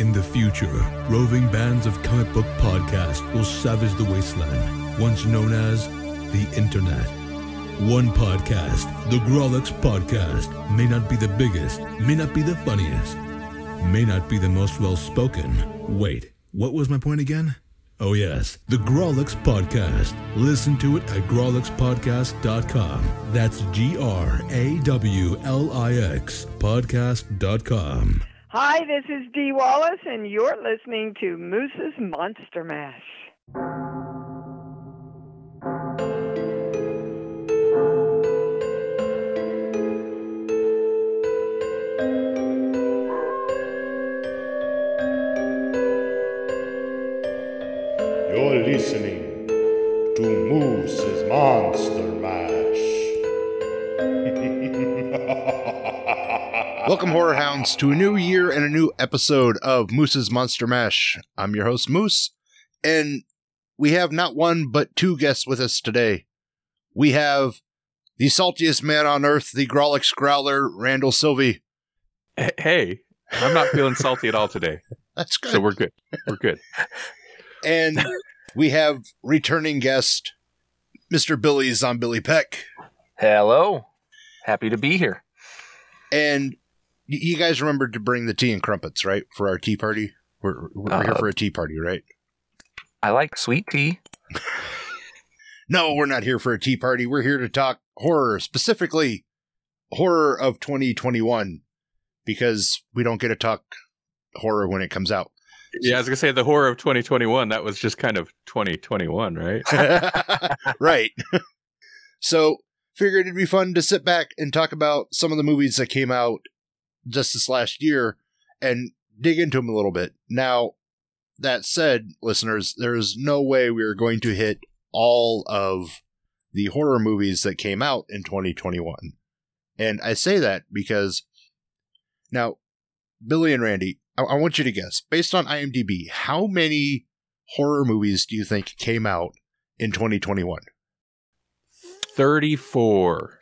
In the future, roving bands of comic book podcasts will savage the wasteland, once known as the Internet. One podcast, the Grawlix Podcast, may not be the biggest, may not be the funniest, may not be the most well spoken. Wait, what was my point again? Oh, yes, the Grawlix Podcast. Listen to it at grawlixpodcast.com. That's G R A W L I X podcast.com. Hi, this is Dee Wallace, and you're listening to Moose's Monster Mash. Listening Welcome, Horror Hounds, to a new year and a new episode of Moose's Monster Mash. I'm your host, Moose, and we have not one but two guests with us today. We have the saltiest man on earth, the Grawlix Growler, Randall Sylvie. Hey, I'm not feeling salty at all today, That's good. so we're good. We're good. and we have returning guest, Mr. Billy's on Billy Zombilly Peck. Hello. Happy to be here. And y- you guys remembered to bring the tea and crumpets, right, for our tea party? We're, we're here Uh, for a tea party, right? I like sweet tea. No, we're not here for a tea party. We're here to talk horror, specifically horror of 2021, because we don't get to talk horror when it comes out. Yeah, I was gonna say the horror of 2021. That was just kind of 2021, right? right. so, figured it'd be fun to sit back and talk about some of the movies that came out just this last year and dig into them a little bit. Now, that said, listeners, there is no way we are going to hit all of the horror movies that came out in 2021. And I say that because now, Billy and Randy, I, I want you to guess, based on IMDb, how many horror movies do you think came out in 2021? 34.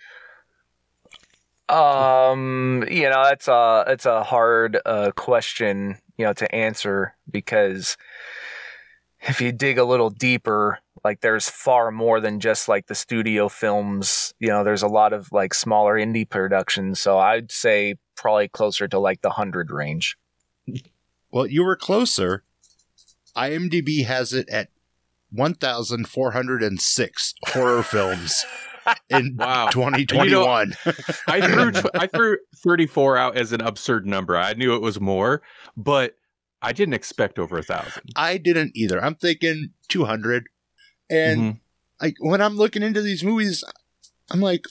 Um, you know, that's a it's a hard uh, question, you know, to answer because if you dig a little deeper, like there's far more than just like the studio films. You know, there's a lot of like smaller indie productions. So I'd say probably closer to like the hundred range. Well, you were closer. IMDb has it at 1,406 horror films in Wow. 2021. I threw I threw 34 out as an absurd number. I knew it was more, but I didn't expect over a thousand. I didn't either. I'm thinking 200. And Mhm. like when I'm looking into these movies, I'm like,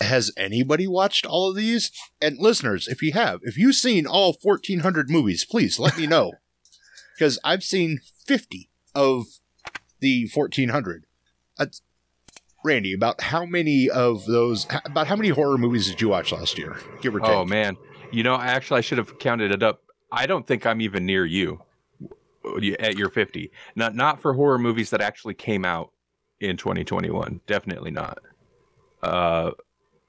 has anybody watched all of these? And listeners, if you have, if you've seen all 1,400 movies, please let me know. Because I've seen 50 of the 1,400. That's, Randy, about how many of those, about how many horror movies did you watch last year? Give or take. Oh man, you know, actually, I should have counted it up. I don't think I'm even near you at your 50. Not not for horror movies that actually came out in 2021. Definitely not. Uh,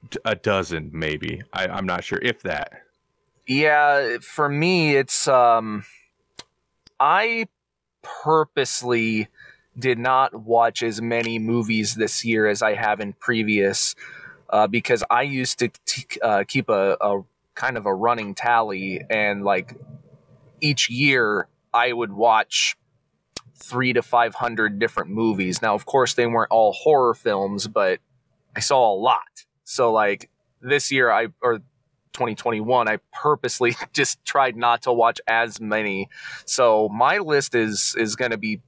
d- a dozen maybe. I, I'm not sure if that. Yeah, for me, it's um, I purposely did not watch as many movies this year as I have in previous, uh, because I used to t- uh, keep a, a kind of a running tally, and like each year I would watch three to five hundred different movies. Now, of course, they weren't all horror films, but I saw a lot. So, like this year, I or 2021 i purposely just tried not to watch as many so my list is is going to be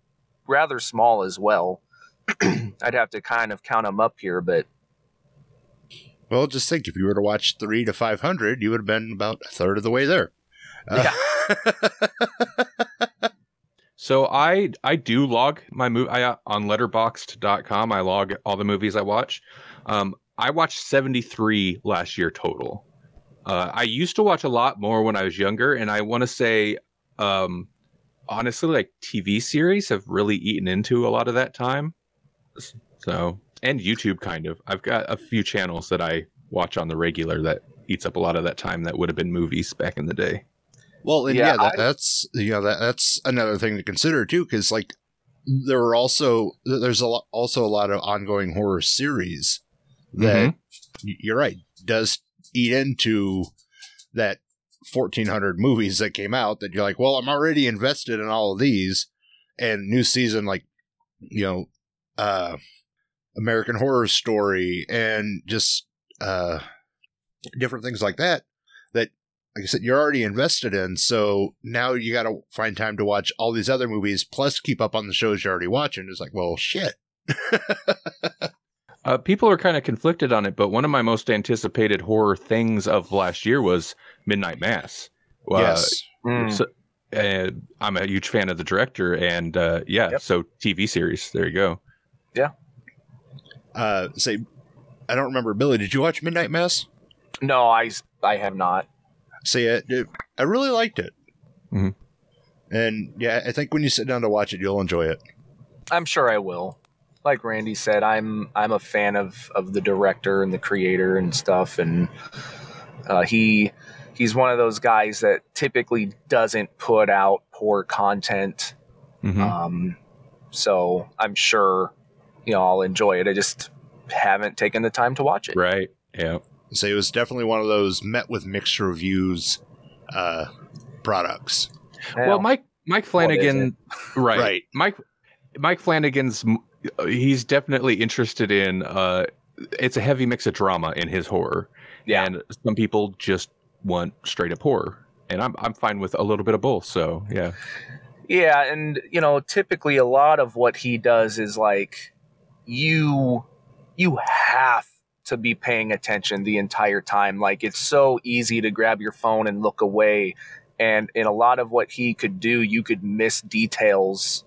rather small as well i'd have to kind of count them up here but Well, just think if you were to watch three to 500, you would have been about a third of the way there. Uh, So I I do log my movie I, uh, on letterboxd.com. I log all the movies I watch. Um, I watched 73 last year total. Uh, I used to watch a lot more when I was younger, and I want to say, um, honestly, like TV series have really eaten into a lot of that time. So, and YouTube kind of. I've got a few channels that I watch on the regular that eats up a lot of that time that would have been movies back in the day. Well, and Yeah, yeah, that, that's you know that that's another thing to consider too, because like there were also there's a lot, also a lot of ongoing horror series that mm-hmm. y- you're right does eat into that 1400 movies that came out that you're like, well, I'm already invested in all of these, and new season like you know, uh, American Horror Story and just uh different things like that that like I said, you're already invested in. So now you got to find time to watch all these other movies, plus keep up on the shows you're already watching. It's like, well, shit. Uh, people are kind of conflicted on it, but one of my most anticipated horror things of last year was Midnight Mass. Uh, yes. Mm. So, uh, I'm a huge fan of the director, and uh, yeah, Yep. so TV series. There you go. Yeah. Uh, say, I don't remember. Billy, did you watch Midnight Mass? No, I I have not. Say, it, it- I really liked it. Mhm. And yeah, I think when you sit down to watch it, you'll enjoy it. I'm sure I will. Like Randy said, I'm I'm a fan of of the director and the creator and stuff, and uh, he he's one of those guys that typically doesn't put out poor content. Mhm. Um, so I'm sure you know I'll enjoy it. I just haven't taken the time to watch it. Right. Yeah. So it was definitely one of those met with mixed reviews uh, products. Well, Mike Mike Flanagan, right? Right. Mike Mike Flanagan's he's definitely interested in. uh It's a heavy mix of drama in his horror, yeah, and some people just want straight up horror, and I'm I'm fine with a little bit of both. So yeah, Yeah, and you know, typically a lot of what he does is like you you have to be paying attention the entire time. Like it's so easy to grab your phone and look away. And in a lot of what he could do, you could miss details.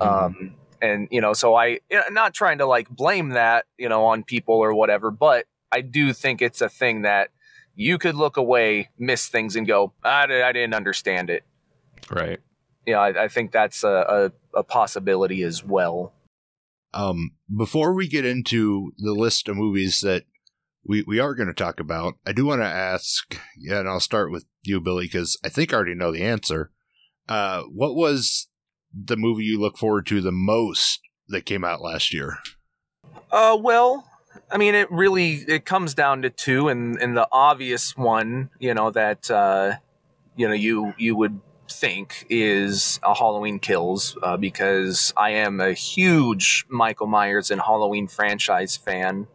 Um, and you know, so I not trying to like blame that, you know, on people or whatever, but I do think it's a thing that you could look away, miss things, and go, I, di- I didn't understand it right. Yeah, I, I think that's a, a, a possibility as well. Um, before we get into the list of movies that we, we are going to talk about, I do want to ask, yeah, and I'll start with you, Billy, because I think I already know the answer. Uh, what was the movie you look forward to the most that came out last year? Uh, well, I mean, it really it comes down to two, and and the obvious one, you know, that uh, you know you you would think is a Halloween Kills, uh, because I am a huge Michael Myers and Halloween franchise fan.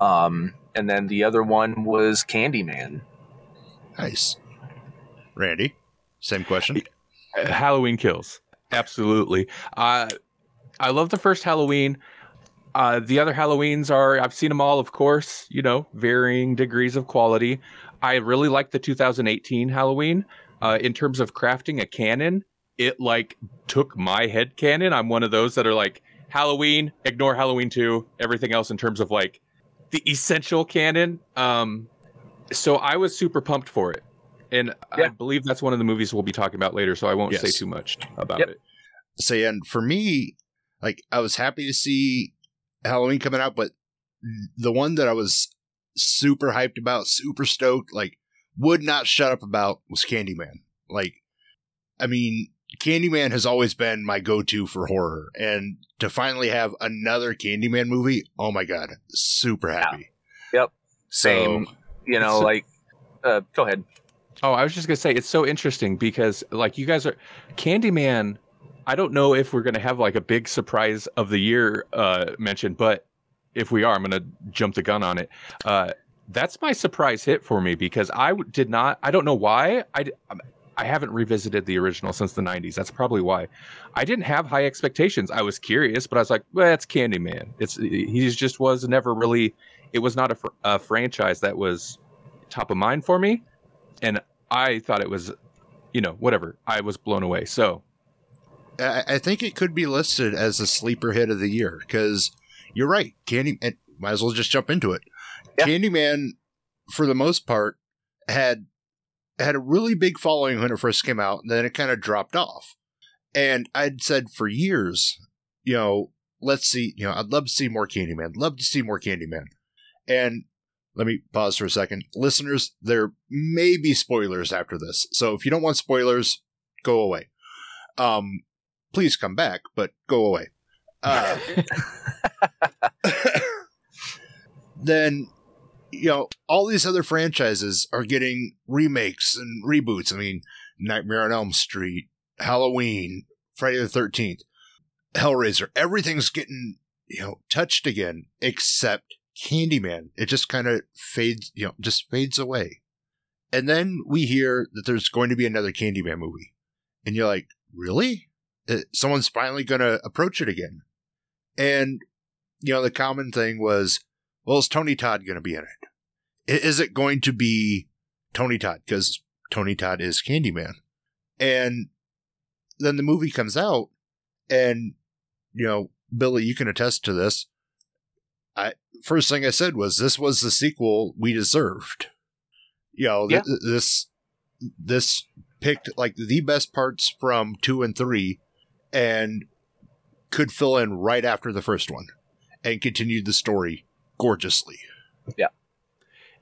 Um, and then the other one was Candyman. Nice. Randy, same question. Uh, Halloween kills. Absolutely. Uh, I love the first Halloween. Uh, the other Halloweens are, I've seen them all, of course, you know, varying degrees of quality. I really like the 2018 Halloween. Uh, in terms of crafting a canon, it like took my head canon. I'm one of those that are like, Halloween, ignore Halloween 2, everything else in terms of like the essential canon. Um, so I was super pumped for it. And I believe that's one of the movies we'll be talking about later, so I won't say too much about Yep. it. say and for me like i was happy to see halloween coming out but the one that i was super hyped about super stoked like would not shut up about was candyman like i mean candyman has always been my go-to for horror and to finally have another candyman movie oh my god super happy Yep. Same, So- you know, like. Uh, go ahead. Oh, I was just gonna say it's so interesting because like you guys are Candyman. I don't know if we're gonna have like a big surprise of the year uh mentioned, but if we are, I'm gonna jump the gun on it. Uh that's my surprise hit for me because I did not. I don't know why. I I haven't revisited the original since the 90s. That's probably why. I didn't have high expectations. I was curious, but I was like, well, it's Candyman. It's he just was never really. It was not a, fr- a franchise that was top of mind for me, and I thought it was, you know, whatever. I was blown away. So I, I think it could be listed as a sleeper hit of the year because you're right. Candy, and might as well just jump into it. Yeah. Candyman, for the most part, had had a really big following when it first came out, and then it kind of dropped off. And I'd said for years, you know, let's see, you know, I'd love to see more Candyman, love to see more Candyman. And let me pause for a second. Listeners, there may be spoilers after this. So if you don't want spoilers, go away. Um, please come back, but go away. Uh, then, you know, all these other franchises are getting remakes and reboots. I mean, Nightmare on Elm Street, Halloween, Friday the 13th, Hellraiser, everything's getting, you know, touched again except Candyman. It just kind of fades, you know, just fades away. And then we hear that there's going to be another Candyman movie. And you're like, really? Uh, Someone's finally going to approach it again. And, you know, the common thing was, well, is Tony Todd going to be in it? Is it going to be Tony Todd? Because Tony Todd is Candyman. And then the movie comes out, and, you know, Billy, you can attest to this. I first thing I said was this was the sequel we deserved. You know, th- Yeah. this this picked like the best parts from two and three, and could fill in right after the first one, and continued the story gorgeously. Yeah,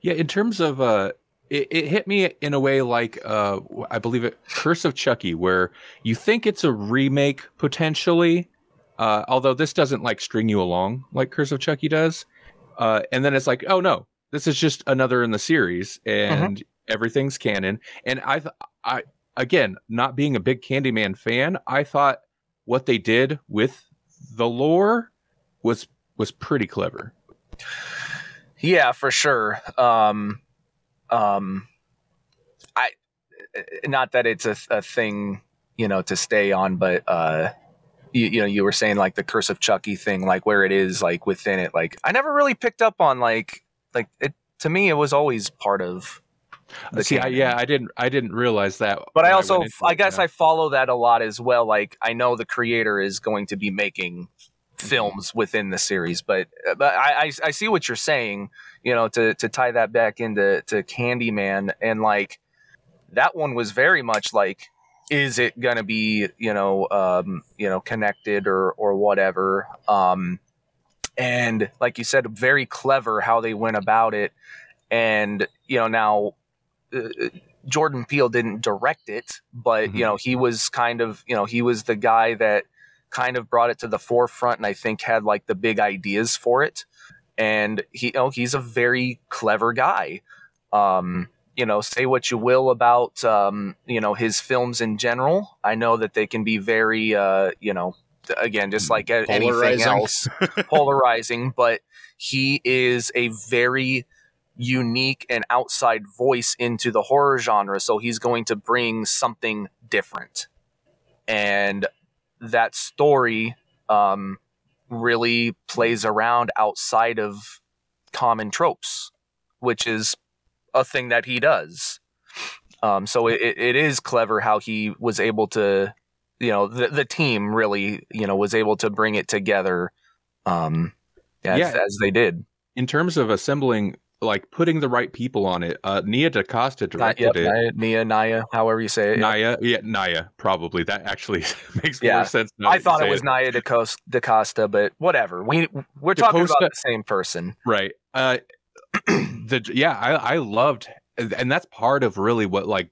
Yeah, in terms of uh it, it hit me in a way like uh I believe it Curse of Chucky, where you think it's a remake potentially, uh, although this doesn't like string you along like Curse of Chucky does. Uh, and then it's like, oh no, this is just another in the series, and everything's canon. And I, th- I again, not being a big Candyman fan, I thought what they did with the lore was was pretty clever. Yeah, for sure. Um, um, I not that it's a, a thing, you know, to stay on, but uh, you, you know, you were saying like the Curse of Chucky thing, like where it is, like within it. Like I never really picked up on like like it. To me, it was always part of. See, I, yeah, I didn't, I didn't realize that. But I also, into I guess. I follow that a lot as well. Like I know the creator is going to be making films within the series, but but I, I I see what you're saying. You know, to to tie that back into to Candyman and like that one was very much like, is it gonna be you know um you know connected or or whatever um and like you said very clever how they went about it and you know now uh, Jordan Peele didn't direct it, but Mhm. you know he was kind of you know he was the guy that kind of brought it to the forefront, and I think had like the big ideas for it. And he, you know, he's a very clever guy. Um, you know, say what you will about um, you know his films in general. I know that they can be very, uh, you know, again, just like a- anything else, polarizing. But he is a very unique and outside voice into the horror genre. So he's going to bring something different. And that story um, really plays around outside of common tropes, which is a thing that he does. Um, so it, it- is clever how he was able to, you know, the, the team really, you know, was able to bring it together um, as, Yeah. as they did. in terms of assembling, like putting the right people on it. Uh, Nia DaCosta directed it. Naya, Nia, Naya, however you say it. Naya, yeah, Naya, probably. That actually makes Yeah. more sense. now I thought it was Naya DaCosta, DaCosta, but whatever. We we're talking about the same person. right uh the yeah i i loved and that's part of really what like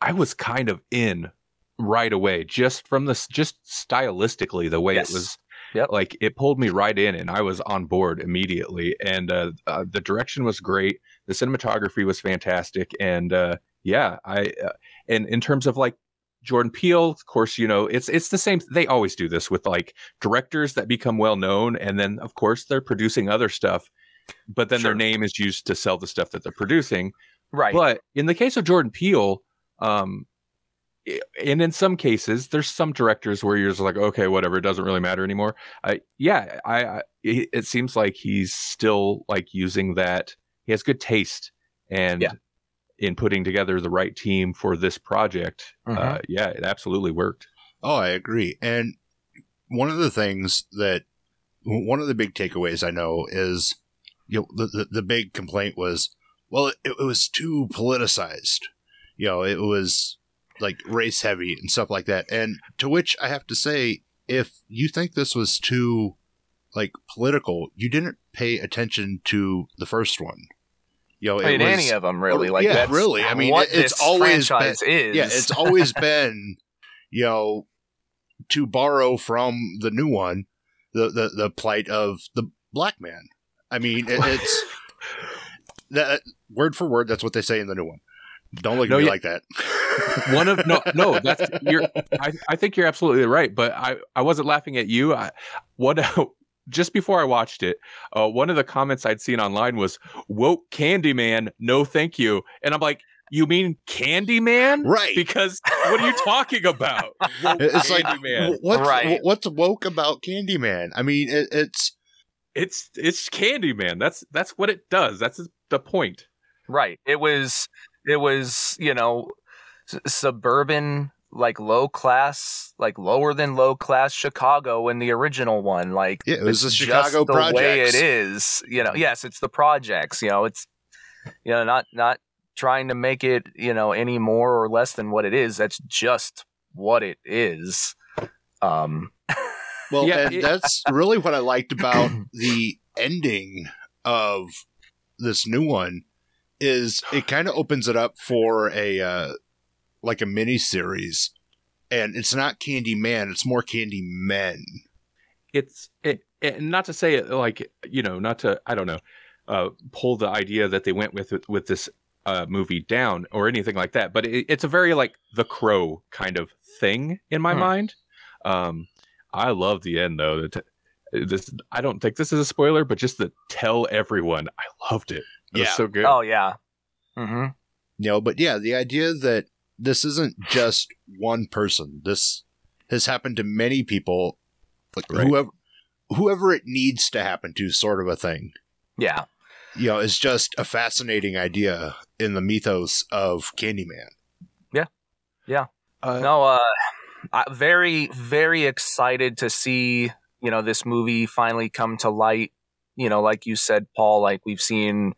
i was kind of in right away just from this just stylistically the way Yes. it was Yep. like it pulled me right in and i was on board immediately and uh, uh the direction was great the cinematography was fantastic and uh yeah i uh, and in terms of like Jordan Peele, of course, you know, it's it's the same they always do this with like directors that become well known and then of course they're producing other stuff but then Sure. their name is used to sell the stuff that they're producing. Right. But in the case of Jordan Peele, um, and in some cases, there's some directors where you're just like, okay, whatever, it doesn't really matter anymore. I yeah, I, I it, seems like he's still like using that. He has good taste, and Yeah. in putting together the right team for this project, uh, Mhm. yeah, it absolutely worked. Oh, I agree. And one of the things that one of the big takeaways I know is you know the the, the big complaint was well it, it was too politicized. You know, it was like race heavy and stuff like that. And to which I have to say if you think this was too like political, you didn't pay attention to the first one. You know, I mean, was, any of them really. Like, yeah, really. I mean, it's always franchise is. yeah, it's always been, you know, to borrow from the new one, the the, the plight of the black man. I mean, it, it's that word for word. That's what they say in the new one. Don't look at No, me yeah. like that. One of no no that's you're I, I think you're absolutely right but i i wasn't laughing at you i what just before i watched it uh one of the comments i'd seen online was woke candyman no thank you and i'm like you mean candyman right. because what are you talking about It's like Candyman. wh- what's Right. what's woke about Candyman? I mean, it, it's it's it's candyman that's that's what it does that's the point Right. It was it was, you know, s- suburban like low class, like lower than low class Chicago in the original one. Like Yeah, it was it's the just Chicago the way it is. You know, yes, it's the projects, you know, it's you know, not not trying to make it, you know, any more or less than what it is. That's just what it is. Um well, Yeah, and that's really what I liked about the ending of this new one is it kind of opens it up for a uh, like a mini series, and it's not Candy Man, it's more Candy Men. it's it, it, not to say it like you know not to i don't know uh pull the idea that they went with with this uh movie down or anything like that but it, it's a very like the crow kind of thing in my Hmm. mind um i love the end though that this i don't think this is a spoiler but just to tell everyone i loved it it was Yeah. so good oh yeah. Mm-hmm. You know, but yeah, the idea that this isn't just one person. This has happened to many people, like Right. whoever whoever it needs to happen to, sort of a thing. Yeah. you know, is just a fascinating idea in the mythos of Candyman. Yeah, yeah. Uh, No, uh, I, very, very excited to see you know this movie finally come to light. You know, like you said, Paul. Like we've seen,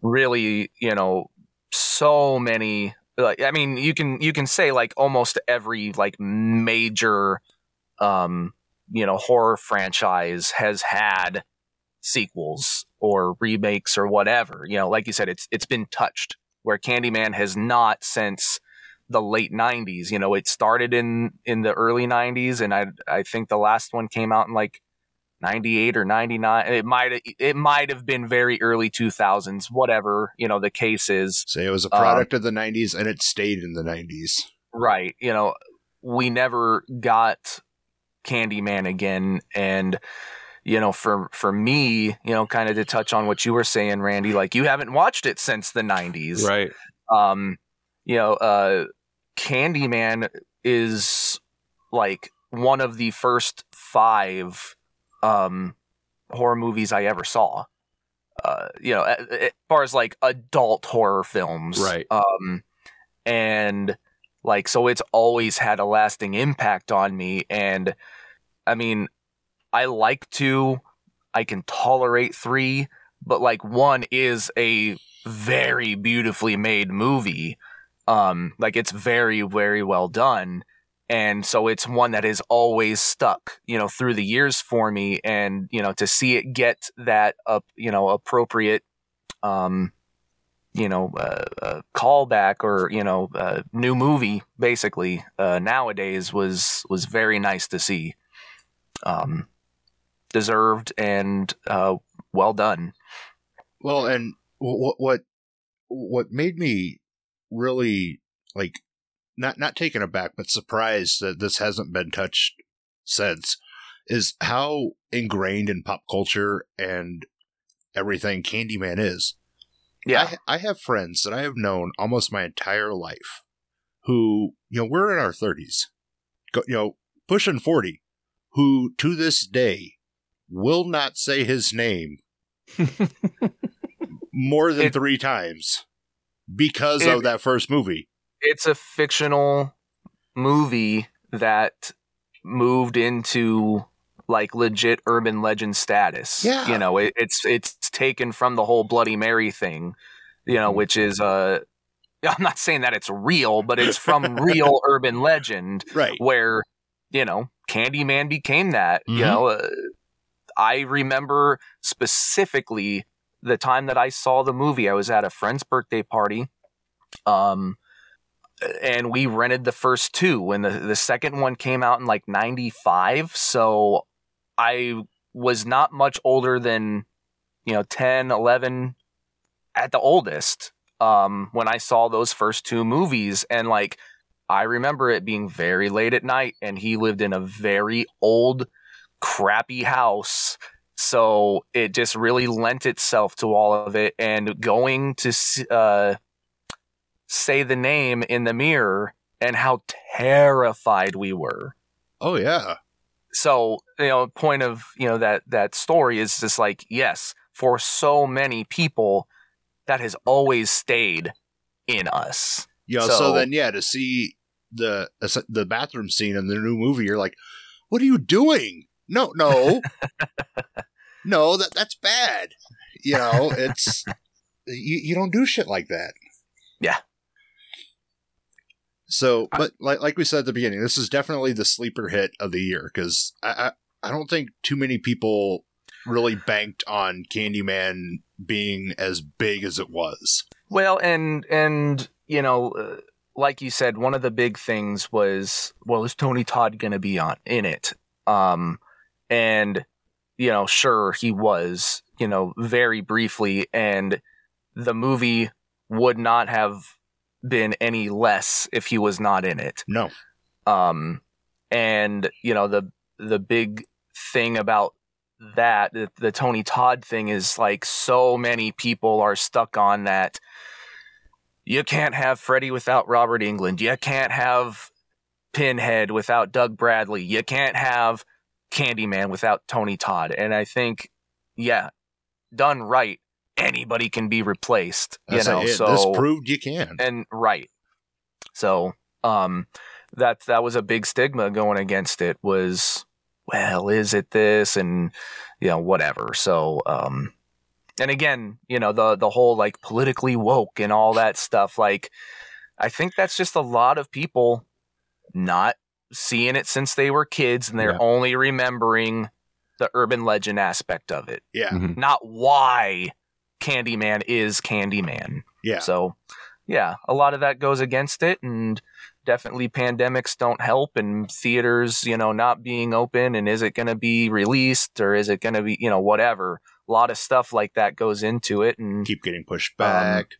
really, you know, so many. Like I mean, you can you can say like almost every like major, um, you know, horror franchise has had sequels or remakes or whatever. You know, like you said, it's it's been touched. Where Candyman has not since the late 90s you know it started in in the early 90s and i i think the last one came out in like 98 or 99 it might it might have been very early 2000s whatever you know the case is. Say it was a Um, product of the 90s and it stayed in the 90s. right you know we never got candyman again and you know for for me you know kind of to touch on what you were saying randy like you haven't watched it since the 90s right. Um you know uh candyman is like one of the first five um horror movies i ever saw. Uh you know as far as like adult horror films Right. um and like so it's always had a lasting impact on me. And i mean i like two i can tolerate three but like one is a very beautifully made movie. Um like it's very very well done and so it's one that has always stuck you know through the years for me. And you know to see it get that up you know appropriate um you know uh, uh, callback or you know uh, new movie basically uh, nowadays was was very nice to see. Um deserved and uh well done. Well, and what what what made me really like not not taken aback but surprised that this hasn't been touched since is how ingrained in pop culture and everything Candyman is. yeah I, I have friends that I have known almost my entire life who, you know, we're in our 30s, you know, pushing 40, who to this day will not say his name more than It- three times because It- of that first movie. It's a fictional movie that moved into like legit urban legend status. Yeah. You know, it, it's it's taken from the whole Bloody Mary thing, you know, which is uh I'm not saying that it's real, but it's from real urban legend Right. where, you know, Candyman became that. You Mhm. know, uh, I remember specifically the time that I saw the movie, I was at a friend's birthday party. Um, and we rented the first two when the, the second one came out in like 95 so i was not much older than you know 10 11 at the oldest um when i saw those first two movies and like i remember it being very late at night and he lived in a very old crappy house so it just really lent itself to all of it and going to uh say the name in the mirror and how terrified we were. Oh yeah. So, you know, point of, you know, that that story is just like, yes, for so many people that has always stayed in us. Know, so, So- then yeah, to see the the bathroom scene in the new movie, you're like, what are you doing? No, no, no, that that's bad. You know, it's you, you don't do shit like that. Yeah. So, but like like we said at the beginning, this is definitely the sleeper hit of the year because I, I I don't think too many people really banked on Candyman being as big as it was. Well, and and you know, uh, like you said, one of the big things was, well, is Tony Todd going to be on in it? Um, and you know, sure, he was, you know, very briefly, and the movie would not have been any less if he was not in it. No, Um, and you know the the big thing about that the, the Tony Todd thing is like so many people are stuck on that. You can't have Freddy without Robert Englund. You can't have Pinhead without Doug Bradley. You can't have Candyman without Tony Todd. And I think, yeah, done right, anybody can be replaced. You That's know, like it. so this proved you can. and right so um that that was a big stigma going against it was well is it this and you know whatever so um and again you know the the whole like politically woke and all that stuff like i think that's just a lot of people not seeing it since they were kids and they're Yeah. only remembering the urban legend aspect of it Yeah, Mhm. not why candyman is candyman yeah. so, yeah, a lot of that goes against it, and definitely pandemics don't help, and theaters, you know, not being open, and is it going to be released or is it going to be, you know, whatever. A lot of stuff like that goes into it, and Keep getting pushed back.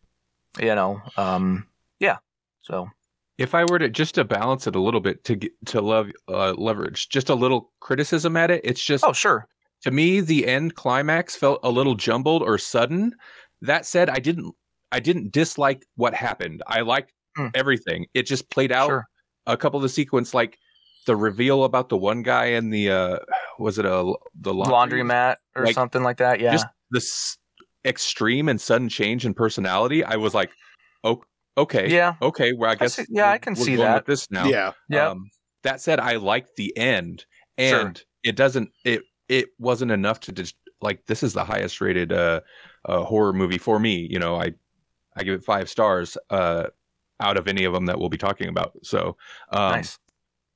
you know, um, yeah. So, if I were to just to balance it a little bit to get, to love uh, leverage just a little criticism at it, it's just oh sure, to me the end climax felt a little jumbled or sudden. That said, I didn't I didn't dislike what happened. I liked Hmm. everything. It just played out sure, a couple of the sequence like the reveal about the one guy in the uh was it a the laundry, laundromat or Like, something like that. Yeah, just this extreme and sudden change in personality. I was like, oh, okay, yeah, okay. Well, I guess see- yeah, I can see going that. this now. Yeah, yeah. Um, that said, I liked the end, Sure. and it doesn't. It it wasn't enough to just like this is the highest rated uh, uh horror movie for me. You know, I I give it five stars uh out of any of them that we'll be talking about. So um, nice.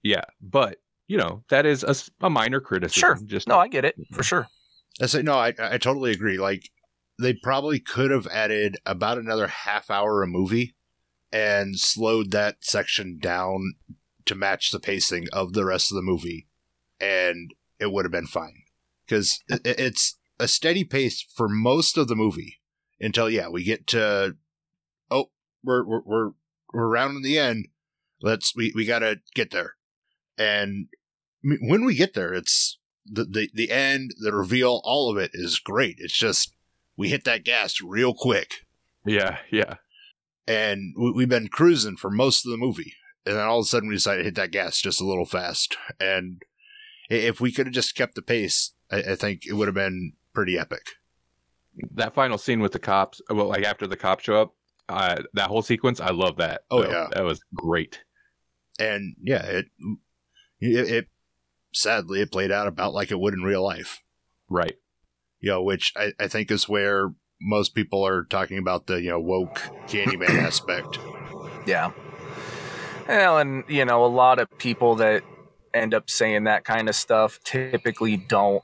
yeah, but you know that is a minor criticism. Sure. Just No, I get it for sure. I say no. I I totally agree. Like they probably could have added about another half hour a movie and slowed that section down to match the pacing of the rest of the movie, and it would have been fine because it's a steady pace for most of the movie until yeah we get to oh we're we're we're, we're rounding the end. Let's we we gotta get there, and when we get there, it's the, the the end, the reveal, all of it is great. It's just we hit that gas real quick, yeah, yeah. and we, we've been cruising for most of the movie, and then all of a sudden we decided to hit that gas just a little fast. And if we could have just kept the pace, I, I think it would have been pretty epic. That final scene with the cops, well, like after the cops show up, uh, that whole sequence, I love that. Oh, So, yeah. that was great. And yeah, it, it it sadly it played out about like it would in real life. Right. You know, which I, I think is where most people are talking about the you know woke Candyman aspect. Yeah. Well, and you know, a lot of people that end up saying that kind of stuff typically don't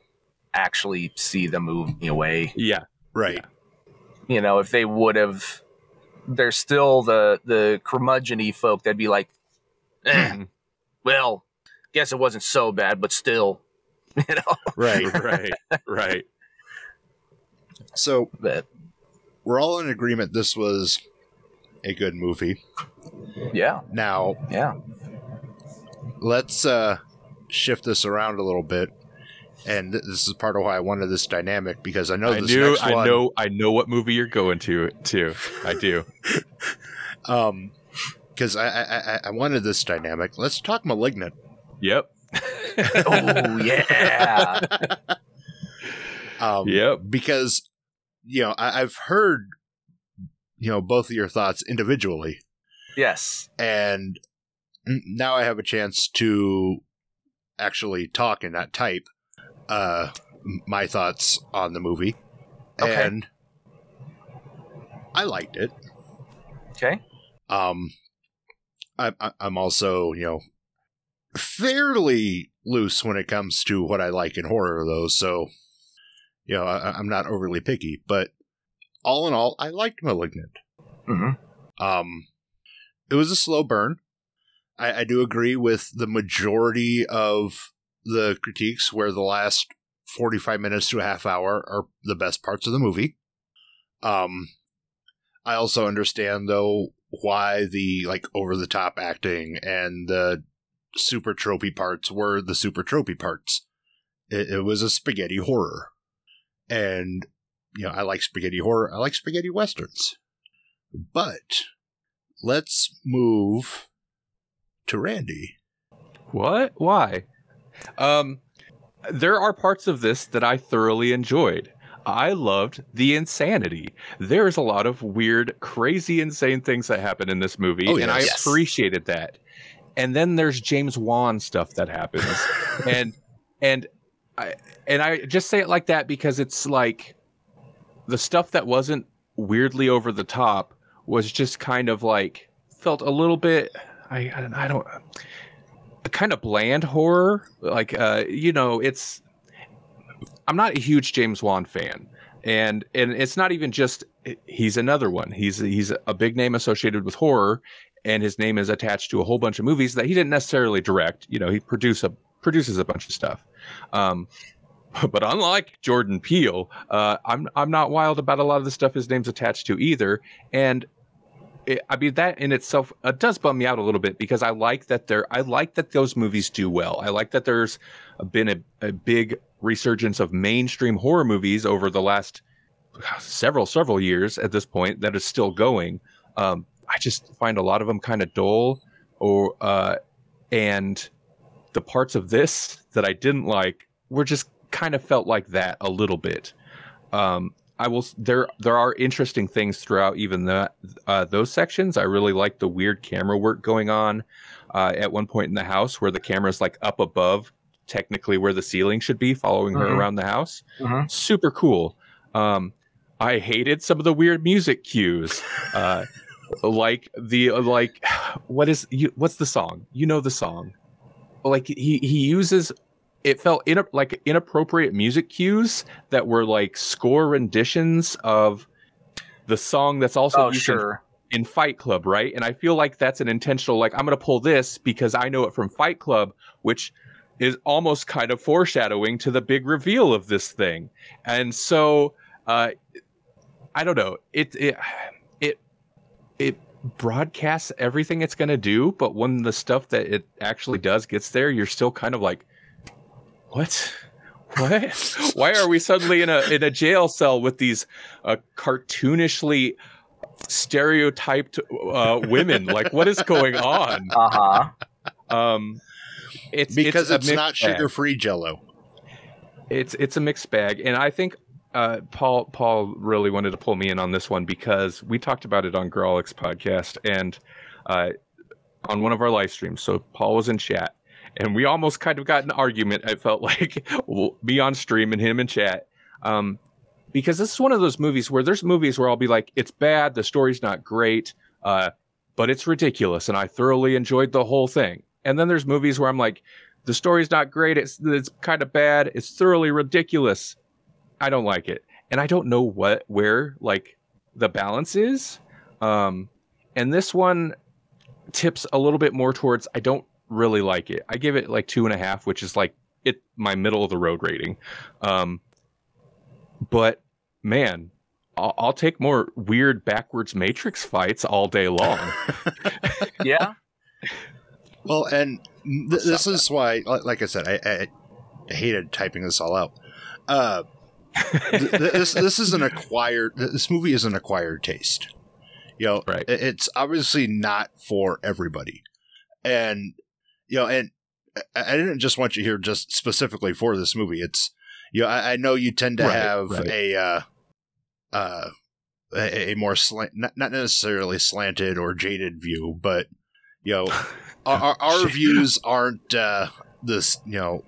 actually see the movie away. Yeah. Right. You know, if they would have, there's still the the curmudgeony folk that'd be like, eh, well, guess it wasn't so bad, but still, you know. Right. right, right. So But we're all in agreement this was a good movie. yeah, Now, yeah. let's uh shift this around a little bit. And th- this is part of why I wanted this dynamic because I know I this knew. next I one, know. I know what movie you're going to. To. I do. um because I, I I I wanted this dynamic. Let's talk malignant. Yep. Oh yeah. Um Yep. because you know, I, I've heard you know both of your thoughts individually. yes. and now I have a chance to actually talk and not type uh my thoughts on the movie Okay. and I liked it Okay. um I, I I'm also you know fairly loose when it comes to what I like in horror though so you know I, I'm not overly picky but all in all I liked Malignant hmm um, it was a slow burn. I, I do agree with the majority of the critiques where the last 45 minutes to a half hour are the best parts of the movie. Um, I also understand though why the like over the top acting and the super tropey parts were the super tropey parts. It, it was a spaghetti horror. And, you know, I like spaghetti horror. I like spaghetti westerns. But let's move to Randy. What? Why? Um, there are parts of this that I thoroughly enjoyed. I loved the insanity. There's a lot of weird, crazy, insane things that happen in this movie, Oh, and I yes. appreciated that. And then there's James Wan stuff that happens, and and I and I just say it like that because it's like the stuff that wasn't weirdly over the top was just kind of like felt a little bit. I I don't, I don't kind of bland horror. Like uh, you know, it's I'm not a huge James Wan fan. And and it's not even just he's another one. He's he's a big name associated with horror and his name is attached to a whole bunch of movies that he didn't necessarily direct. You know, he produce a produces a bunch of stuff. Um but unlike Jordan Peele, uh, I'm I'm not wild about a lot of the stuff his name's attached to either. And it, I mean that in itself uh, does bum me out a little bit because I like that there I like that those movies do well. I like that there's been a, a big resurgence of mainstream horror movies over the last several several years at this point that is still going. Um, I just find a lot of them kind of dull, or uh, and the parts of this that I didn't like were just kind of felt like that a little bit. Um, I will. There, there are interesting things throughout even that uh, those sections. I really like the weird camera work going on uh, at one point in the house where the camera is like up above, technically where the ceiling should be, following her Mhm. around the house. Mhm. Super cool. Um, I hated some of the weird music cues, uh, like the like what is you, what's the song? You know the song. Like he he uses it felt in, like inappropriate music cues that were like score renditions of the song that's also Oh, used in- sure. in Fight Club, right? And I feel like that's an intentional, like, I'm going to pull this because I know it from Fight Club, which is almost kind of foreshadowing to the big reveal of this thing. And so, uh, I don't know. It, it, it, it broadcasts everything it's going to do, but when the stuff that it actually does gets there, you're still kind of like, what? What? Why are we suddenly in a in a jail cell with these uh, cartoonishly stereotyped uh, women? Like, what is going on? Uh huh. Um, it's Because a it's, not sugar free jello. It's it's a mixed bag, and I think uh, Paul Paul really wanted to pull me in on this one because we talked about it on Grawlix podcast and uh, on one of our live streams. So Paul was in chat, and we almost kind of got an argument. I felt like me on stream and him in chat. Um, because this is one of those movies where there's movies where I'll be like, it's bad, the story's not great, uh, but it's ridiculous, and I thoroughly enjoyed the whole thing. And then there's movies where I'm like, the story's not great, it's it's kind of bad, it's thoroughly ridiculous. I don't like it, and I don't know what where like the balance is. Um, and this one tips a little bit more towards I don't really like it. I give it like two and a half, which is like it my middle of the road rating. Um, but man, I'll, I'll take more weird backwards Matrix fights all day long. yeah. Well, and th- this is why, like, like I said, I, I, I hated typing this all out. Uh, th- this this is an acquired. This movie is an acquired taste. You know, Right. it's obviously not for everybody, and you know, and I didn't just want you here just specifically for this movie. It's you know, I, I know you tend to Right, have right. a uh, uh, a, a more slant, not, not necessarily slanted or jaded view, but you know, our, our, our views aren't uh, this. You know,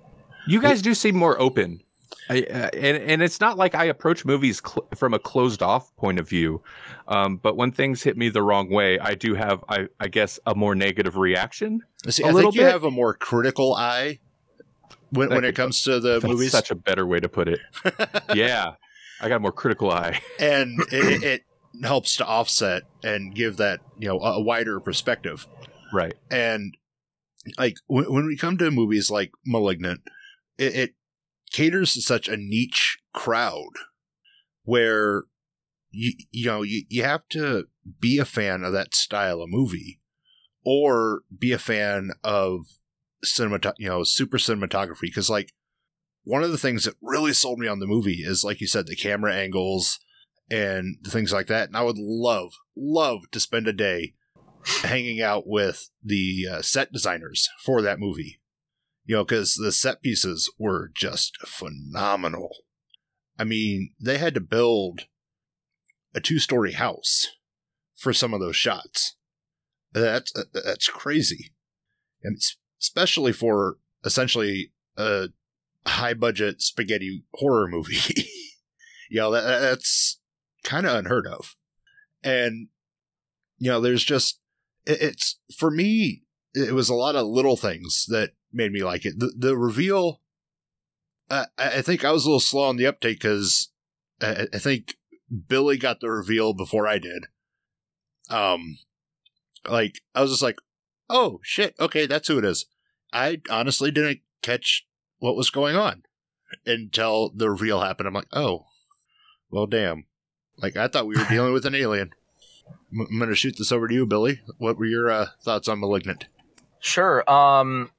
You guys do seem more open. I, uh, and and it's not like I approach movies cl- from a closed off point of view, um, but when things hit me the wrong way, I do have I, I guess a more negative reaction. see, I think you bit. have a more critical eye when, when it comes to the That's movies, such a better way to put it. yeah, I got a more critical eye. and it, it helps to offset and give that you know a, a wider perspective. Right. and like when, when we come to movies like malignant it, it caters to such a niche crowd where you you know you, you have to be a fan of that style of movie or be a fan of cinemat you know super cinematography because like one of the things that really sold me on the movie is like you said the camera angles and things like that and i would love love to spend a day hanging out with the uh, set designers for that movie. You know, because the set pieces were just phenomenal. I mean, they had to build a two story house for some of those shots. That's uh, that's crazy, and especially for essentially a high budget spaghetti horror movie. you know, that, that's kind of unheard of, and you know, there's just it- it's for me it was a lot of little things that made me like it the, the reveal uh, I think I was a little slow on the uptake because I, I think Billy got the reveal before I did. Um, like I was just like, "Oh shit, okay, that's who it is." I honestly didn't catch what was going on until the reveal happened. I'm like, "Oh, well, damn!" Like I thought we were dealing with an alien. I'm to shoot this over to you, Billy. What were your uh, thoughts on *Malignant*? Sure. Um,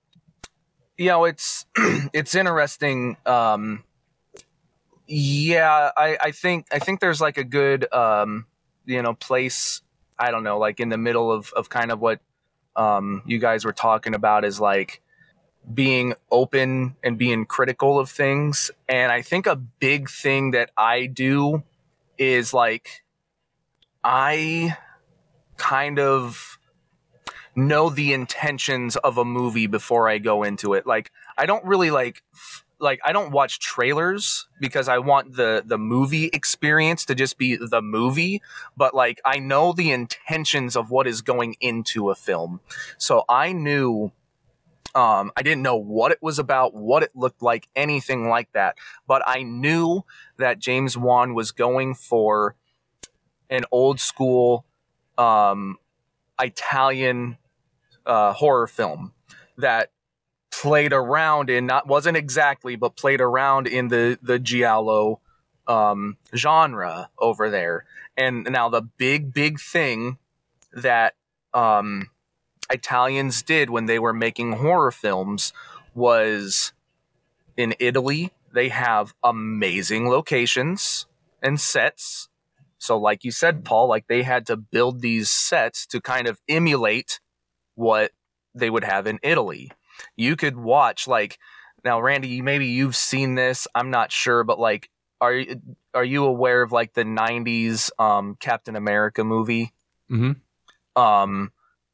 you know, it's it's interesting. Um, yeah, I, I think I think there's like a good um, you know place. I don't know, like in the middle of of kind of what um, you guys were talking about is like being open and being critical of things. And I think a big thing that I do is like I kind of know the intentions of a movie before I go into it. Like I don't really like like I don't watch trailers because I want the the movie experience to just be the movie, but like I know the intentions of what is going into a film. So I knew um I didn't know what it was about, what it looked like, anything like that, but I knew that James Wan was going for an old school um Italian uh, horror film that played around in not wasn't exactly but played around in the the giallo um, genre over there. And now the big big thing that um, italians did when they were making horror films was in italy they have amazing locations and sets. So like you said paul like they had to build these sets to kind of emulate what they would have in Italy. You could watch like now Randy, maybe you've seen this, I'm not sure, but like are you are you aware of like the 90s um Captain America movie? Mhm. Um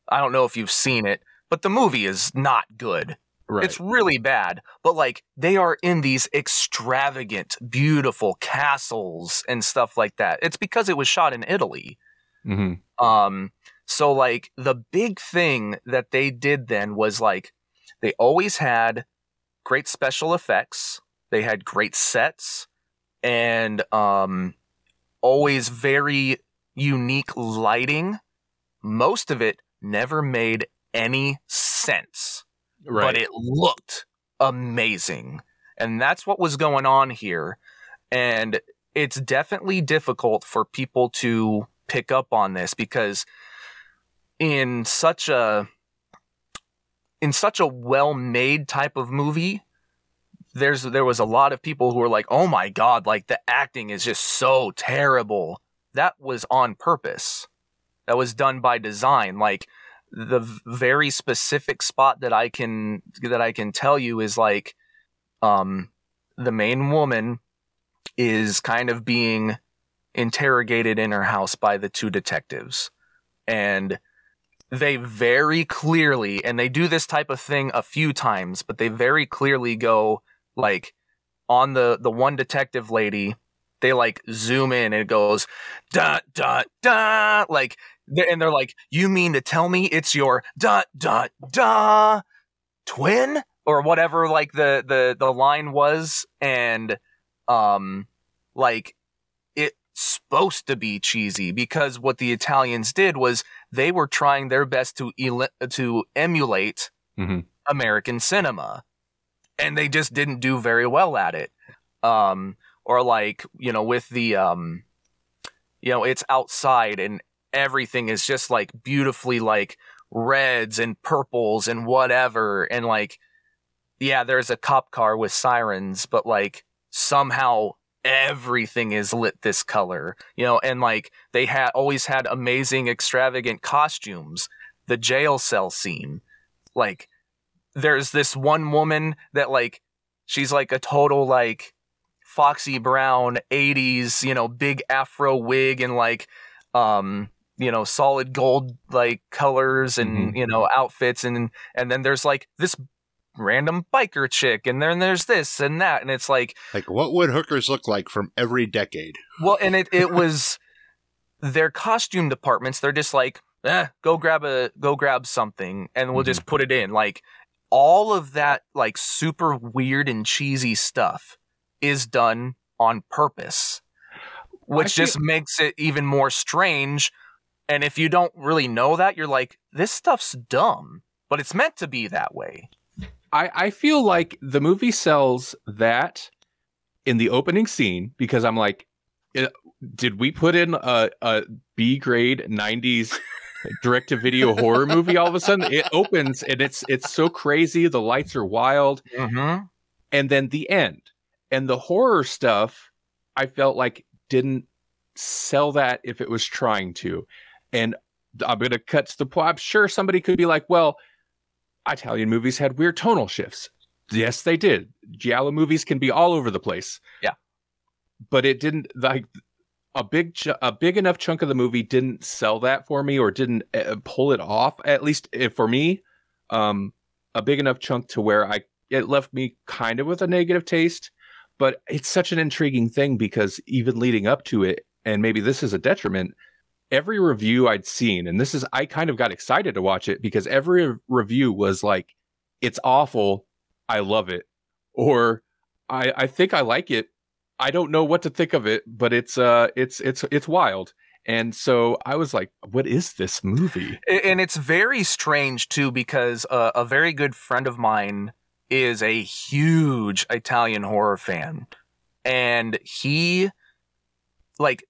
I don't know if you've seen it, but the movie is not good. Right. It's really bad, but like they are in these extravagant, beautiful castles and stuff like that. It's because it was shot in Italy. hmm Um, so like the big thing that they did then was like they always had great special effects, they had great sets, and um, always very unique lighting. Most of it never made any sense, but it looked amazing. And that's what was going on here. And it's definitely difficult for people to pick up on this because in such a in such a well-made type of movie there's there was a lot of people who were like oh my god like the acting is just so terrible. That was on purpose. That was done by design. Like the very specific spot that i can that i can tell you is like um the main woman is kind of being interrogated in her house by the two detectives. And they very clearly and they do this type of thing a few times but they very clearly go like on the the one detective lady they like zoom in and it goes dot dot dot like they- and they're like you mean to tell me it's your dot dot dot twin? Or whatever like the the the line was and um like it's supposed to be cheesy because what the Italians did was they were trying their best to ele- to emulate Mhm. American cinema and they just didn't do very well at it um or like you know with the um you know it's outside and everything is just like beautifully like reds and purples and whatever and like yeah there's a cop car with sirens but like somehow everything is lit this color you know and like they had always had amazing extravagant costumes the jail cell scene. Like there's this one woman that like she's like a total like foxy brown 80s you know big afro wig and like um you know solid gold like colors and you know outfits and and then there's like this random biker chick and then there's this and that and it's like Like, what would hookers look like from every decade? well, and it it was their costume departments. They're just like, eh, go grab a go grab something, and we'll just put it in. Like all of that, like super weird and cheesy stuff, is done on purpose, which feel- just makes it even more strange. And if you don't really know that, you're like, this stuff's dumb, but it's meant to be that way. I, I feel like the movie sells that in the opening scene because I'm like, eh, did we put in a, a B grade 90s direct to video horror movie all of a sudden? It opens and it's it's so crazy. The lights are wild. Mm-hmm. And then the end. And the horror stuff, I felt like didn't sell that if it was trying to. And I'm going to cut to the point. I'm sure somebody could be like, well, Italian movies had weird tonal shifts. Yes, they did. Giallo movies can be all over the place. Yeah. But it didn't like a big ch- a big enough chunk of the movie didn't sell that for me or didn't uh, pull it off at least eh, for me um a big enough chunk to where I it left me kind of with a negative taste but it's such an intriguing thing because even leading up to it and maybe this is a detriment every review I'd seen and this is I kind of got excited to watch it because every review was like it's awful. I love it. Or I I think I like it. I don't know what to think of it but it's uh it's it's it's wild. And so I was like what is this movie? And it's very strange too because uh, a very good friend of mine is a huge Italian horror fan. And he like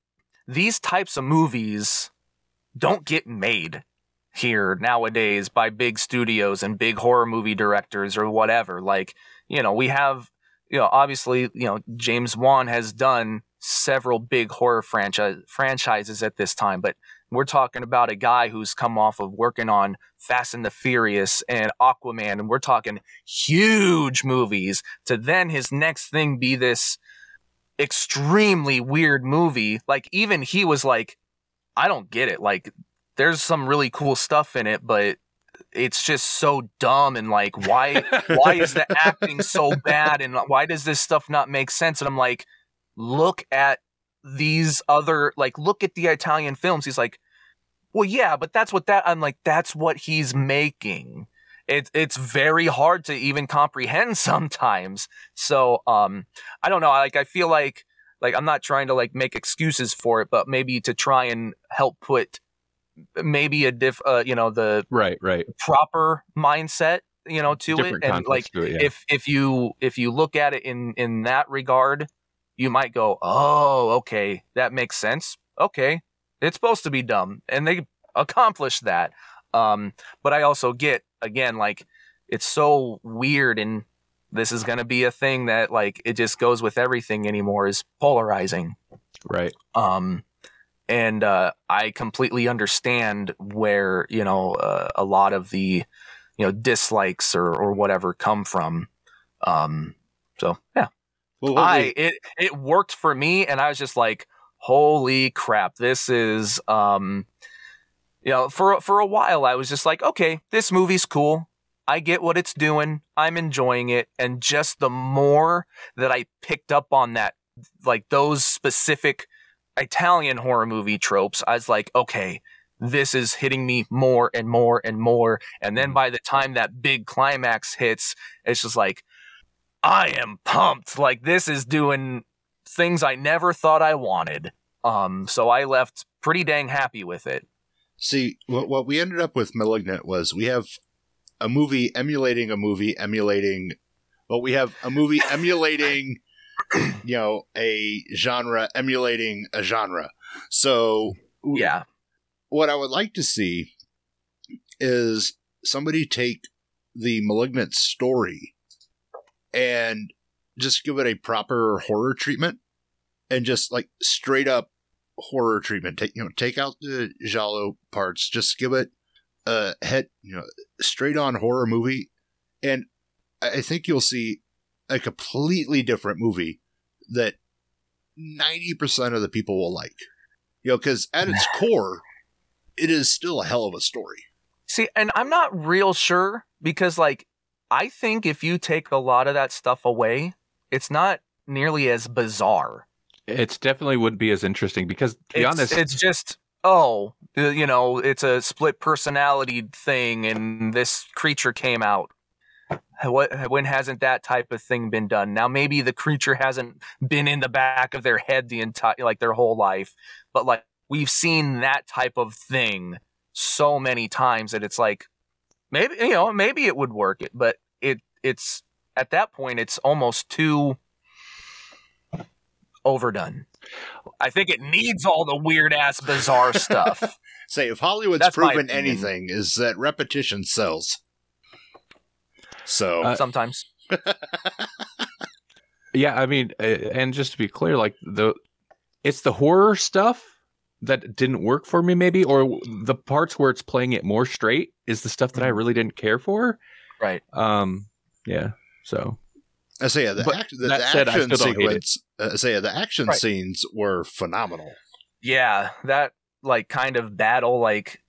these types of movies don't get made here nowadays by big studios and big horror movie directors or whatever like you know we have you know obviously you know James Wan has done several big horror franchise franchises at this time but we're talking about a guy who's come off of working on Fast and the Furious and Aquaman, and we're talking huge movies. To then his next thing be this extremely weird movie. Like, even he was like, I don't get it. Like, there's some really cool stuff in it, but it's just so dumb and like why why is the acting so bad and why does this stuff not make sense and i'm like look at these other like look at the italian films he's like well yeah but that's what that i'm like that's what he's making it, it's very hard to even comprehend sometimes so um i don't know like i feel like like I'm not trying to like make excuses for it, but maybe to try and help put maybe a diff, uh, you know, the Right, right. proper mindset, you know, to Different it, and like it, yeah. if if you if you look at it in in that regard, you might go, oh, okay, that makes sense. Okay, it's supposed to be dumb, and they accomplished that. Um, but I also get again like it's so weird and this is going to be a thing that like it just goes with everything anymore is polarizing. Right. um and uh i completely understand where you know uh, a lot of the you know dislikes or or whatever come from. Um so yeah. Well, i it it worked for me and i was just like holy crap this is um you know for for a while i was just like okay this movie's cool. I get what it's doing. I'm enjoying it. And just the more that i picked up on that like those specific italian horror movie tropes i was like okay this is hitting me more and more and more. And then by the time that big climax hits it's just like i am pumped. Like this is doing things i never thought i wanted. Um so i left pretty dang happy with it See, what, what we ended up with Malignant was we have a movie emulating a movie emulating. Well, we have a movie emulating, you know, a genre emulating a genre. So, yeah what I would like to see is somebody take the Malignant story and just give it a proper horror treatment and just like straight up horror treatment. Take you know, take out the Giallo parts, just give it a head, you know, straight on horror movie, and I think you'll see a completely different movie that ninety percent of the people will like. You know, because at its core, it is still a hell of a story. See, and I'm not real sure because, like, I think if you take a lot of that stuff away, it's not nearly as bizarre. It's definitely wouldn't be as interesting because to be it's, honest, it's just oh, you know, it's a split personality thing, and this creature came out. What when hasn't that type of thing been done? Now maybe the creature hasn't been in the back of their head the entire like their whole life, but like we've seen that type of thing so many times that it's like maybe you know maybe it would work, but it it's at that point it's almost too overdone. I think it needs all the weird ass bizarre stuff. Say, if Hollywood's That's proven anything, is that repetition sells. So, Uh, sometimes. yeah, I mean, uh, and just to be clear, like the it's the horror stuff that didn't work for me, maybe, or the parts where it's playing it more straight is the stuff that I really didn't care for. Right. Um, yeah. So I say, yeah, the, But act, the, that the said, action still don't hate it. sequence. Uh, I say, yeah, the action Right. scenes were phenomenal. Yeah, that like kind of battle like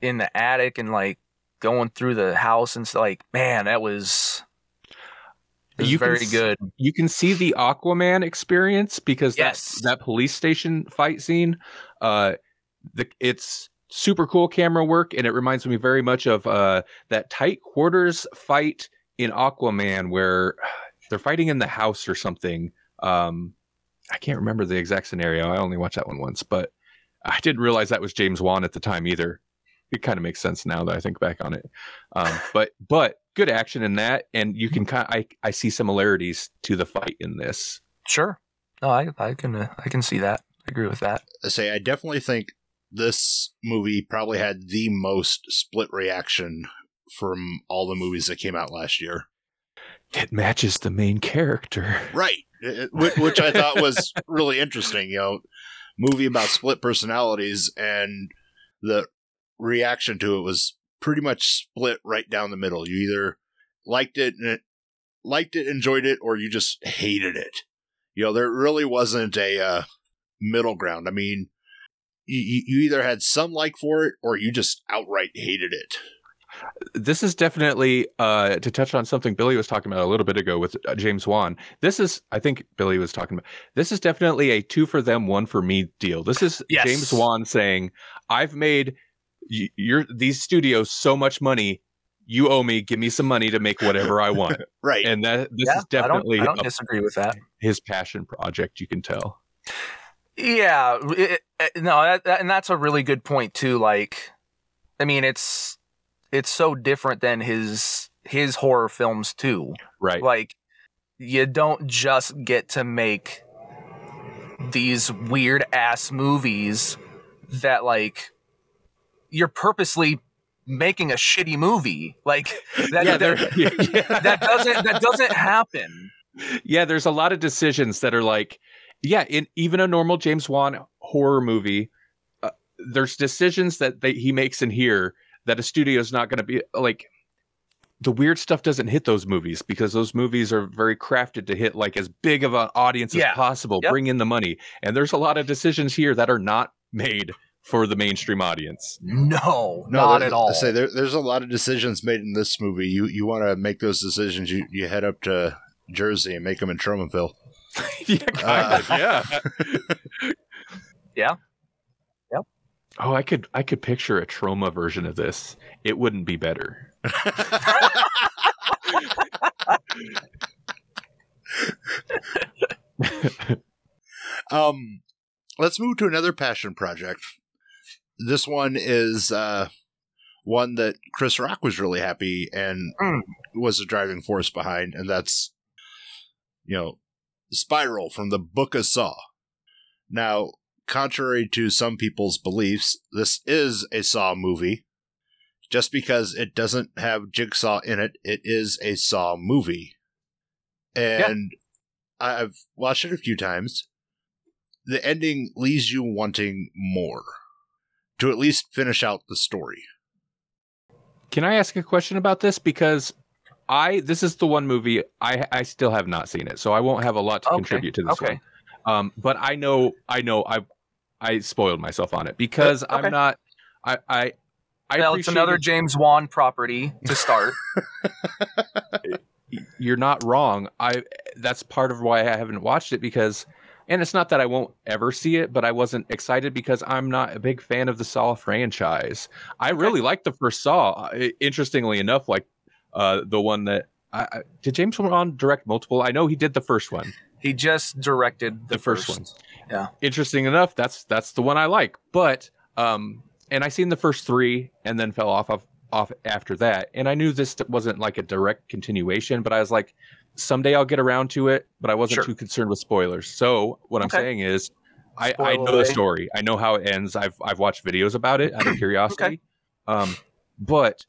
in the attic and like going through the house and stuff like man, that was it You very s- good. you can see the Aquaman experience because Yes. that that police station fight scene, uh, the it's super cool camera work, and it reminds me very much of uh that tight quarters fight in Aquaman where they're fighting in the house or something. Um, I can't remember the exact scenario. I only watched that one once, but I didn't realize that was James Wan at the time either. It kind of makes sense now that I think back on it. Um, but but good action in that, and you can kind I I see similarities to the fight in this. Sure. No, I I can uh, I can see that. I agree with that. I say, I definitely think this movie probably had the most split reaction from all the movies that came out last year. It matches the main character. Right. It- Which, which I thought was really interesting. You know, movie about split personalities, and the reaction to it was pretty much split right down the middle. You either liked it and it, liked it, enjoyed it, or you just hated it. You know, there really wasn't a uh, middle ground. I mean, you, you either had some like for it, or you just outright hated it. This is definitely uh, to touch on something Billy was talking about a little bit ago with uh, James Wan. This is, I think Billy was talking about. This is definitely a two for them, one for me deal. This is Yes. James Wan saying, "I've made y- your these studios so much money. You owe me. Give me some money to make whatever I want." Right. and that this yeah, is definitely I don't, I don't disagree with that. his passion project. You can tell. Yeah, it, it, no, that, that, and that's a really good point too. Like, I mean, it's it's so different than his his horror films too. Right. Like, you don't just get to make these weird ass movies that like you're purposely making a shitty movie. Like that, yeah, that, yeah. that doesn't that doesn't happen. yeah, there's a lot of decisions that are like, yeah, in even a normal James Wan horror movie, uh, there's decisions that they, he makes in here that a studio is not going to be like. The weird stuff doesn't hit those movies because those movies are very crafted to hit like as big of an audience Yeah. as possible, Yep. bring in the money. And there's a lot of decisions here that are not made for the mainstream audience. No, not at all. I say there, there's a lot of decisions made in this movie. You you want to make those decisions, you you head up to Jersey and make them in Tromaville. yeah, kind of, yeah. Yeah. Yep. Oh, I could I could picture a Troma version of this. It wouldn't be better. Um, let's move to another passion project. This one is uh, one that Chris Rock was really happy and Mm. was the driving force behind, and that's you know Spiral from the Book of Saw. Now, contrary to some people's beliefs, this is a Saw movie. Just because it doesn't have Jigsaw in it, it is a Saw movie. And I've watched it a few times the ending leaves you wanting more to at least finish out the story. Can I ask a question about this? Because I this is the one movie I I still have not seen it, so I won't have a lot to Okay, contribute to this okay. one. Um, but I know I know I I spoiled myself on it because Okay. I'm not I I I well, it's another James Wan property to start. you're not wrong. I that's part of why I haven't watched it because and it's not that I won't ever see it, but I wasn't excited because I'm not a big fan of the Saw franchise. I really like the first Saw. Interestingly enough, like uh, the one that I, I, did James Wan direct multiple? I know he did the first one. He just directed the, The first one. Yeah. Interesting enough, that's that's the one I like. But um, and I seen the first three and then fell off of off after that. And I knew this wasn't like a direct continuation, but I was like, someday I'll get around to it. But I wasn't Sure. too concerned with spoilers. So what I'm saying is, I, I know the story. I know how it ends. I've I've watched videos about it out of curiosity. Um, but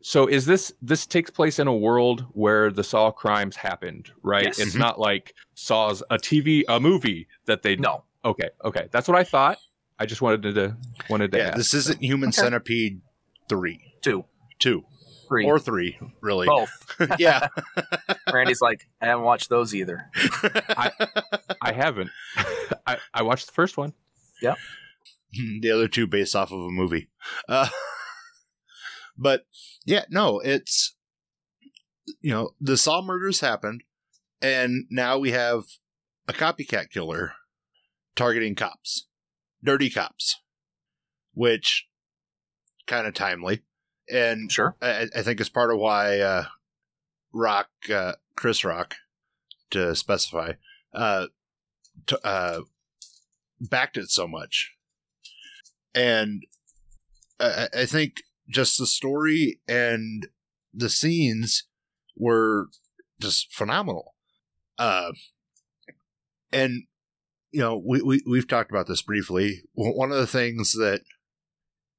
so is this this takes place in a world where the Saw crimes happened, right? Yes. It's Mhm. not like Saw's a TV a movie that they No. Okay, okay, that's what I thought. I just wanted to wanted to Yeah, ask. this isn't Human Okay. Centipede 3. Two, 2. three, Or 3, really. both. yeah. Randy's like, I haven't watched those either. I haven't. I, I watched the first one. Yeah the other two based off of a movie. Uh, but yeah, no, it's you know the Saw murders happened, and now we have a copycat killer targeting cops, dirty cops, which kind of timely, and Sure. I, I think it's part of why uh, Rock, uh, Chris Rock, to specify, uh, t- uh, backed it so much. And I, I I think just the story and the scenes were just phenomenal. Uh, and you know, we, we we've talked about this briefly. One of the things that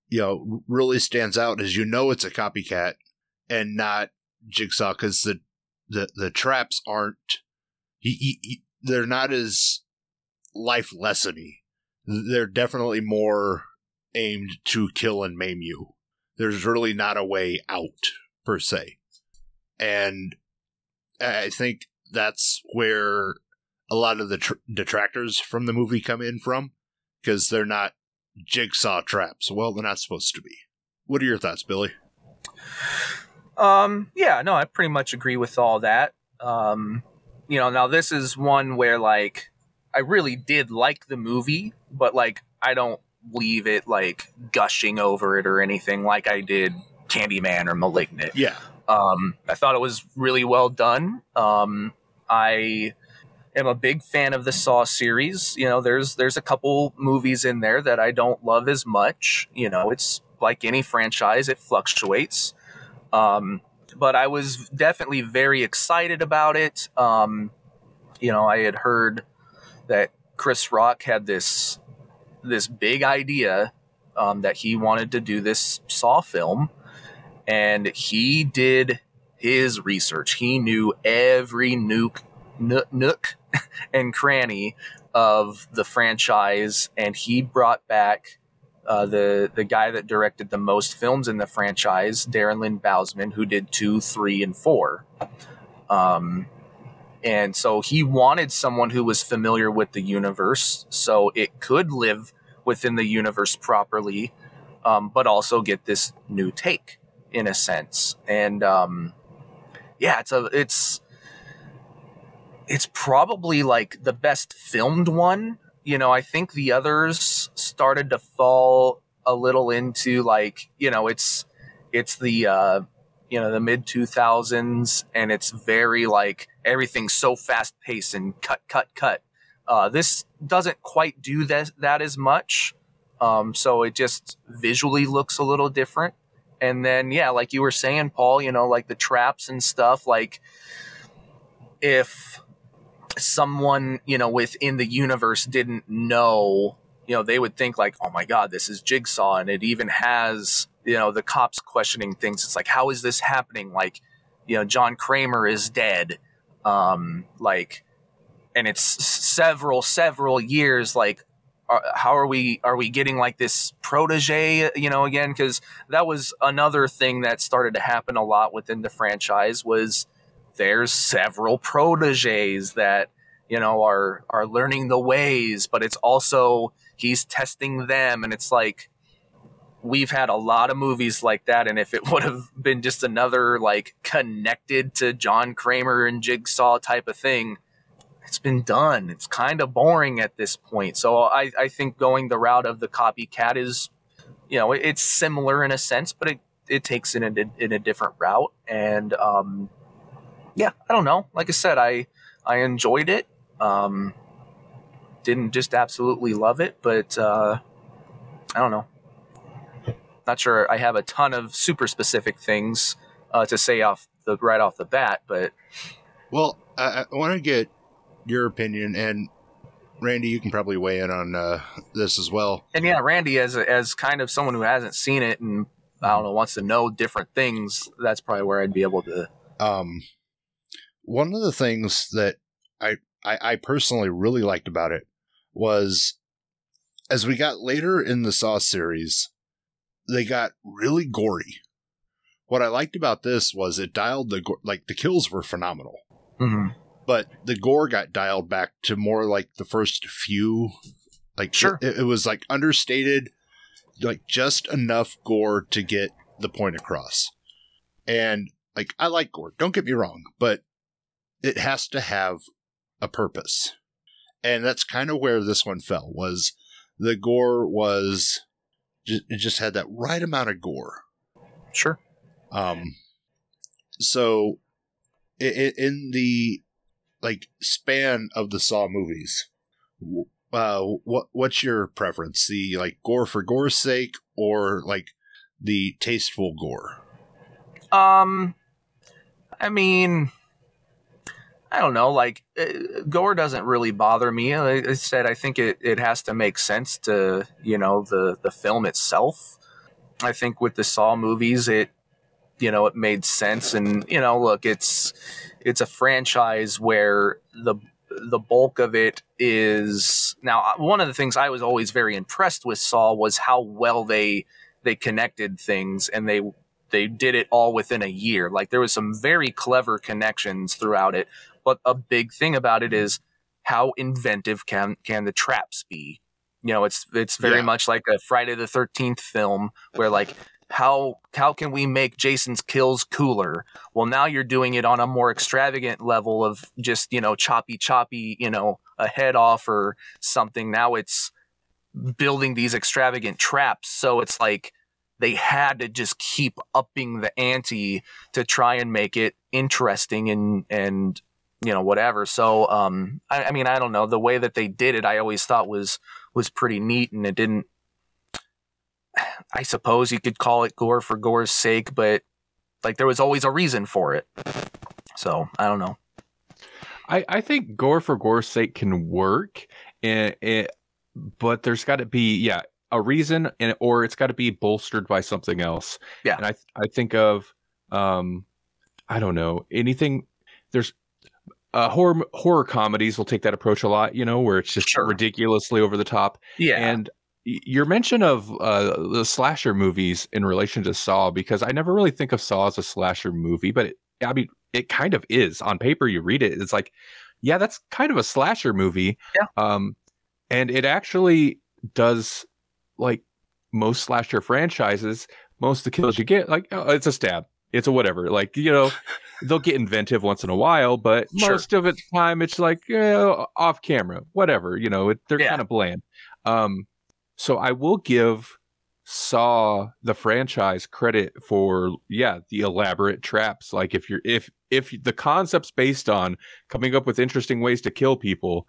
you know really stands out is you know it's a copycat and not Jigsaw because the, the the traps aren't he, he, he- they're not as life lessony. They're definitely more aimed to kill and maim you. There's really not a way out per se, and I think that's where a lot of the tr- detractors from the movie come in from because they're not jigsaw traps. Well, they're not supposed to be. What are your thoughts, Billy? Um, yeah, no, I pretty much agree with all that. Um, you know, now this is one where like I really did like the movie, but like I don't leave it like gushing over it or anything like I did Candyman or Malignant. Yeah, Um, I thought it was really well done. Um, I am a big fan of the Saw series. You know, there's there's a couple movies in there that I don't love as much. You know, it's like any franchise, it fluctuates. Um, but I was definitely very excited about it. Um, you know, I had heard that Chris Rock had this this big idea um, that he wanted to do this Saw film, and he did his research. He knew every nook, nook, nook and cranny of the franchise, and he brought back uh, the the guy that directed the most films in the franchise, Darren Lynn Bousman, who did two, three, and four. Um, and so he wanted someone who was familiar with the universe, so it could live within the universe properly, um, but also get this new take in a sense. And um, yeah, it's a it's it's probably like the best filmed one. You know, I think the others started to fall a little into like, you know, it's it's the uh you know, the mid 2000s and it's very like everything's so fast paced and cut cut cut. Uh this doesn't quite do that that as much. Um so it just visually looks a little different. And then yeah, like you were saying Paul, you know, like the traps and stuff like if someone you know within the universe didn't know you know they would think like oh my god this is jigsaw and it even has you know the cops questioning things. It's like how is this happening? Like you know john kramer is dead. Um like and it's several several years like are, how are we are we getting like this protege you know again? Because that was another thing that started to happen a lot within the franchise was there's several proteges that you know are are learning the ways but it's also he's testing them. And it's like we've had a lot of movies like that and if it would have been just another like connected to john kramer and jigsaw type of thing it's been done it's kind of boring at this point so i i think going the route of the copycat is you know it's similar in a sense but it it takes it in a, in a different route and um yeah, I don't know. Like I said, I I enjoyed it. Um, didn't just absolutely love it, but uh, I don't know. Not sure. I have a ton of super specific things uh, to say off the right off the bat, but well, I, I want to get your opinion, and Randy, you can probably weigh in on uh, this as well. And yeah, Randy, as as kind of someone who hasn't seen it and I don't know wants to know different things, that's probably where I'd be able to. Um, one of the things that I, I, I personally really liked about it was as we got later in the Saw series, they got really gory. What I liked about this was it dialed the like the kills were phenomenal, mm-hmm. but the gore got dialed back to more like the first few. Like sure, it, it was like understated, like just enough gore to get the point across. And like I like gore, don't get me wrong, but it has to have a purpose. And that's kind of where this one fell was the gore was it just had that right amount of gore. Sure. Um so in the like span of the Saw movies, uh, what what's your preference? The like gore for gore's sake, or like the tasteful gore? Um, I mean, I don't know. Like uh, gore doesn't really bother me. Like I said, I think it, it has to make sense to you know the the film itself. I think with the Saw movies, it you know it made sense, and you know, look, it's it's a franchise where the the bulk of it is now uh, one of the things I was always very impressed with Saw was how well they they connected things and they they did it all within a year. Like there was some very clever connections throughout it but a big thing about it is how inventive can can the traps be? You know, it's it's very yeah. much like a Friday the Thirteenth film where like how how can we make Jason's kills cooler? Well, now you're doing it on a more extravagant level of just you know choppy choppy you know a head off or something. Now it's building these extravagant traps, so it's like they had to just keep upping the ante to try and make it interesting and and you know whatever. So um, I, I mean I don't know the way that they did it. I always thought was was pretty neat, and it didn't. I suppose you could call it gore for gore's sake, but like there was always a reason for it. So I don't know. I, I think gore for gore's sake can work, and it, but there's got to be yeah a reason, and or it's got to be bolstered by something else. Yeah. and I I think of um I don't know anything. There's uh, horror horror comedies will take that approach a lot, you know, where it's just Sure. ridiculously over the top. Yeah, And your mention of uh, the slasher movies in relation to Saw, because I never really think of Saw as a slasher movie, but it, I mean, it kind of is. On paper, you read it, it's like, yeah, that's kind of a slasher movie. Yeah. Um, and it actually does like most slasher franchises. Most of the kills you get, like, oh, it's a stab, it's a whatever. Like, you know, they'll get inventive once in a while, but Sure. most of the time it's like eh, off camera, whatever. You know, it, they're Yeah. kind of bland. Um, so I will give Saw the franchise credit for yeah the elaborate traps. Like if you're if if the concept's based on coming up with interesting ways to kill people,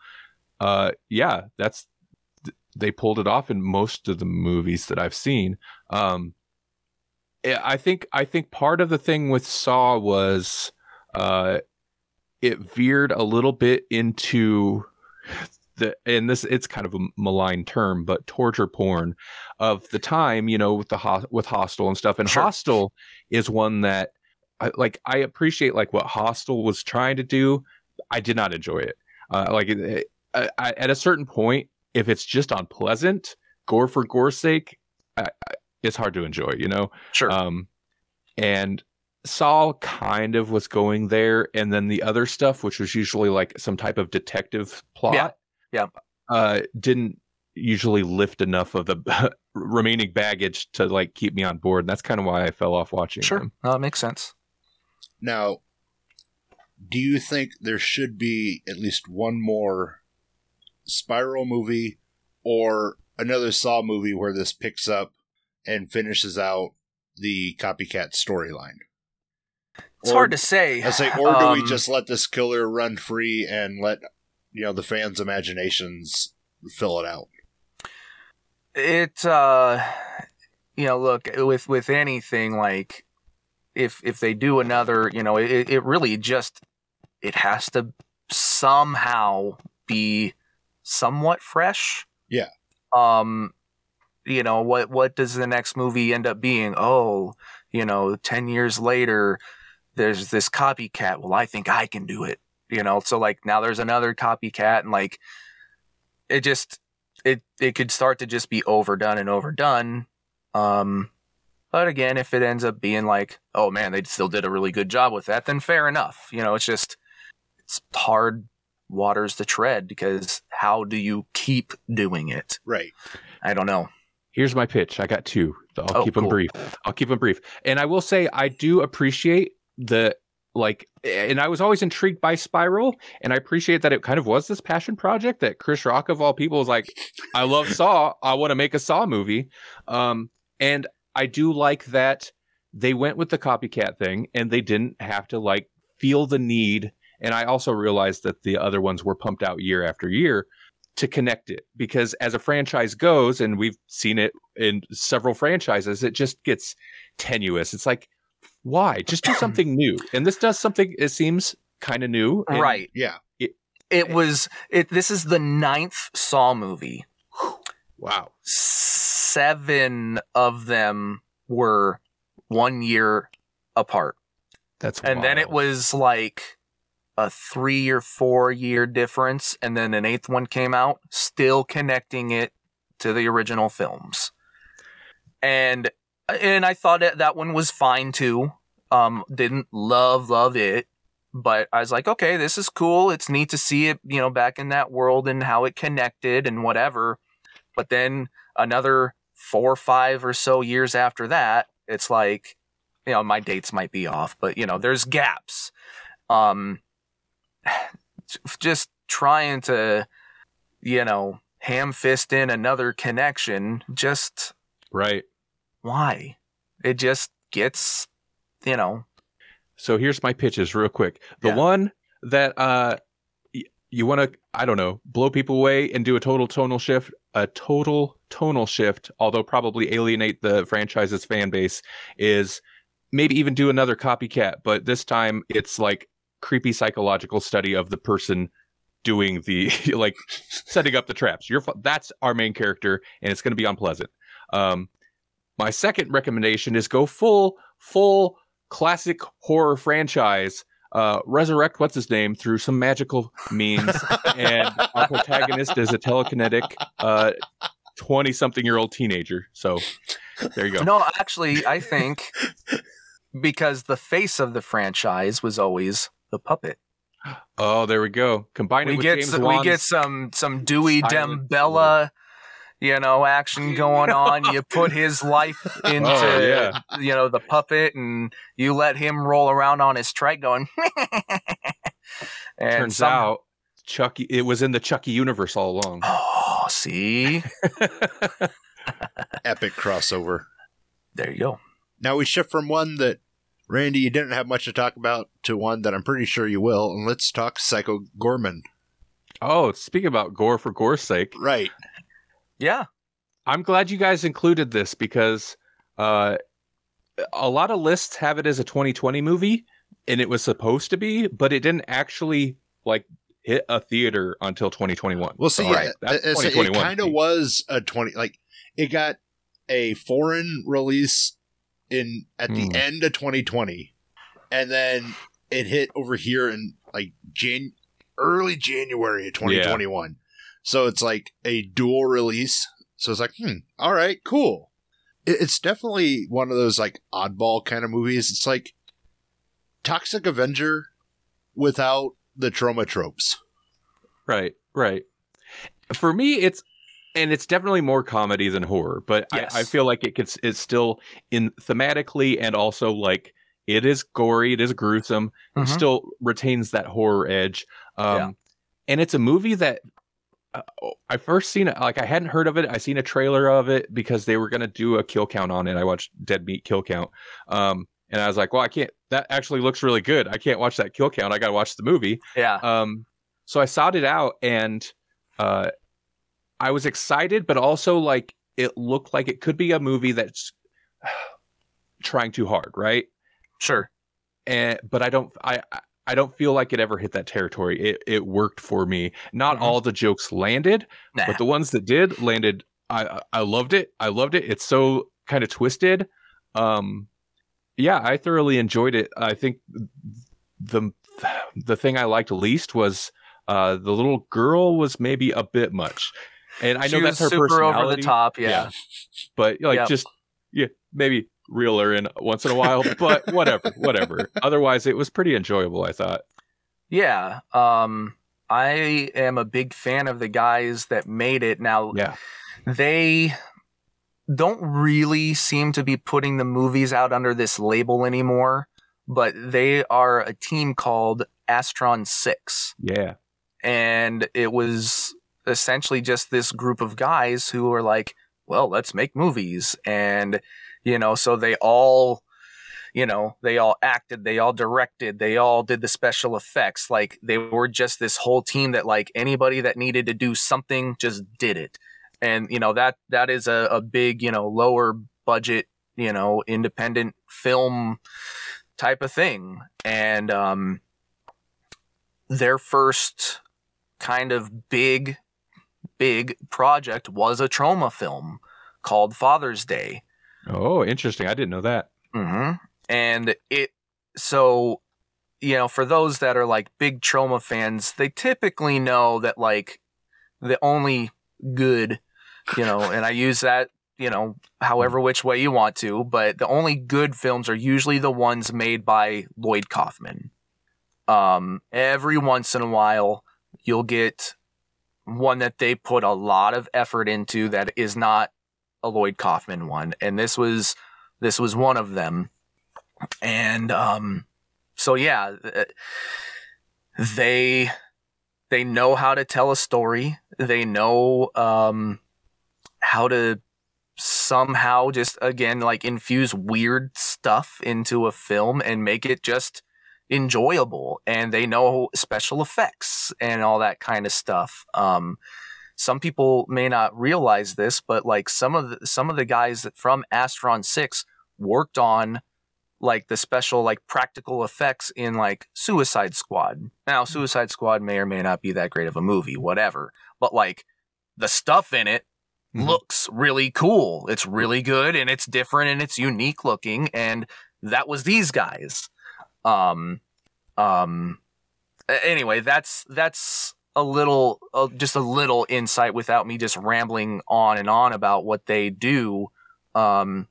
uh, yeah, that's they pulled it off in most of the movies that I've seen. Um, I think I think part of the thing with Saw was uh, it veered a little bit into the and this it's kind of a malign term, but torture porn of the time, you know, with the ho- with Hostel and stuff. And Sure. Hostel is one that I like. I appreciate like what Hostel was trying to do. I did not enjoy it. Uh, like it, it- I, I, at a certain point, if it's just unpleasant, gore for gore's sake, I, I, it's hard to enjoy. You know. sure. Um, and Saw kind of was going there, and then the other stuff, which was usually like some type of detective plot, Yeah. Yeah. uh, didn't usually lift enough of the remaining baggage to like keep me on board. And that's kind of why I fell off watching sure. them. No, that makes sense. Now, do you think there should be at least one more Spiral movie or another Saw movie where this picks up and finishes out the copycat storyline? It's Or- hard to say. I say, or do we Um, just let this killer run free and let you know the fans' imaginations fill it out? it uh you know look with with anything like if if they do another you know it, it really just it has to somehow be somewhat fresh Yeah. um you know what what does the next movie end up being? Oh you know 10 years later there's this copycat. Well i think i can do it you know? So like now there's another copycat and like it just it it could start to just be overdone and overdone. Um but again if it ends up being like oh man they still did a really good job with that then fair enough. You know it's just it's hard waters to tread because how do you keep doing it? Right. i don't know Here's my pitch. I got two. I'll Oh, keep them brief. I'll keep them brief. And I will say I do appreciate the like and I was always intrigued by Spiral and I appreciate that it kind of was this passion project that Chris Rock of all people was like I love Saw, I want to make a Saw movie. Um and I do like that they went with the copycat thing and they didn't have to like feel the need and I also realized that the other ones were pumped out year after year to connect it because as a franchise goes and we've seen it in several franchises it just gets tenuous. It's like why? Just do something new. And this does something it seems kind of new and right. Yeah. it it eh was it this is the ninth saw movie. Wow. Seven of them were one year apart. That's and then it was like a three or four year difference and then an eighth one came out still connecting it to the original films. And and i thought that that one was fine too. Um didn't love love it but i was like okay this is cool. It's neat to see it you know back in that world and how it connected and whatever. But then another four five or so years after that it's like you know my dates might be off but you know there's gaps. Um just trying to you know ham fist in another connection just right. why? It just gets you know. So here's my pitches real quick. The Yeah. one that uh y- you want to I don't know blow people away and do a total tonal shift, a total tonal shift, although probably alienate the franchise's fan base, is maybe even do another copycat, but this time it's like creepy psychological study of the person doing the like setting up the traps. You're that's our main character, and it's going to be unpleasant. Um, my second recommendation is go full full classic horror franchise. Uh, resurrect what's his name through some magical means, and our protagonist is a telekinetic uh, twenty something year old teenager. So there you go. No, actually, I think because the face of the franchise was always the puppet. Oh, there we go. Combine it We with get James some, we get some some Dewey silent Dembella, you know, action going on. You put his life into Oh, yeah. you know the puppet, and you let him roll around on his trike, going. and Turns some- out Chucky. It was in the Chucky universe all along. oh, see, Epic crossover. there you go. Now we shift from one that Randy you didn't have much to talk about to one that I'm pretty sure you will, and let's talk Psycho Goreman. oh, speaking about gore for gore's sake, Right. Yeah, I'm glad you guys included this because uh, a lot of lists have it as a 2020 movie, and it was supposed to be, but it didn't actually like hit a theater until 2021. Well, see, So, yeah, that's it, it kind of was a 20 like it got a foreign release in at the Hmm. end of 2020 and then it hit over here in like Jan early January of 2021. So it's like a dual release. So it's like, hmm, all right, cool. It's definitely one of those like oddball kind of movies. It's like Toxic Avenger without the Troma tropes. Right, right. For me, it's and it's definitely more comedy than horror, but Yes. I, I feel like it gets it's still in thematically and also like it is gory, it is gruesome, it Mhm. still retains that horror edge. Um, Yeah. and it's a movie that uh, I first seen it like I hadn't heard of it. I seen a trailer of it because they were gonna do a kill count on it. I watched Dead Meat Kill Count, um, and I was like, well, I can't. That actually looks really good. I can't watch that kill count. I gotta watch the movie. yeah. Um, so I sought it out and uh, I was excited, but also like it looked like it could be a movie that's trying too hard, right? Sure. And but I don't, I, I- don't feel like it ever hit that territory. It it worked for me. Not Mhm. all the jokes landed, Nah. but the ones that did landed. I I- I loved it. I loved it. It's so kind of twisted. Um, yeah, I thoroughly enjoyed it. I think the the thing I liked least was uh the little girl was maybe a bit much, and I She know that's her super over the personality, top. Yeah. but like Yep. just yeah maybe reel her in once in a while. but whatever, whatever. Otherwise, it was pretty enjoyable. I thought. Yeah. Um, I am a big fan of the guys that made it. Now, Yeah. they don't really seem to be putting the movies out under this label anymore, but they are a team called Astron 6. Yeah. And it was essentially just this group of guys who were like, well, let's make movies. And, you know, so they all you know, they all acted, they all directed, they all did the special effects. Like they were just this whole team that like anybody that needed to do something just did it. And you know, that that is a, a big, you know, lower budget, you know, independent film type of thing. And um their first kind of big big project was a Troma film called Father's Day. Oh, interesting. I didn't know that. hmm And it, so, you know, for those that are like big Troma fans, they typically know that like the only good, you know, and I use that, you know, however which way you want to, but the only good films are usually the ones made by Lloyd Kaufman. Um, every once in a while, you'll get one that they put a lot of effort into that is not a Lloyd Kaufman one, and this was this was one of them. And um so yeah they they know how to tell a story. They know um how to somehow just again like infuse weird stuff into a film and make it just enjoyable and they know special effects and all that kind of stuff. Um, some people may not realize this, but like some of the, some of the guys that from Astron 6 worked on like the special like practical effects in like Suicide Squad. Now Suicide Squad may or may not be that great of a movie, whatever. But like the stuff in it Mhm. looks really cool. It's really good and it's different and it's unique looking and that was these guys. Um um anyway, that's that's a little uh, just a little insight without me just rambling on and on about what they do. Um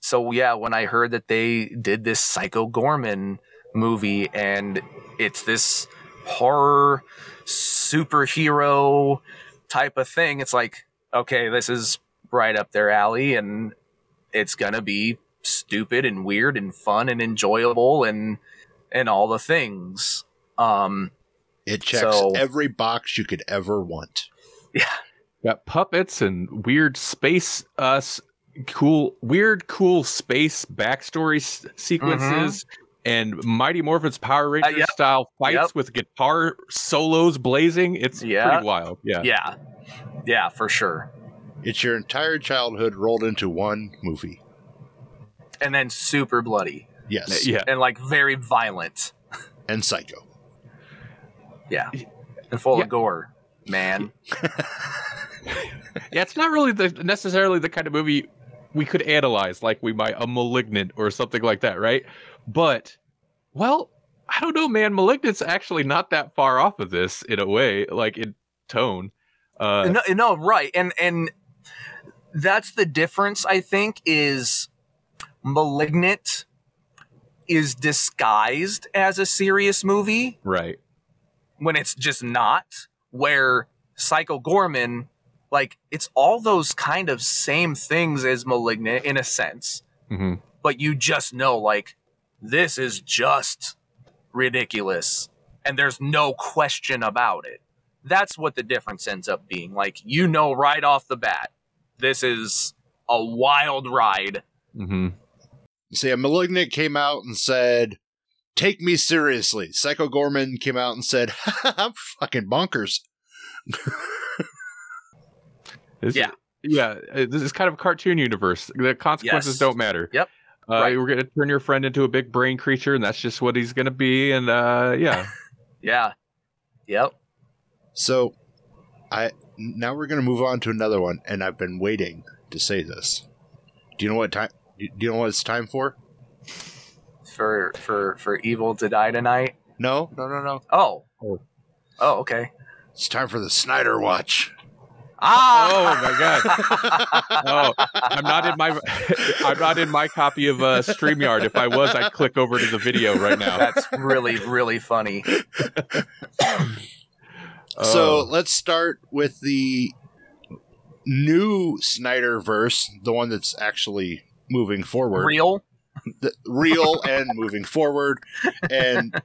so yeah, when I heard that they did this Psycho Goreman movie and it's this horror superhero type of thing, it's like, okay, this is right up their alley and it's gonna be stupid and weird and fun and enjoyable and and all the things. Um It checks So- every box you could ever want. yeah. Got puppets and weird space, uh, cool, weird, cool space backstory s- sequences, and Mighty Morphin's Power Rangers Mm-hmm. Uh, yep. style fights Yep. with guitar solos blazing. It's Yeah. pretty wild. Yeah. Yeah. Yeah, for sure. It's your entire childhood rolled into one movie. And then super bloody Yes. Yeah. and like very violent. And Psycho. Yeah. And full Yeah. of gore, man. Yeah, it's not really the necessarily the kind of movie we could analyze like we might a malignant or something like that, right? But well, I don't know, man. Malignant's actually not that far off of this in a way, like in tone. Uh no, no, right. And and that's the difference I think is Malignant is disguised as a serious movie right. when it's just not where Psycho Goreman like it's all those kind of same things as Malignant in a sense. hmm but you just know like this is just ridiculous and there's no question about it that's what the difference ends up being like you know right off the bat this is a wild ride hmm See, a Malignant came out and said, Take me seriously. Psycho Goreman came out and said, I'm fucking bonkers. This, Yeah. Yeah. uh, This is kind of a cartoon universe. The consequences Yes. don't matter. Yep. Uh, Right. We're going to turn your friend into a big brain creature, and that's just what he's going to be. And uh, yeah. yeah yep So, I now we're going to move on to another one, and I've been waiting to say this. Do you know what time? Do you know what it's time for? for for for evil to die tonight No, no, no, no. oh Oh. oh okay It's time for the Snyder Watch. ah Oh, my God. Oh, I'm not in my I'm not in my copy of uh, Streamyard. If I was, I'd click over to the video right now. that's really really funny So Oh. let's start with the new Snyder verse, the one that's actually moving forward. real real and moving forward and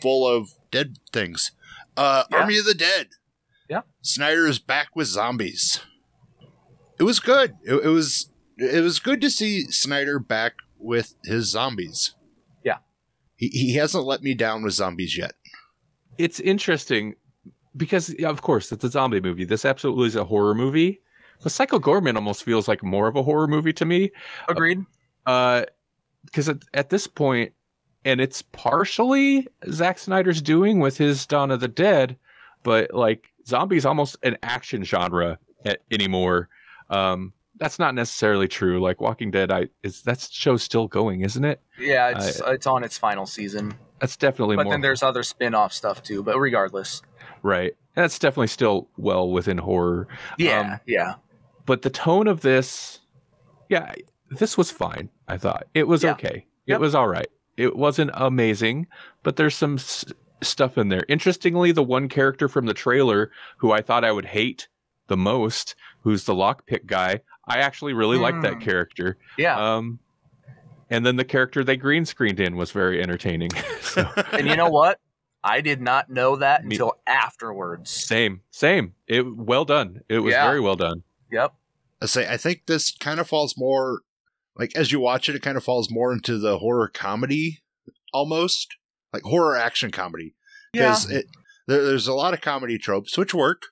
full of dead things. Uh, Yeah. Army of the Dead. Yeah. Snyder is back with zombies. It was good. It, it was it was good to see Snyder back with his zombies. Yeah. He, he hasn't let me down with zombies yet. it's interesting because yeah, of course it's a zombie movie. This absolutely is a horror movie. But Psycho Goreman almost feels like more of a horror movie to me. agreed Uh because at, at this point, and it's partially Zack Snyder's doing with his Dawn of the Dead, but like zombies almost an action genre anymore. Um that's not necessarily true. Like Walking Dead, I is that show's still going, isn't it? yeah it's it's on its final season That's definitely but more then there's other spin-off stuff too but regardless right. That's definitely still well within horror. yeah Um, yeah but the tone of this yeah this was fine i thought. It was Yeah. okay. Yep. it was all right. It wasn't amazing but there's some s- stuff in there. Interestingly the one character from the trailer who i thought i would hate the most who's the lockpick guy i actually really liked that Mm. character. Yeah. Um and then the character they green screened in was very entertaining. So and you know what? I did not know that Me- until afterwards. Same same. It well done. It was Yeah. very well done yep I say I think this kind of falls more like as you watch it, it kind of falls more into the horror comedy almost. like horror action comedy Yeah. because it there, there's a lot of comedy tropes which work.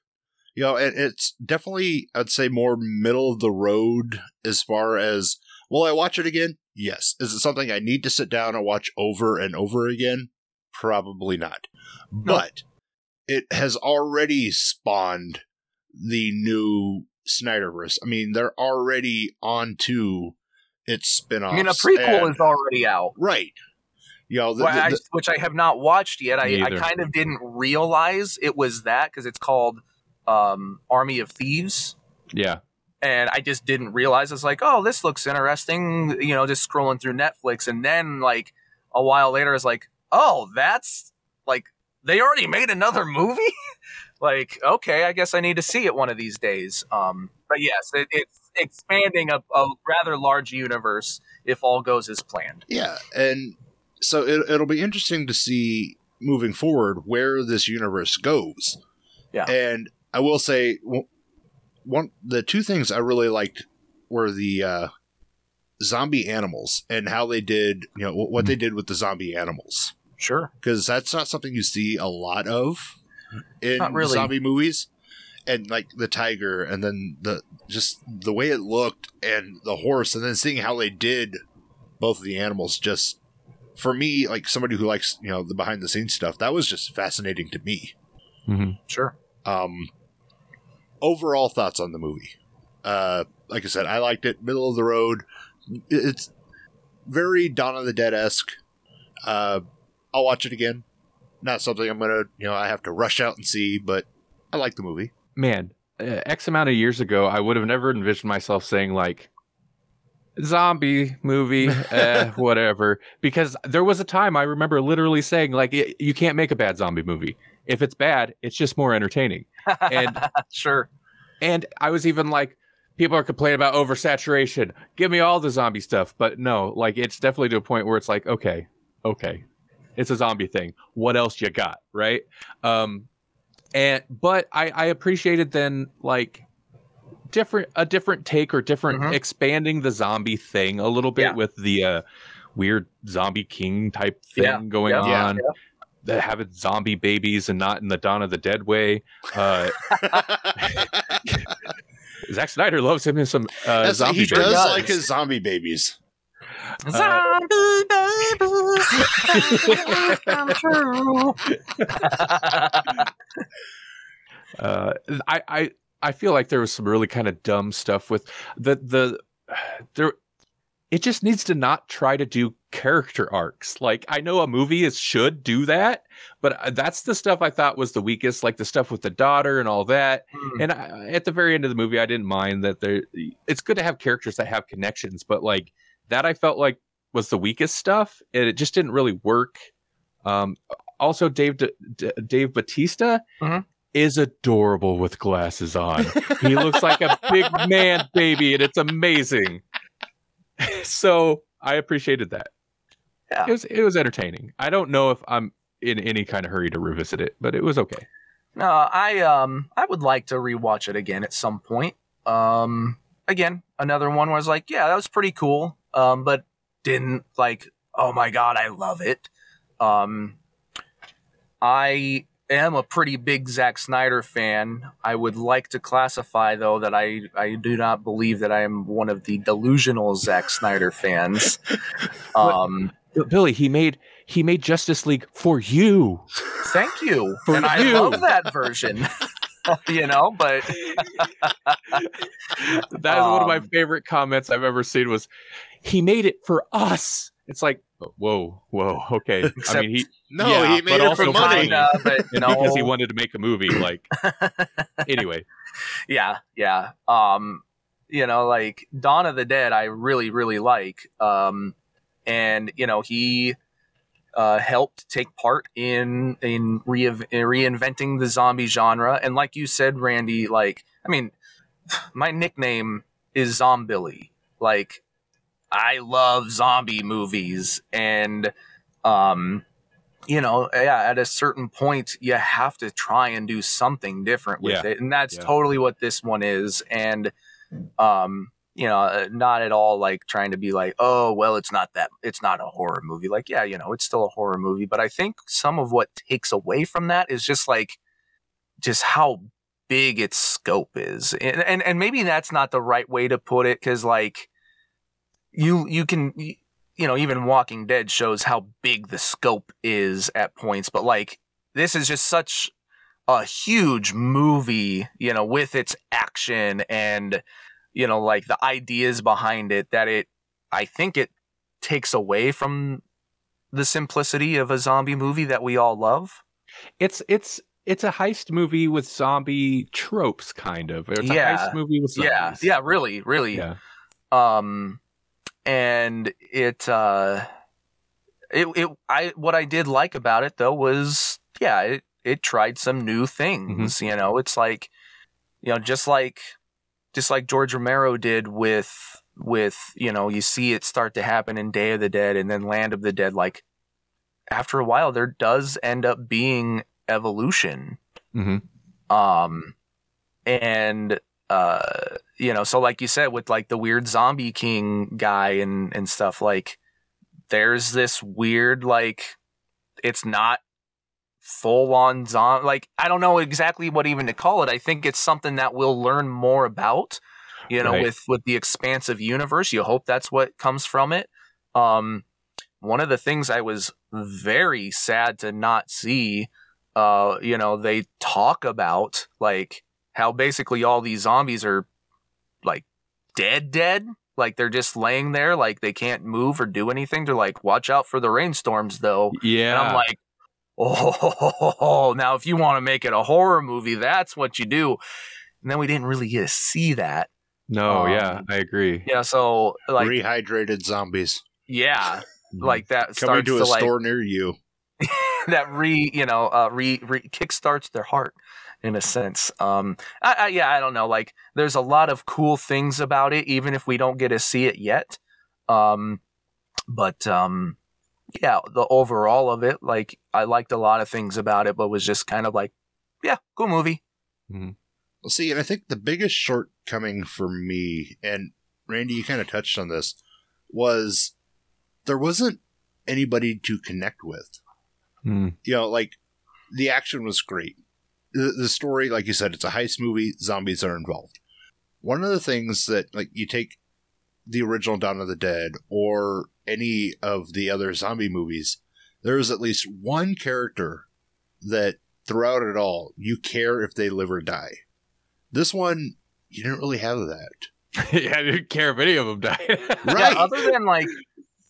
You know, and it's definitely I'd say more middle of the road as far as will I watch it again? Yes. Is it something I need to sit down and watch over and over again? Probably not. But it has already spawned the new Snyderverse. I mean, they're already on to its spin-offs. I mean, a prequel and- is already out. right. You know, the, Well, the- I- which I have not watched yet. I, I kind of didn't realize it was that because it's called um, Army of Thieves. Yeah. And I just didn't realize it's like, oh, this looks interesting. You know, just scrolling through Netflix, and then like a while later, it's like, oh, that's like they already made another movie. like, okay, I guess I need to see it one of these days. Um, but yes, it, it's expanding a, a rather large universe if all goes as planned. Yeah, and so it, it'll be interesting to see moving forward where this universe goes. Yeah. and I will say one the two things I really liked were the uh, zombie animals and how they did you know what they did with the zombie animals Sure. because that's not something you see a lot of in Not really. zombie movies. And like the tiger, and then the just the way it looked, and the horse, and then seeing how they did both of the animals, just for me, like somebody who likes you know the behind the scenes stuff, that was just fascinating to me. mm-hmm. Sure. Um, overall thoughts on the movie. Uh, like I said, I liked it. Middle of the road. It's very Dawn of the Dead esque. Uh, I'll watch it again. Not something I'm gonna, you know, I have to rush out and see, but I like the movie. Man, uh, X amount of years ago, I would have never envisioned myself saying like zombie movie, uh, whatever. Because there was a time I remember literally saying like, you can't make a bad zombie movie. If it's bad, it's just more entertaining. And sure. And I was even like, people are complaining about oversaturation. Give me all the zombie stuff. But no, like it's definitely to a point where it's like, okay, okay, it's a zombie thing. What else you got, right? Um, and but I I appreciated then like different a different take or different Mhm. expanding the zombie thing a little bit Yeah. with the uh weird zombie king type thing Yeah, going yeah, yeah, on. That having zombie babies and not in the Dawn of the Dead way. Uh, Zack Snyder loves him in some uh, zombie he babies. does. like his zombie babies. Zombie babies come true. Uh, I, I I feel like there was some really kind of dumb stuff with the the there. It just needs to not try to do character arcs. Like I know a movie is should do that, but uh, that's the stuff I thought was the weakest. Like the stuff with the daughter and all that. Hmm. And I, at the very end of the movie, I didn't mind that there. It's good to have characters that have connections, but like that, I felt like was the weakest stuff, and it just didn't really work. Um, also, Dave D- D- Dave Batista Mhm. is adorable with glasses on. he looks like a big man baby, and it's amazing. so I appreciated that. Yeah. It was it was entertaining. I don't know if I'm in any kind of hurry to revisit it, but it was okay. No, I um I would like to rewatch it again at some point. Um again, another one where I was like, yeah, that was pretty cool. Um but didn't like, oh my god, I love it. Um I am a pretty big Zack Snyder fan. I would like to classify though that I I do not believe that I am one of the delusional Zack Snyder fans. Um Bill- Billy, he made he made Justice League for you. thank you. For and I love that version. you know, but That is one of my Um, favorite comments I've ever seen. Was he made it for us? It's like whoa, whoa, okay. I Except- mean, he No, Yeah, he made but it for money. kinda, but no. because he wanted to make a movie. Like anyway, yeah yeah um you know like dawn of the dead i really really like um and you know he uh helped take part in in re- reinventing the zombie genre and like you said randy like i mean my nickname is zombilly like i love zombie movies and um you know, yeah, at a certain point, you have to try and do something different with Yeah. it, and that's Yeah. totally what this one is. And, um, you know, uh, not at all like trying to be like, oh, well, it's not that, it's not a horror movie. Like, yeah, you know, it's still a horror movie. But I think some of what takes away from that is just like, just how big its scope is. And, and, and maybe that's not the right way to put it because, like, you, you can, you know, even Walking Dead shows how big the scope is at points. But like, this is just such a huge movie, you know, with its action and, you know, like the ideas behind it that it, I think it takes away from the simplicity of a zombie movie that we all love. It's it's it's a heist movie with zombie tropes, kind of. It's a heist movie with zombies. Yeah, yeah, really, really. yeah. Um, and it, uh, it, it, I, what I did like about it though was, yeah, it, it tried some new things. You know, it's like, you know, just like, just like George Romero did with, with, you know, you see it start to happen in Day of the Dead and then Land of the Dead. Like, after a while, there does end up being evolution hmm um and uh you know so like you said with like the weird zombie king guy and and stuff like there's this weird like it's not full on zombie like i don't know exactly what even to call it. I think it's something that we'll learn more about you know Right. with with the expansive universe. You hope that's what comes from it. Um one of the things i was very sad to not see uh you know they talk about like how basically all these zombies are like dead dead like they're just laying there like they can't move or do anything they're like watch out for the rainstorms though Yeah. and i'm like oh now if you want to make it a horror movie that's what you do and then we didn't really get to see that no, yeah, um, I agree. yeah so like Rehydrated zombies yeah Mhm. like that coming starts to to a like store near you. that re you know uh re, re kickstarts their heart in a sense um I, I yeah i don't know like there's a lot of cool things about it even if we don't get to see it yet um but um yeah the overall of it like i liked a lot of things about it but was just kind of like yeah cool movie Well, see, and I think the biggest shortcoming for me, and Randy, you kind of touched on this, was there wasn't anybody to connect with. Mm. You know, like the action was great. The, the story, like you said, it's a heist movie. Zombies are involved. One of the things that, like, you take the original Dawn of the Dead or any of the other zombie movies, there is at least one character that throughout it all you care if they live or die. This one, you didn't really have that. yeah, I didn't care if any of them died. Right. yeah other than like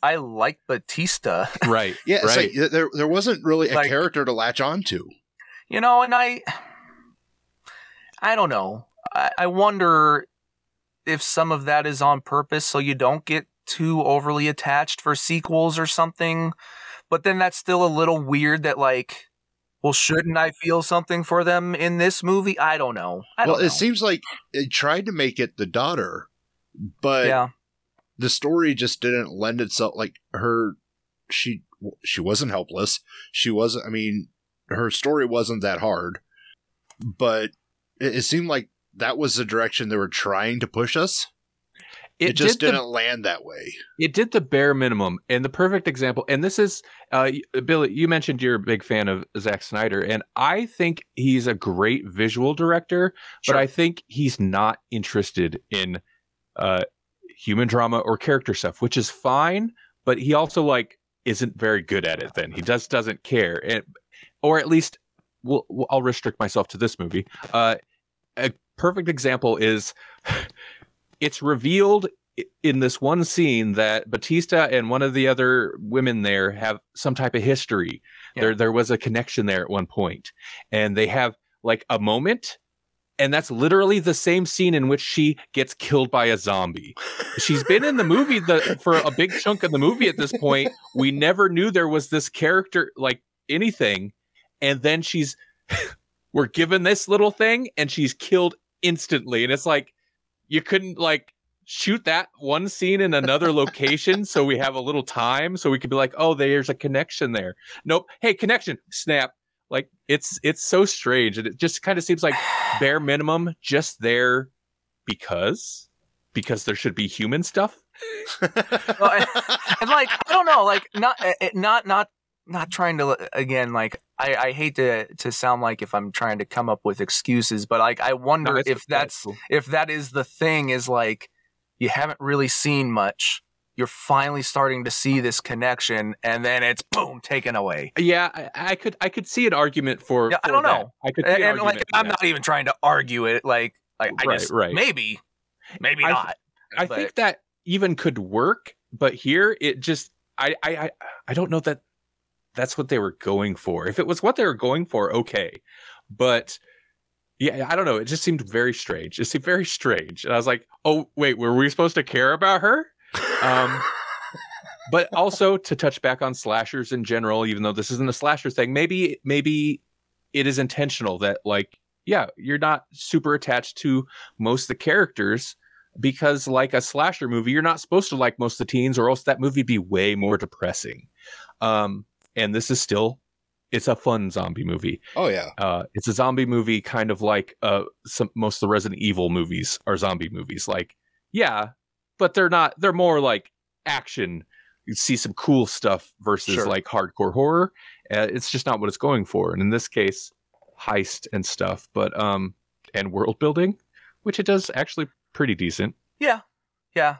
i like batista right. Yeah, it's right. like there there wasn't really a Like- character to latch onto. You know and i i don't know I, I wonder if some of that is on purpose so you don't get too overly attached for sequels or something but then that's still a little weird that like well shouldn't i feel something for them in this movie i don't know I well, don't it know. seems like it tried to make it the daughter, but yeah the story just didn't lend itself. Like her, she she wasn't helpless. She wasn't. I mean, her story wasn't that hard, but it, it seemed like that was the direction they were trying to push us. It, just did didn't land that way. it did the bare minimum and the perfect example and this is uh billy you mentioned you're a big fan of Zack snyder and i think he's a great visual director Sure. but i think he's not interested in uh human drama or character stuff which is fine but he also like isn't very good at it then he just doesn't care and, or at least well, i'll restrict myself to this movie uh a perfect example is it's revealed in this one scene that Batista and one of the other women there have some type of history. Yeah. There there was a connection there at one point and they have like a moment and that's literally the same scene in which she gets killed by a zombie. She's been in the movie the, for a big chunk of the movie at this point. We never knew there was this character like anything and then she's we're given this little thing and she's killed instantly. And it's like you couldn't like shoot that one scene in another location so we have a little time so we could be like oh there's a connection there. Nope. Hey connection. Snap. Like it's it's so strange and it just kind of seems like bare minimum just there because because there should be human stuff. Well, and, and like I don't know, like not eh, eh, not not not trying to again like I, I hate to to sound like if I'm trying to come up with excuses, but like I wonder No, if that's cool. if that is the thing is like you haven't really seen much. You're finally starting to see this connection, and then it's boom taken away. Yeah, I, I could I could see an argument for. Yeah, I don't that. know. I could see And, an like argument for I'm that. not even trying to argue it. Like like I Right, just right. maybe maybe I- not. I but- think that even could work, but here it just I I I, I don't know that that's what they were going for. If it was what they were going for, okay. But yeah, I don't know. It just seemed very strange. It seemed very strange. And I was like, "Oh, wait, were we supposed to care about her?" Um but also to touch back on slashers in general, even though this isn't a slasher thing, maybe maybe it is intentional that like yeah, you're not super attached to most of the characters because like a slasher movie, you're not supposed to like most of the teens, or else that movie be way more depressing. Um, and this is still it's a fun zombie movie. oh yeah. Uh, it's a zombie movie, kind of like uh, some most of the Resident Evil movies are zombie movies. Like, yeah, but they're not. They're more like action. You see some cool stuff versus Sure. like hardcore horror. Uh, it's just not what it's going for. And in this case, heist and stuff, but um, and world building, which it does actually pretty decent. Yeah, yeah.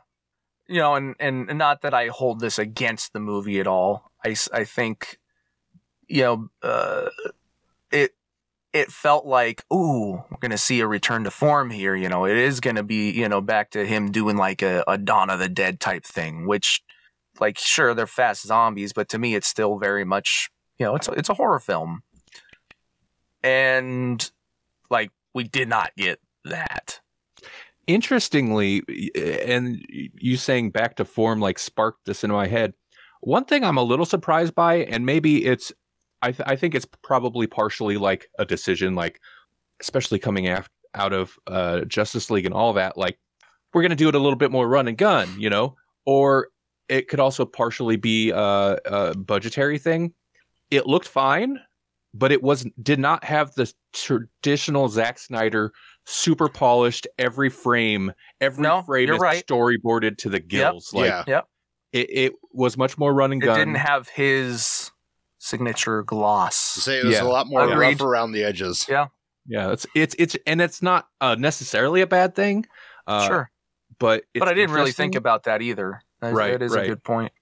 You know, and, and and not that I hold this against the movie at all. I, I think, you know, uh, it it felt like, ooh, we're gonna see a return to form here. You know, it is gonna be, you know, back to him doing like a, a Dawn of the Dead type thing. Which, like, sure, they're fast zombies, but to me, it's still very much, you know, it's it's a horror film. And like, we did not get that. interestingly and you saying back to form like sparked this in my head one thing i'm a little surprised by and maybe it's i, th- I think it's probably partially like a decision like especially coming af- out of uh, justice league and all that like we're going to do it a little bit more run and gun you know or it could also partially be a, a budgetary thing it looked fine but it was did not have the traditional Zack Snyder super polished every frame every No, frame is right. storyboarded to the gills like yeah. Yep. It, it was much more run and It gun didn't have his signature gloss. To say it was Yeah. a lot more Agreed. rough around the edges. Yeah. yeah it's it's it's and it's not uh, necessarily a bad thing uh, sure. but it's But I didn't really think interesting. about that either. That, Right, that is right. a good point.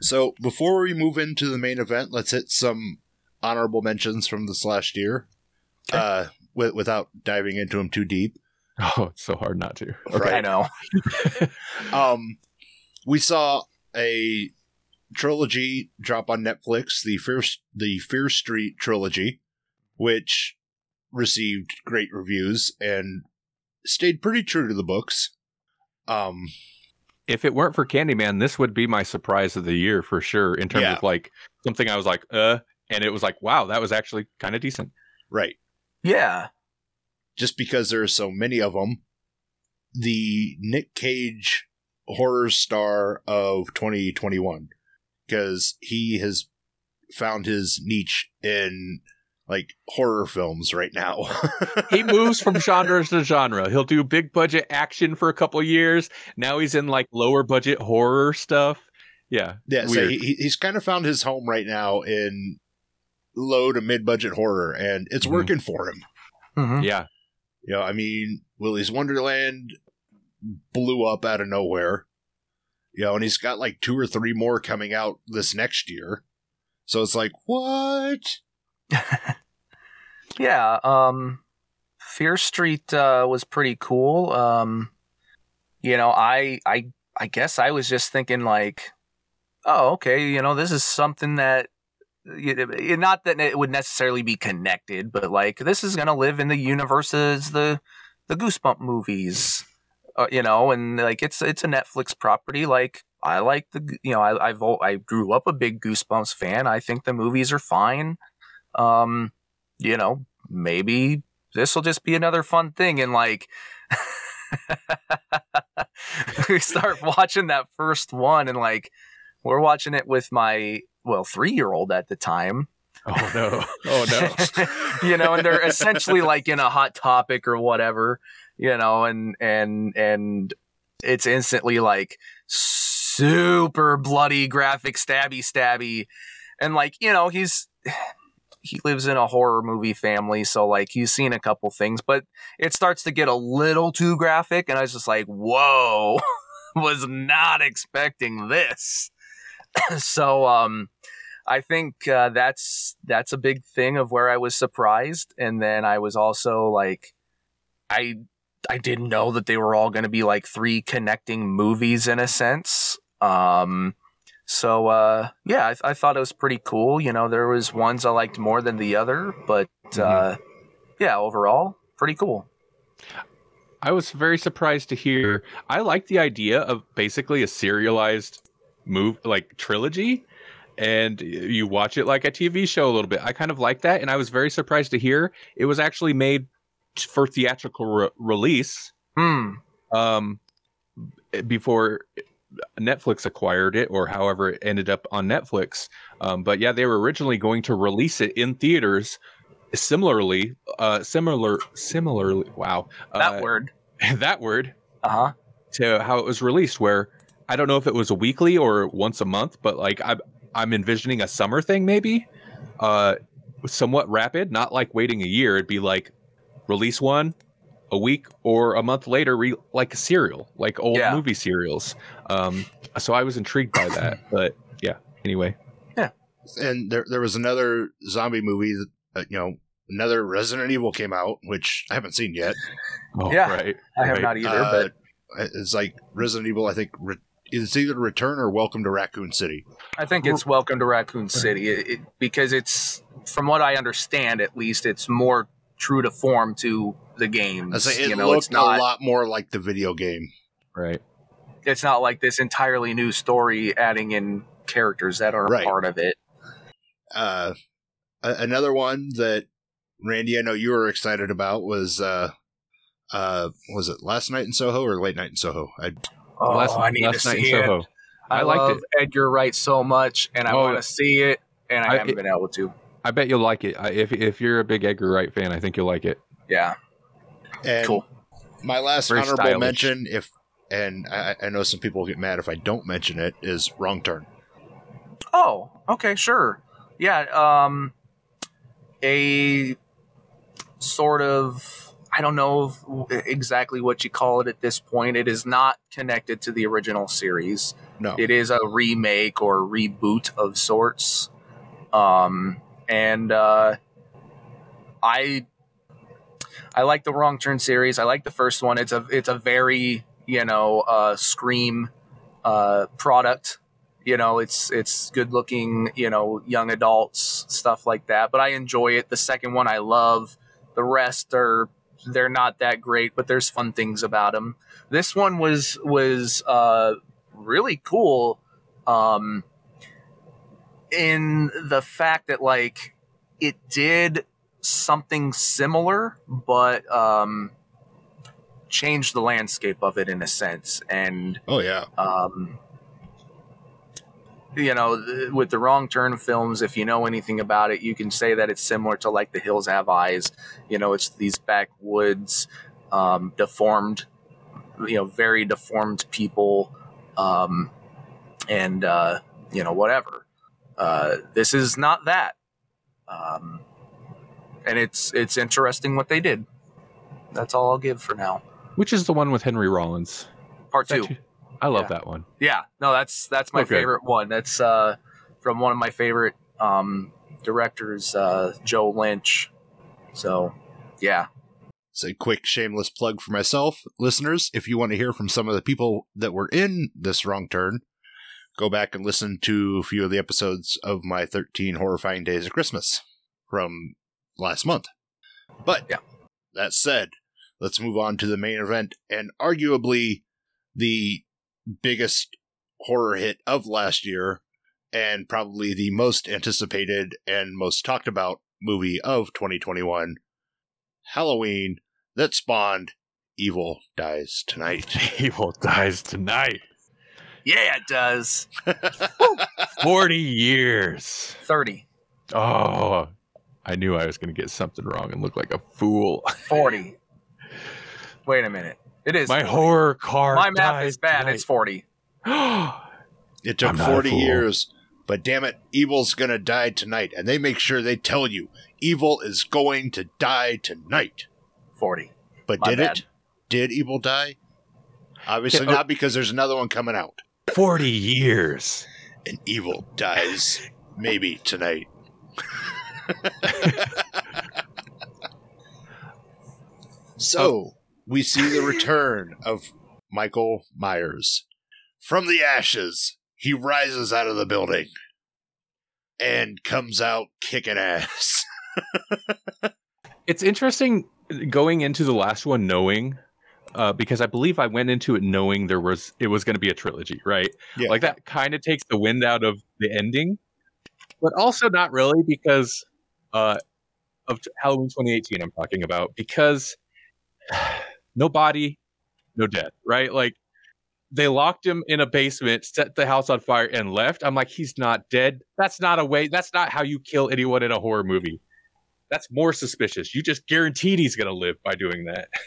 So before we move into the main event, let's hit some honorable mentions from this last year. Okay. Uh, wi- without diving into them too deep. oh it's so hard not to Right. I know. Um, we saw a trilogy drop on Netflix, the Fear the Fear Street trilogy, which received great reviews and stayed pretty true to the books. Um, if it weren't for Candyman, this would be my surprise of the year for sure. In terms Yeah. of like something I was like, uh, and it was like, wow, that was actually kind of decent. right. Yeah. Just because there are so many of them, the Nick Cage horror star of 2021, because he has found his niche in like horror films right now. He moves from genre to genre. He'll do big budget action for a couple years. Now he's in like lower budget horror stuff. Yeah, Yeah, so Weird. he, he- he's kind of found his home right now in low to mid budget horror, and it's Mhm. working for him. Mhm. yeah. You know, I mean, Willy's Wonderland blew up out of nowhere. You know, and he's got like two or three more coming out this next year. So it's like, what? Yeah. Um, Fear Street uh, was pretty cool. Um, you know, I, I, I guess I was just thinking like, oh, okay, you know, this is something that. Not that it would necessarily be connected, but like this is gonna live in the universe as the the Goosebump movies, uh, you know, and like it's it's a Netflix property. Like I like the you know I I've I grew up a big Goosebumps fan. I think the movies are fine. Um, you know, maybe this will just be another fun thing. And like, we start watching that first one, and like, we're watching it with my, well, three year old at the time. Oh no. Oh no. you know, and they're essentially like in a hot topic or whatever, you know, and, and, and, it's instantly like super bloody, graphic, stabby, stabby, and like you know he's he lives in a horror movie family, so like he's seen a couple things, but it starts to get a little too graphic, and I was just like, whoa, was not expecting this. so um I think uh, that's that's a big thing of where I was surprised, and then I was also like, I I didn't know that they were all going to be like three connecting movies in a sense. Um, so uh, yeah, I, I, thought it was pretty cool. You know, there was ones I liked more than the other, but mm-hmm. uh, yeah, overall, pretty cool. I was very surprised to hear. I like the idea of basically a serialized move, like trilogy, and you watch it like a TV show a little bit. I kind of like that, and I was very surprised to hear it was actually made for theatrical re- release. Hmm. Um, before Netflix acquired it, or however it ended up on Netflix. Um, but yeah, they were originally going to release it in theaters. Similarly, uh, similar, similarly, wow, that uh, word, that word, uh huh, to how it was released. Where I don't know if it was a weekly or once a month, but like I'm, I'm envisioning a summer thing, maybe, uh, somewhat rapid, not like waiting a year. It'd be like release one, a week or a month later, re- like a serial, like old yeah. movie serials. Um, so I was intrigued by that. But yeah, anyway. Yeah. And there, there was another zombie movie that, uh, you know, another Resident Evil came out, which I haven't seen yet. Oh, yeah. Right. I have right. not either, uh, but. It's like Resident Evil, I think, re- it's either Return or Welcome to Raccoon City. I think it's Welcome to Raccoon City it, it, because it's, from what I understand, at least, it's more true to form to the game. Say, it you know, looked it's not, a lot more like the video game. Right. It's not like this entirely new story adding in characters that are right. part of it. Uh, another one that Randy, I know you were excited about was uh, uh, was it last night in Soho or late night in Soho? I oh, last, I need last to see it. Soho. I, I liked it. Edgar Wright so much, and I oh, want to see it, and I, I haven't it, been able to. I bet you'll like it. If if you're a big Edgar Wright fan, I think you'll like it. Yeah. And cool. My last Very honorable stylish. mention, if and I, I, know some people will get mad if I don't mention it, is Wrong Turn. Oh, okay, sure. Yeah, um, a sort of I don't know exactly what you call it at this point. It is not connected to the original series. No, it is a remake or reboot of sorts. Um, and uh, I I like the Wrong Turn series. I like the first one. It's a it's a very you know uh, Scream uh, product. You know, it's it's good looking. You know, young adults stuff like that. But I enjoy it. The second one I love. The rest are they're not that great, but there's fun things about them. This one was was uh, really cool. Um, in the fact that like it did something similar, but um, changed the landscape of it in a sense. And oh yeah, um, you know, with the wrong turn films, if you know anything about it, you can say that it's similar to like The Hills Have Eyes. You know, it's these backwoods, um, deformed, you know, very deformed people, um, and uh, you know, whatever. Uh, this is not that. Um, and it's it's interesting what they did. That's all I'll give for now. Which is the one with Henry Rollins? Part two. I love yeah. that one. Yeah, no, that's that's my okay. favorite one. That's uh, from one of my favorite um, directors, uh, Joe Lynch. So, yeah. It's a quick shameless plug for myself, listeners. If you want to hear from some of the people that were in this wrong turn, go back and listen to a few of the episodes of my 13 horrifying days of Christmas from last month. But yeah. that said, let's move on to the main event and arguably the biggest horror hit of last year and probably the most anticipated and most talked about movie of 2021 Halloween that spawned Evil Dies Tonight. Evil Dies Tonight. Yeah, it does. 40 years. 30. Oh, I knew I was going to get something wrong and look like a fool. 40. Wait a minute. It is. My 40. horror card. My math dies is bad. It's 40. It took I'm not a 40 years, but damn it, evil's gonna die tonight. And they make sure they tell you evil is going to die tonight. 40. But My did bad. it? Did evil die? Obviously Yeah, not because there's another one coming out. 40 years. And evil dies maybe tonight. so oh. we see the return of Michael Myers. From the ashes, he rises out of the building and comes out kicking ass. It's interesting going into the last one knowing uh, because I believe I went into it knowing there was it was going to be a trilogy, right? Yeah. Like that kind of takes the wind out of the ending, but also not really because uh, of Halloween 2018. I'm talking about because no body, no death, right? Like they locked him in a basement, set the house on fire, and left. I'm like, he's not dead. That's not a way. That's not how you kill anyone in a horror movie. That's more suspicious. You just guaranteed he's gonna live by doing that.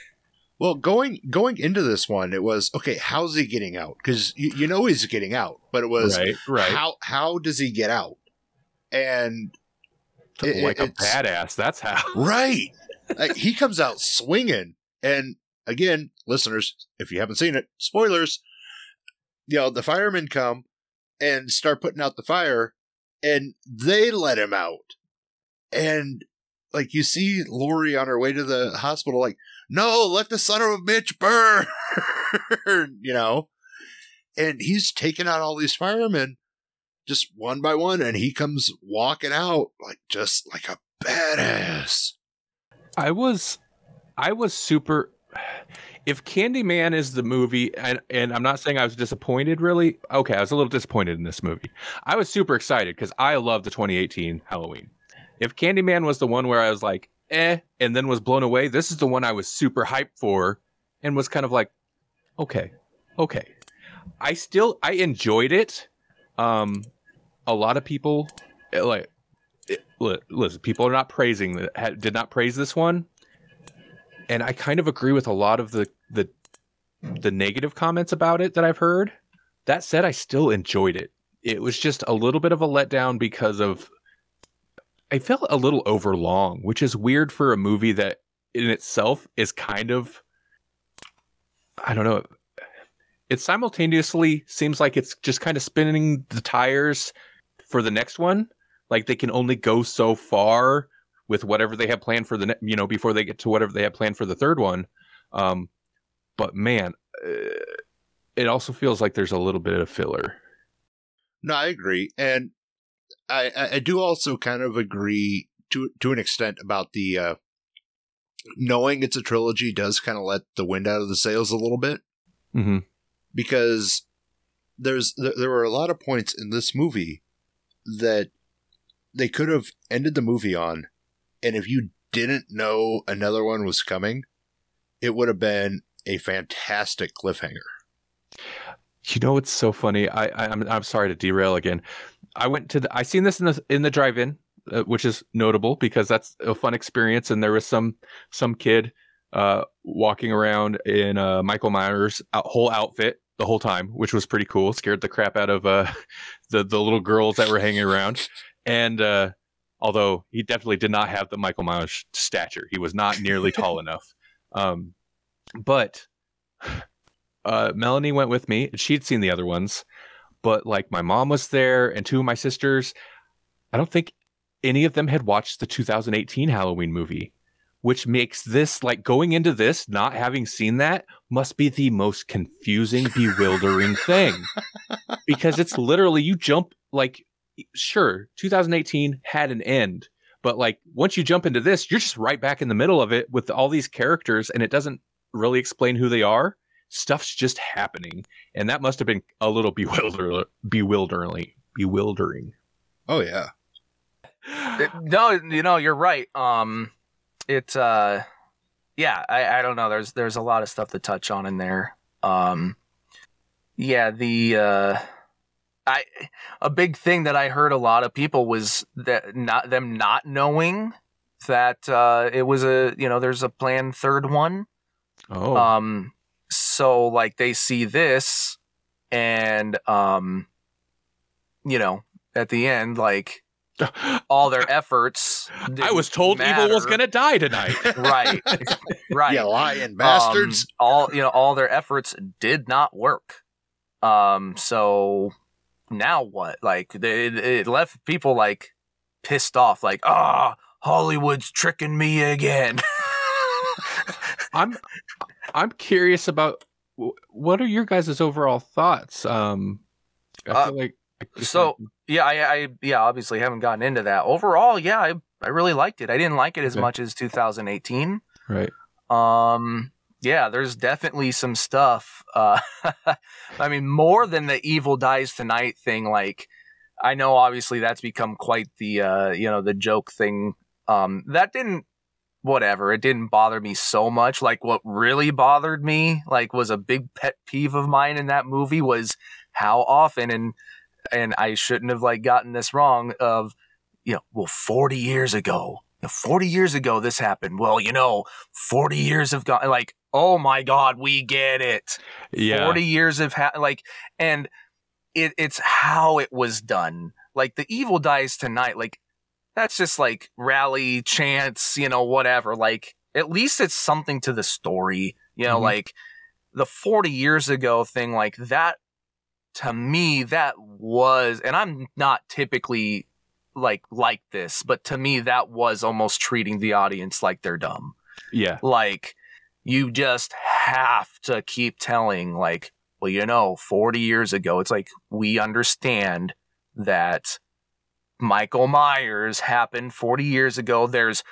Well, going going into this one, it was okay. How's he getting out? Because you, you know he's getting out, but it was right, right. how how does he get out? And it- like a badass. That's how. right, Like, he comes out swinging, and again, listeners, if you haven't seen it, spoilers. You know the firemen come and start putting out the fire, and they let him out, and like you see Laurie on her way to the hospital, like no, let the son of a bitch burn, you know. And he's taking out all these firemen just one by one, and he comes walking out like just like a badass. I was, I was super. If Candyman is the movie, and and I'm not saying I was disappointed, really. Okay, I was a little disappointed in this movie. I was super excited because I love the 2018 Halloween. If Candyman was the one where I was like, eh, and then was blown away, this is the one I was super hyped for, and was kind of like, okay, okay. I still I enjoyed it. Um, a lot of people eh, like it, listen, people are not praising did not praise this one, and I kind of agree with a lot of the the the negative comments about it that I've heard. That said, I still enjoyed it. It was just a little bit of a letdown because of I felt a little overlong, which is weird for a movie that in itself is kind of I don't know. It simultaneously seems like it's just kind of spinning the tires for the next one. Like they can only go so far with whatever they have planned for the ne- you know before they get to whatever they have planned for the third one. Um, but man, uh, it also feels like there's a little bit of filler. No, I agree, and I I, do also kind of agree to to an extent about the uh, knowing it's a trilogy does kind of let the wind out of the sails a little bit Mm-hmm. because there's there, there were a lot of points in this movie that they could have ended the movie on, and if you didn't know another one was coming, it would have been a fantastic cliffhanger. You know what's so funny? I, I I'm I'm sorry to derail again. I went to the I seen this in the in the drive-in, uh, which is notable because that's a fun experience. And there was some some kid uh, walking around in uh, Michael Myers' whole outfit the whole time, which was pretty cool. Scared the crap out of uh, the the little girls that were hanging around. And uh, although he definitely did not have the Michael Myers stature, he was not nearly tall enough. Um, but uh, Melanie went with me. She'd seen the other ones, but like my mom was there and two of my sisters. I don't think any of them had watched the 2018 Halloween movie, which makes this like going into this not having seen that must be the most confusing, bewildering thing because it's literally you jump like sure 2018 had an end but like once you jump into this you're just right back in the middle of it with all these characters and it doesn't really explain who they are stuff's just happening and that must have been a little bewilder bewildering bewildering Oh yeah, It- no, you know, you're right. Um, it, uh, yeah, I, I don't know. There's, there's a lot of stuff to touch on in there. Um, yeah, the, uh, I, a big thing that I heard a lot of people was that not them not knowing that, uh, it was a, you know, there's a planned third one. oh Um, so like they see this and um you know at the end like all their efforts I was told evil was gonna die tonight. right right You lying bastards. Um, all you know, all their efforts did not work. Um, so now what? Like they, it, it left people like pissed off. Like, ah, Hollywood's tricking me again. I'm I'm curious about what are your guys' overall thoughts? Um, I Uh, feel like so yeah, I, I yeah, obviously haven't gotten into that. Overall, yeah, I I really liked it. I didn't like it as Okay. much as 2018. right. Um, yeah, there's definitely some stuff. Uh, I mean, more than the evil dies tonight thing. Like, I know obviously that's become quite the uh, you know, the joke thing. Um, that didn't, whatever. It didn't bother me so much. Like, what really bothered me, like, was a big pet peeve of mine in that movie was how often and and I shouldn't have like gotten this wrong. Of you know, well, 40 years ago. you 40 years ago, this happened. Well, you know, 40 years have gone like oh my god we get it Yeah. 40 years of ha- like and it, it's how it was done like the evil dies tonight like that's just like rally chants you know whatever like at least it's something to the story you know Mhm. like the 40 years ago thing like that to me that was and i'm not typically like like this but to me that was almost treating the audience like they're dumb Yeah. like you just have to keep telling like well you know 40 years ago it's like we understand that michael myers happened 40 years ago. There's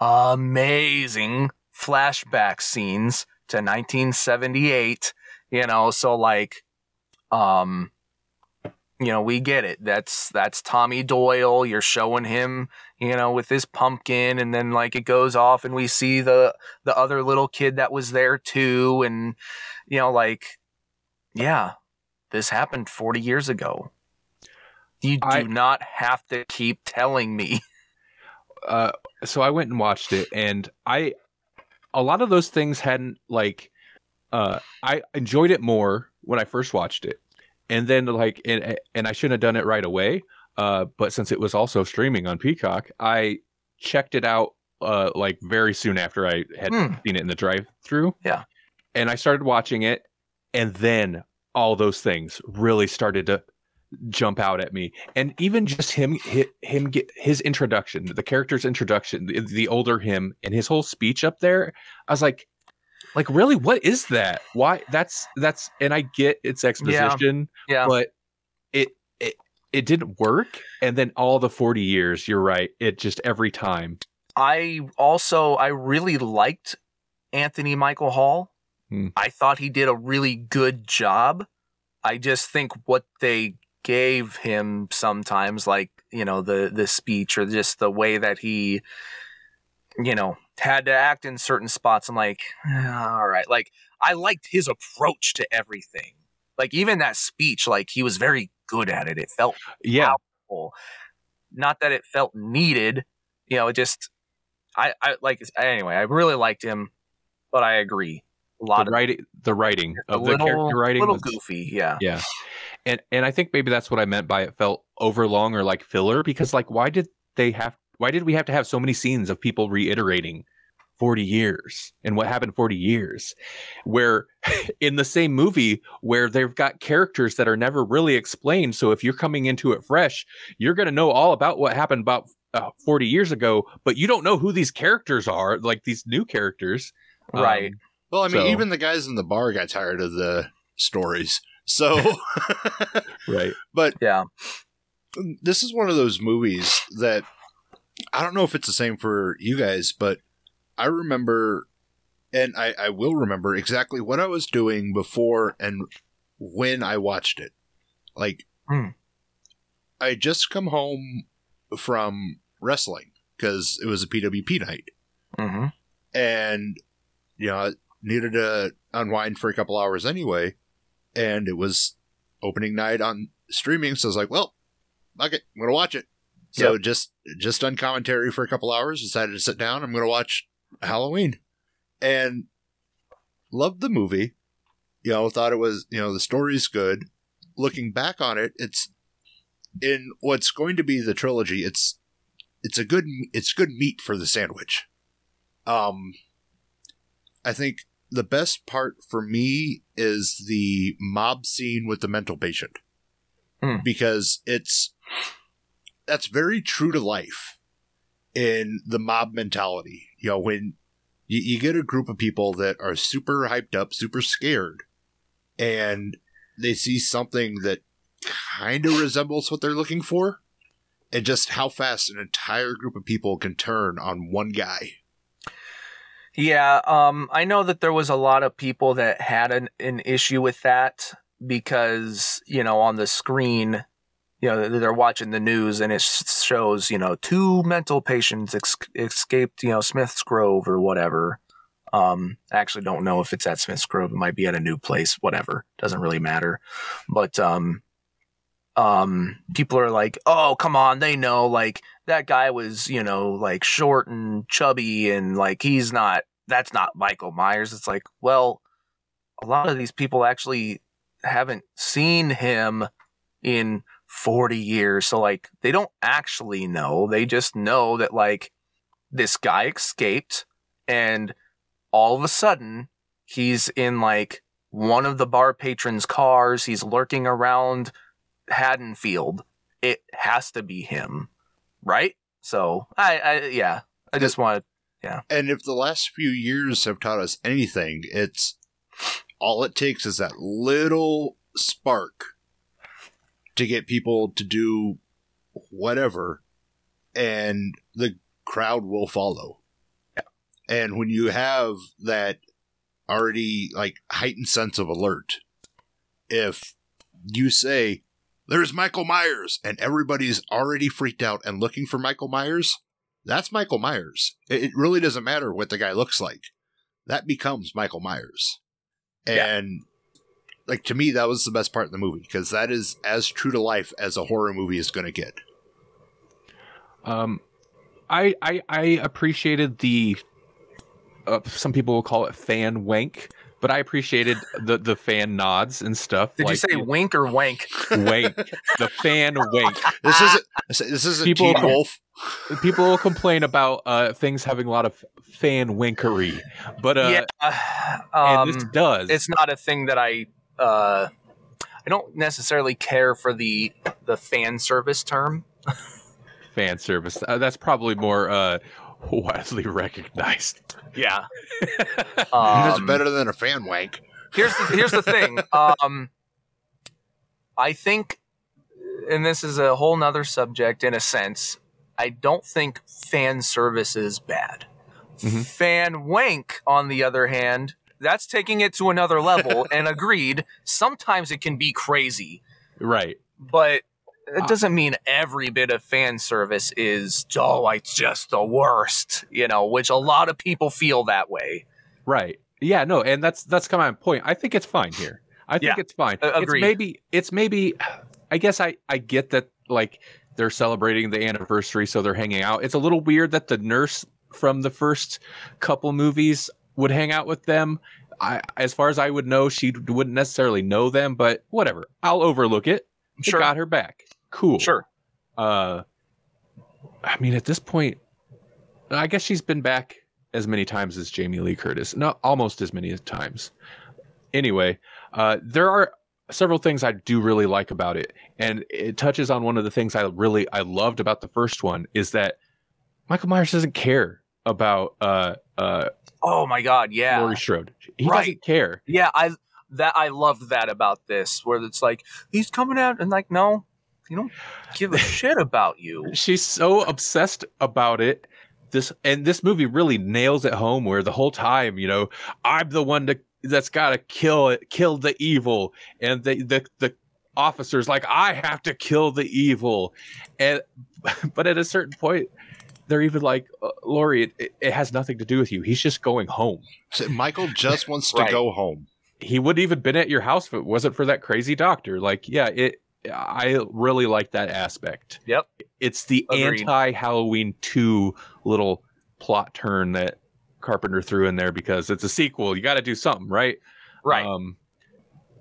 amazing flashback scenes to 1978 you know so like um you know we get it. That's that's tommy doyle. You're showing him you know with his pumpkin and then like it goes off and we see the the other little kid that was there too and you know like yeah this happened 40 years ago you do I- not have to keep telling me uh, so I went and watched it, and I a lot of those things hadn't like uh, I enjoyed it more when I first watched it, and then like and, and I shouldn't have done it right away. Uh, but since it was also streaming on Peacock, I checked it out uh, like very soon after I had Hmm. seen it in the drive-through. Yeah. and I started watching it, and then all those things really started to jump out at me. And even just him him get his introduction the character's introduction the, the older him and his whole speech up there i was like like really? What is that? Why? That's that's and i get it's exposition yeah. but it it it didn't work. And then all the 40 years you're right it just every time. I also I really liked Anthony Michael Hall. Hmm. I thought he did a really good job. I just think what they gave him sometimes like, you know, the the speech or just the way that he you know, had to act in certain spots. I'm like, "Ah, all right. Like I liked his approach to everything. Like even that speech, like he was very good at it. It felt yeah powerful. Not that it felt needed, you know, it just I, I like anyway, I really liked him, but I agree. A lot the of writing the writing of the little, character writing A little was- goofy, yeah. Yeah. And and I think maybe that's what I meant by it felt overlong or like filler because like why did they have why did we have to have so many scenes of people reiterating 40 years and what happened 40 years where in the same movie where they've got characters that are never really explained so if you're coming into it fresh you're going to know all about what happened about uh, 40 years ago but you don't know who these characters are like these new characters Um, Right. Well, I mean, So- even the guys in the bar got tired of the stories. So, right but Yeah. this is one of those movies that I don't know if it's the same for you guys, but I remember, and I, I will remember exactly what I was doing before and when I watched it. Like, Hmm. I just come home from wrestling because it was a PWP night, hmm and you know, needed to unwind for a couple hours anyway, and it was opening night on streaming, so I was like, well, fuck it, I'm gonna watch it. So just just on commentary for a couple hours, decided to sit down. I'm gonna watch Halloween, and loved the movie. You know, thought it was, you know, the story's good. Looking back on it, it's in what's going to be the trilogy. It's it's a good it's good meat for the sandwich. Um, I think the best part for me is the mob scene with the mental patient Hmm. because it's that's very true to life in the mob mentality. You know, when you, you get a group of people that are super hyped up, super scared, and they see something that kind of resembles what they're looking for, and just how fast an entire group of people can turn on one guy. Yeah, um, I know that there was a lot of people that had an, an issue with that because, you know, on the screen, you know, they're watching the news and it shows, you know, two mental patients ex- escaped, you know, Smith's Grove or whatever. Um, I actually don't know if it's at Smith's Grove. It might be at a new place, whatever. Doesn't really matter. But, um, um, people are like, oh, come on, they know, like, that guy was, you know, like short and chubby and like he's not that's not Michael Myers. It's like, well, a lot of these people actually haven't seen him in 40 years. So like they don't actually know. They just know that like this guy escaped and all of a sudden he's in like one of the bar patrons' cars. He's lurking around Haddonfield. It has to be him right? So I, I yeah, I just want yeah. And if the last few years have taught us anything, it's all it takes is that little spark to get people to do whatever, and the crowd will follow. Yeah. And when you have that already like heightened sense of alert, if you say, there's Michael Myers, and everybody's already freaked out and looking for Michael Myers, that's Michael Myers. It, really doesn't matter what the guy looks like. That becomes Michael Myers. Yeah. And like to me that was the best part of the movie because that is as true to life as a horror movie is going to get. Um, I I, I appreciated the. Uh, some people will call it fan wank, but I appreciated the the fan nods and stuff. Did you say wink or wank? wank? The fan wank. This isn't this isn't People- Teen Wolf. People will complain about uh, things having a lot of fan winkery, but uh, yeah, and this um, does. it's not a thing that I uh, I don't necessarily care for the the fan service term. fan service. Uh, that's probably more uh, widely recognized. Yeah, It's um, better than a fan wank. here's the, here's the thing. Um, I think, and this is a whole nother subject in a sense. I don't think fan service is bad. Mhm. Fan wank, on the other hand, that's taking it to another level. and agreed, sometimes it can be crazy, Right. but it Uh, doesn't mean every bit of fan service is oh, it's just the worst. You know, which a lot of people feel that way. Right. Yeah, no, and that's that's kind of my point. I think it's fine here. I think Yeah, it's fine. a- It's maybe it's maybe I guess I I get that like they're celebrating the anniversary so they're hanging out. It's a little weird that the nurse from the first couple movies would hang out with them. I as far as I would know, she wouldn't necessarily know them, but whatever. I'll overlook it. It Sure, got her back. Cool. sure. Uh I mean at this point I guess she's been back as many times as Jamie Lee Curtis. Not almost as many times. Anyway, uh there are several things I do really like about it and it touches on one of the things I really I loved about the first one is that Michael Myers doesn't care about uh uh Oh my god, yeah. Laurie Strode. He Right. doesn't care. Yeah, I that I loved that about this, where it's like he's coming out and like, no, you don't give a shit about you. she's so obsessed about it this and this movie really nails it home where the whole time you know i'm the one to, that's got to kill it kill the evil and the the the officers like i have to kill the evil and but at a certain point they're even like uh, Laurie, it- it, it has nothing to do with you. He's just going home. So Michael just wants to go home. He wouldn't even been at your house if it wasn't for that crazy doctor. Like, yeah, it. I really like that aspect. Yep. It's the anti Halloween 2 little plot turn that Carpenter threw in there because it's a sequel. You got to do something, right? Right. Um,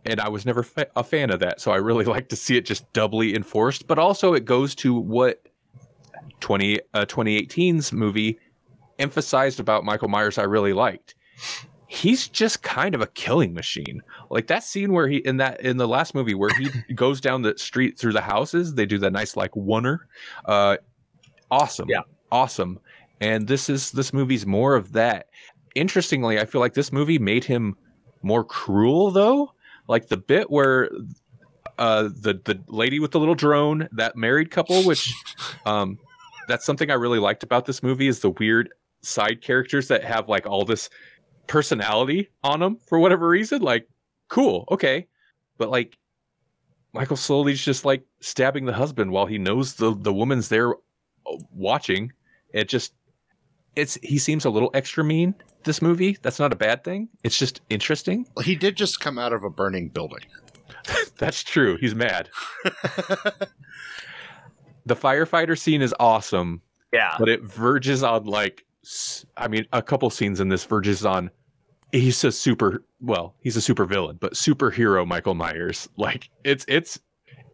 and I was never fa- a fan of that. So I really like to see it just doubly enforced. But also, it goes to what 20 uh, 2018's movie emphasized about Michael Myers. I really liked. He's just kind of a killing machine. Like that scene where he in that in the last movie where he goes down the street through the houses. They do that nice like oneer. Uh, awesome. Yeah. Awesome. And this is this movie's more of that. Interestingly, I feel like this movie made him more cruel though. Like the bit where uh the the lady with the little drone, that married couple, which um that's something I really liked about this movie is the weird side characters that have like all this personality on him for whatever reason. Like, cool, okay. But like Michael slowly's just like stabbing the husband while he knows the the woman's there uh, watching. It just it's he seems a little extra mean this movie. That's not a bad thing. It's just interesting. He did just come out of a burning building. That's true. He's mad. The firefighter scene is awesome, Yeah. but it verges on like s- I mean a couple scenes in this verges on he's a super well, he's a super villain, but superhero Michael Myers. Like it's it's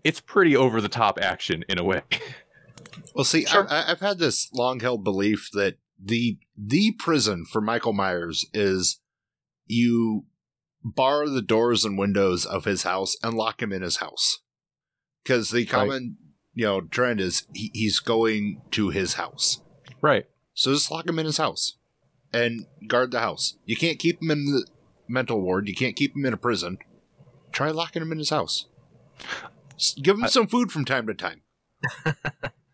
it's pretty over the top action in a way. Well, see, Sure. I, I- I've had this long held belief that the the prison for Michael Myers is you bar the doors and windows of his house and lock him in his house because the common you know trend is he, he's going to his house, right. So just lock him in his house and guard the house. You can't keep him in the mental ward. You can't keep him in a prison. Try locking him in his house. Give him I- some food from time to time.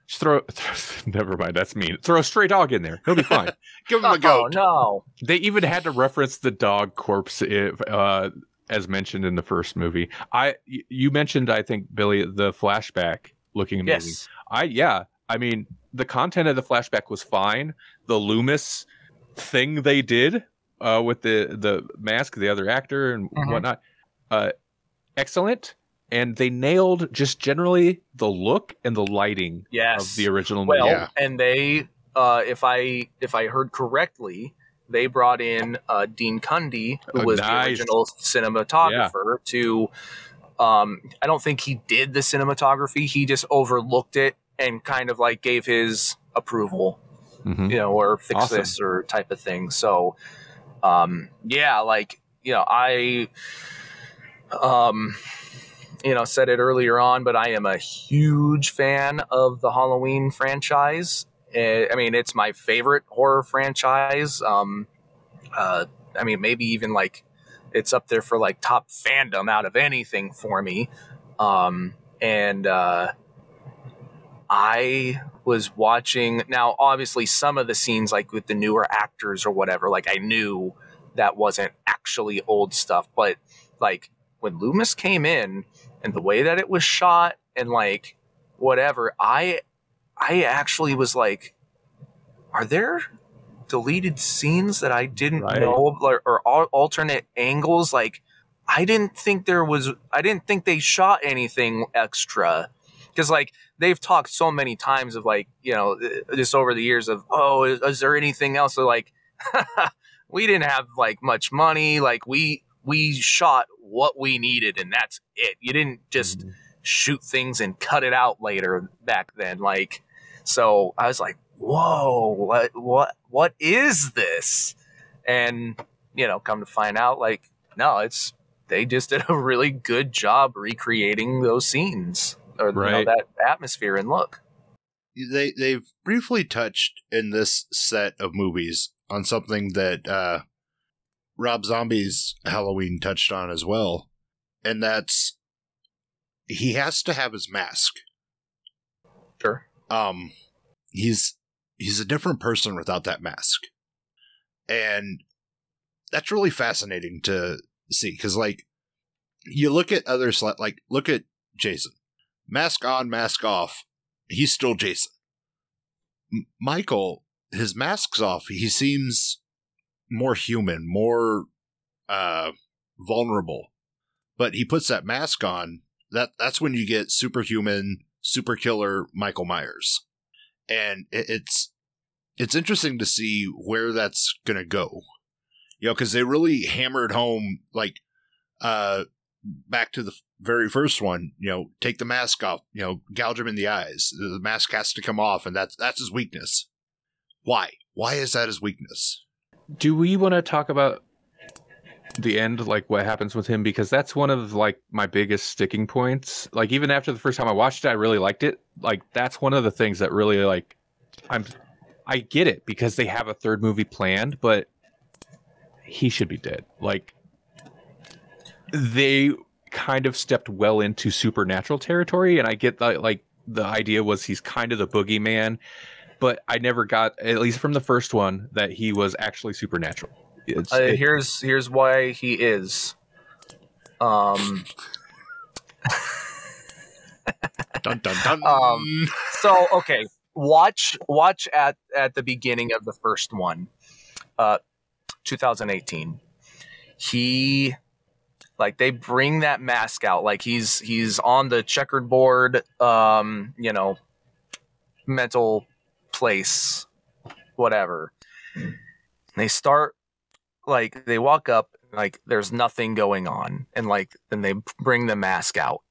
Just throw, never mind, that's mean. Throw a stray dog in there. He'll be fine. Give him a Oh goat. no. they even had to reference the dog corpse if, uh, as mentioned in the first movie. I y- you mentioned I think Billy the flashback looking amazing. Yes. I yeah, I mean the content of the flashback was fine. The Loomis thing they did uh, with the the mask, the other actor and Mhm. whatnot, uh, excellent. And they nailed just generally the look and the lighting Yes. of the original Well. Yeah. and they, uh, if I if I heard correctly, they brought in uh, Dean Cundey, who Oh, was nice. the original cinematographer, to. Um, I don't think he did the cinematography. He just overlooked it and kind of like gave his approval, Mhm. you know, or fix Awesome. this or type of thing. So, um, yeah, like you know, I, um, you know, said it earlier on, but I am a huge fan of the Halloween franchise. Eh, I mean, it's my favorite horror franchise. Um, uh, I mean, maybe even like it's up there for like top fandom out of anything for me. Um, and uh, I was watching now. Obviously, some of the scenes, like with the newer actors or whatever, like I knew that wasn't actually old stuff, but like when Loomis came in and the way that it was shot and like whatever, I I actually was like, are there deleted scenes that I didn't Right. know or, or alternate angles? Like I didn't think there was I didn't think they shot anything extra because like they've talked so many times of like you know uh, just over the years of oh is, is there anything else? They're like we didn't have like much money. Like we we shot what we needed and that's it. You didn't just Mhm. shoot things and cut it out later back then. Like so i was like whoa what what what is this? And you know come to find out like no it's they just did a really good job recreating those scenes or you know, that atmosphere and look they they've briefly touched in this set of movies on something that uh Rob Zombie's Halloween touched on as well, and that's he has to have his mask. sure Um he's he's a different person without that mask. And that's really fascinating to see cuz like you look at other sli- like look at Jason. Mask on, mask off. He's still Jason. M- Michael, his mask's off. He seems more human, more uh vulnerable. But he puts that mask on. That that's when you get superhuman, super killer Michael Myers. And it, it's it's interesting to see where that's to go. You know, cuz they really hammered home like uh back to the very first one, you know, take the mask off, you know, gouge him in the eyes. The mask has to come off, and that's that's his weakness. Why? Why is that his weakness? Do we want to talk about the end, like what happens with him? Because that's one of like my biggest sticking points. Like even after the first time I watched it, I really liked it. Like that's one of the things that really like I'm I get it because they have a third movie planned, but he should be dead. Like they kind of stepped well into supernatural territory, and I get that like the idea was he's kind of the boogeyman, but I never got at least from the first one that he was actually supernatural. It's, Uh, it- here's here's why he is. Um. Dun dun dun. Um, So okay, watch watch at at the beginning of the first one, uh, 2018. He like they bring that mask out. Like he's he's on the checkered board um you know mental place whatever. They start like they walk up like there's nothing going on. And like then they bring the mask out.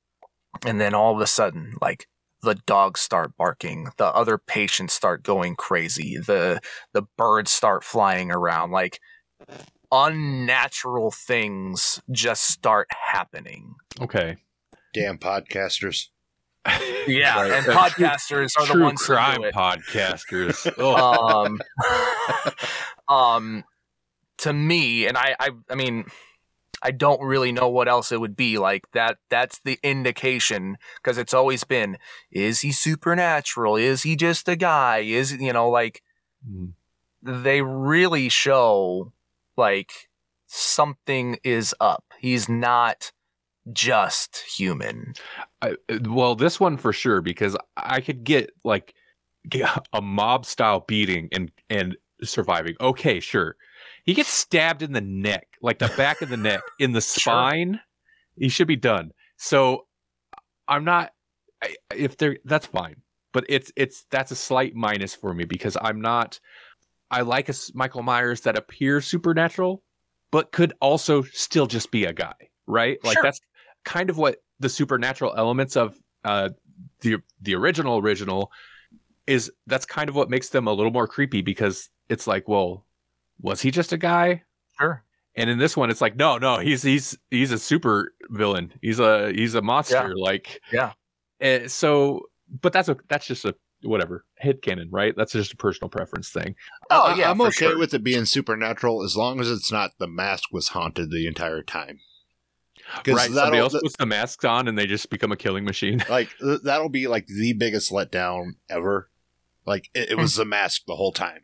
And then all of a sudden like the dogs start barking. The other patients start going crazy. The the birds start flying around. Like unnatural things just start happening okay. Damn podcasters. yeah Right. and podcasters are the ones crime who do it podcasters. Um um to me and I, I i mean i don't really know what else it would be like that that's the indication because it's always been is he supernatural is he just a guy is you know like Mm. they really show like something is up he's not just human I, well, this one for sure because I could get like a mob style beating and and surviving. Okay, sure. He gets stabbed in the neck, like the back of the neck, in the Sure. spine. He should be done. So I'm not. If they're that's fine, but it's it's that's a slight minus for me because I'm not. I like a Michael Myers that appears supernatural, but could also still just be a guy, right? Like Sure. that's kind of what the supernatural elements of uh, the the original original is. That's kind of what makes them a little more creepy because it's like, well, was he just a guy? sure And in this one, it's like, no, no, he's he's he's a super villain. He's a he's a monster. Like, Yeah. eh, so, but that's a that's just a whatever head canon, right? That's just a personal preference thing. Oh, I- yeah, I'm okay sure. with it being supernatural as long as it's not the mask was haunted the entire time. 'Cause Right? Somebody else puts the masks on and they just become a killing machine. like that'll be like the biggest letdown ever. Like it, it was hmm. the mask the whole time.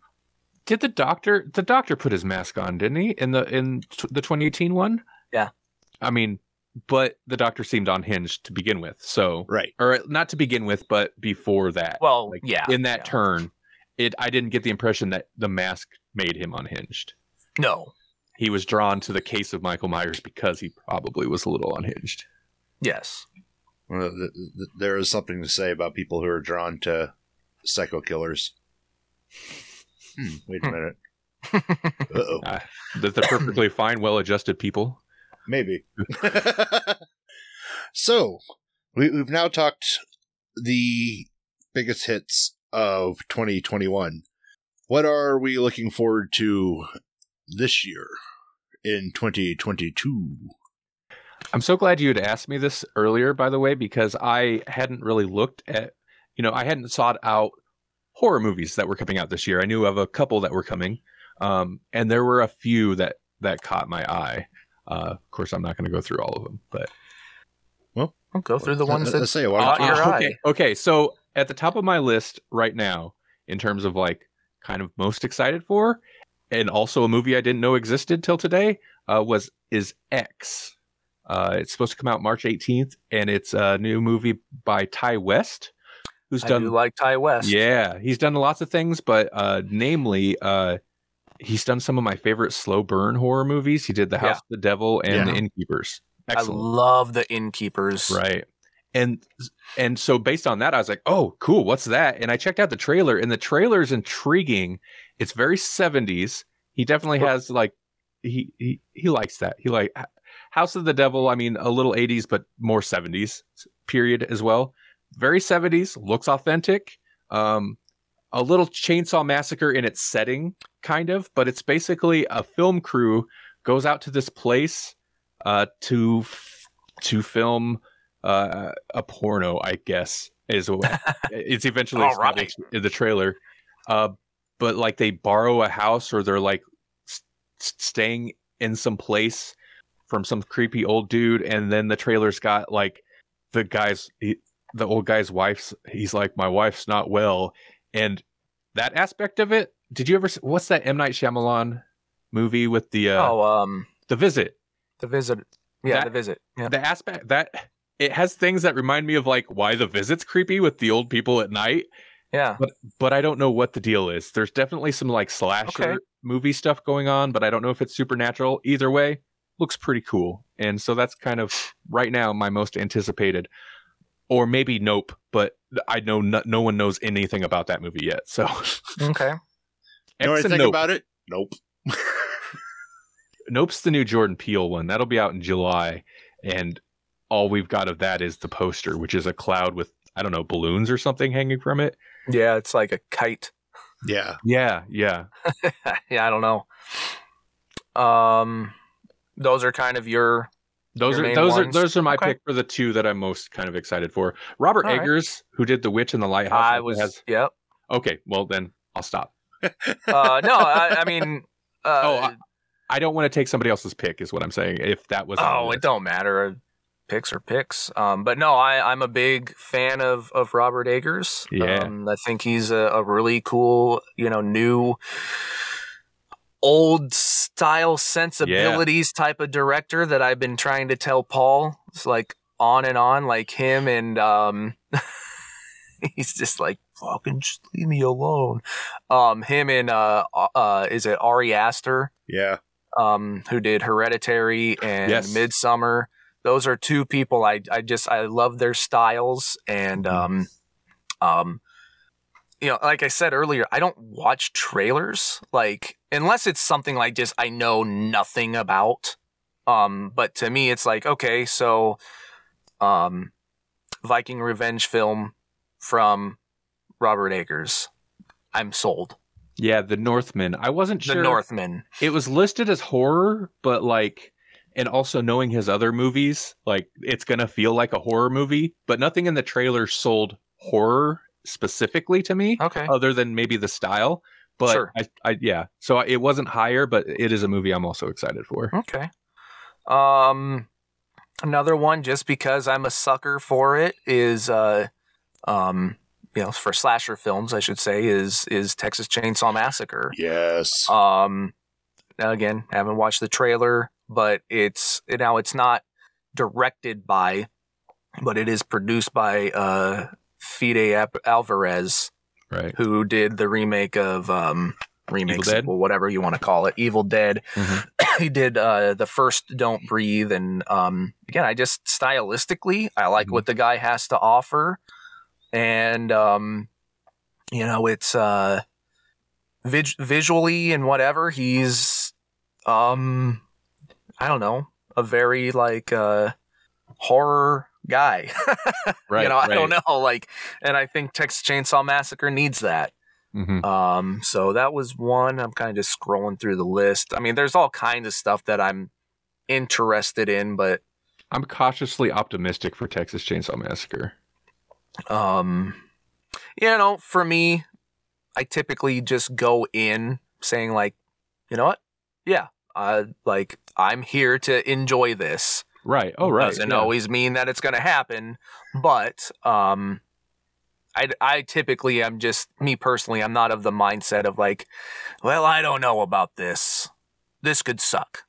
Did the doctor? The doctor put his mask on, didn't he? In the in t- the 2018 one. Yeah. I mean, but the doctor seemed unhinged to begin with. So, Right. or not to begin with, but before that. well like yeah in that yeah. turn, it I didn't get the impression that the mask made him unhinged. no He was drawn to the case of Michael Myers because he probably was a little unhinged. yes Well, th- th- there is something to say about people who are drawn to psycho killers. Hmm, wait a Hmm. minute. Uh-oh. That they're perfectly fine, well-adjusted people. Maybe. so, we, we've now talked the biggest hits of 2021. What are we looking forward to this year in 2022? I'm so glad you had asked me this earlier, by the way, because I hadn't really looked at, you know, I hadn't sought out horror movies that were coming out this year. I knew of a couple that were coming, um, and there were a few that that caught my eye. Uh, of course, I'm not going to go through all of them, but well, I'll go through the ones that let's say, why caught don't your eye. okay, okay. So at the top of my list right now, in terms of like kind of most excited for, and also a movie I didn't know existed till today, uh, was is X. Uh, it's supposed to come out March 18th, and it's a new movie by Ti West, who's I done do like Ti West. yeah, he's done lots of things, but uh, namely, uh, he's done some of my favorite slow burn horror movies. He did The House Yeah. of the Devil and Yeah. The Innkeepers. I love the innkeepers. right and and so based on that i was like oh cool what's that and i checked out the trailer and the trailer is intriguing it's very 70s he definitely has like he he, he likes that he like House of the Devil, I mean, a little 80s, but more 70s period as well. Very 70s, looks authentic. Um, a little Chainsaw Massacre in its setting, kind of, but it's basically a film crew goes out to this place uh, to f- to film uh, a porno, I guess is what it's eventually All right. in the trailer. Uh, but like they borrow a house or they're like s- staying in some place from some creepy old dude, and then the trailer's got like the guy's he, the old guy's wife's. He's like, my wife's not well, and that aspect of it. Did you ever? What's that M Night Shyamalan movie with the uh, oh, um, the visit? the visit. Yeah, That- the visit. Yeah. the aspect that it has things that remind me of like why the visit's creepy with the old people at night Yeah. but i don't know what the deal is there's definitely some like slasher Okay. movie stuff going on but i don't know if it's supernatural either way looks pretty cool and so that's kind of right now my most anticipated or maybe nope but i know no, no one knows anything about that movie yet so Okay. You know X anything nope. about it? Nope. nope's the new jordan peele one that'll be out in july and all we've got of that is the poster which is a cloud with i don't know balloons or something hanging from it Yeah, it's like a kite. Yeah. Yeah, yeah. yeah, I don't know. Um, those are kind of your. Those are those ones? are those are my Okay. pick for the two that I'm most kind of excited for. Robert All right. Eggers, who did The Witch and the Lighthouse, I was. has Yep. okay. Well, then I'll stop. Uh, no, I, I mean. Uh, Oh, I- I don't want to take somebody else's pick, is what I'm saying. If that was oh, it don't matter. Picks are picks. Um, but no, I, I'm a big fan of of Robert Eggers. Yeah. Um, I think he's a, a really cool, you know, new old style sensibilities type of director that I've been trying to tell Paul. It's like on and on, like him and um he's just like fucking just leave me alone. Um him and uh uh is it Ari Aster? Yeah. um, who did Hereditary and Yes. Midsommar. Those are two people I I just I love their styles and um um you know like I said earlier I don't watch trailers like unless it's something like just I know nothing about um but to me it's like okay so um Viking revenge film from Robert Eggers I'm sold yeah, The Northman. I wasn't sure. The. Northman It was listed as horror, but like, and also knowing his other movies, like it's gonna feel like a horror movie. But nothing in the trailer sold horror specifically to me. okay other than maybe the style. But Sure. I, I, yeah, so it wasn't higher, but it is a movie I'm also excited for. Okay. Um, another one, just because I'm a sucker for it, is uh, um, you know, for slasher films, I should say, is is Texas Chainsaw Massacre. Yes. Um, now again, haven't watched the trailer, but it's now it's not directed by, but it is produced by uh, Fede Ap- Alvarez, Right. who did the remake of um, remake sequel, whatever you want to call it, Evil Dead. Mhm. he did uh, the first Don't Breathe, and um, again, I just stylistically, I like Mhm. what the guy has to offer, and um, you know, it's uh, vis- visually and whatever. He's um, I don't know, a very like uh, horror guy. Right. you know, I right. don't know, like, and I think Texas Chainsaw Massacre needs that. Mhm. Um, so that was one. I'm kind of just scrolling through the list. I mean, there's all kinds of stuff that I'm interested in, but I'm cautiously optimistic for Texas Chainsaw Massacre. um, you know, for me, I typically just go in saying like, you know what? Yeah, uh, like I'm here to enjoy this. Right. Oh, right. Doesn't yeah. always mean that it's going to happen, but um, I, I typically am just me personally. I'm not of the mindset of like, well, I don't know about this. This could suck.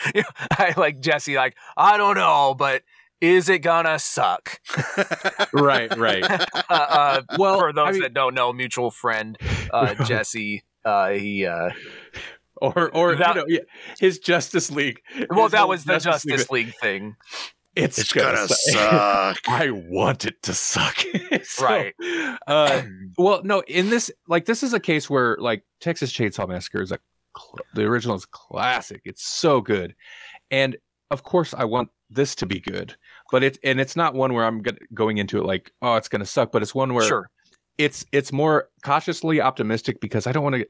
I like Jesse. Like I don't know, but is it gonna suck? Right. Right. Uh, uh, Well, for those I mean- that don't know, mutual friend uh, Jesse. Uh, he uh, or or That- you know, yeah, his Justice League. well, that was the Justice League thing, It's, it's gonna, gonna suck. suck. I want it to suck. So, right? Uh, well, no, in this, like, this is a case where, like, Texas Chainsaw Massacre is a, cl- the original is classic. It's so good. And of course I want this to be good, but it and it's not one where I'm go- going into it like, oh, it's going to suck, but it's one where Sure. it's it's more cautiously optimistic because I don't want to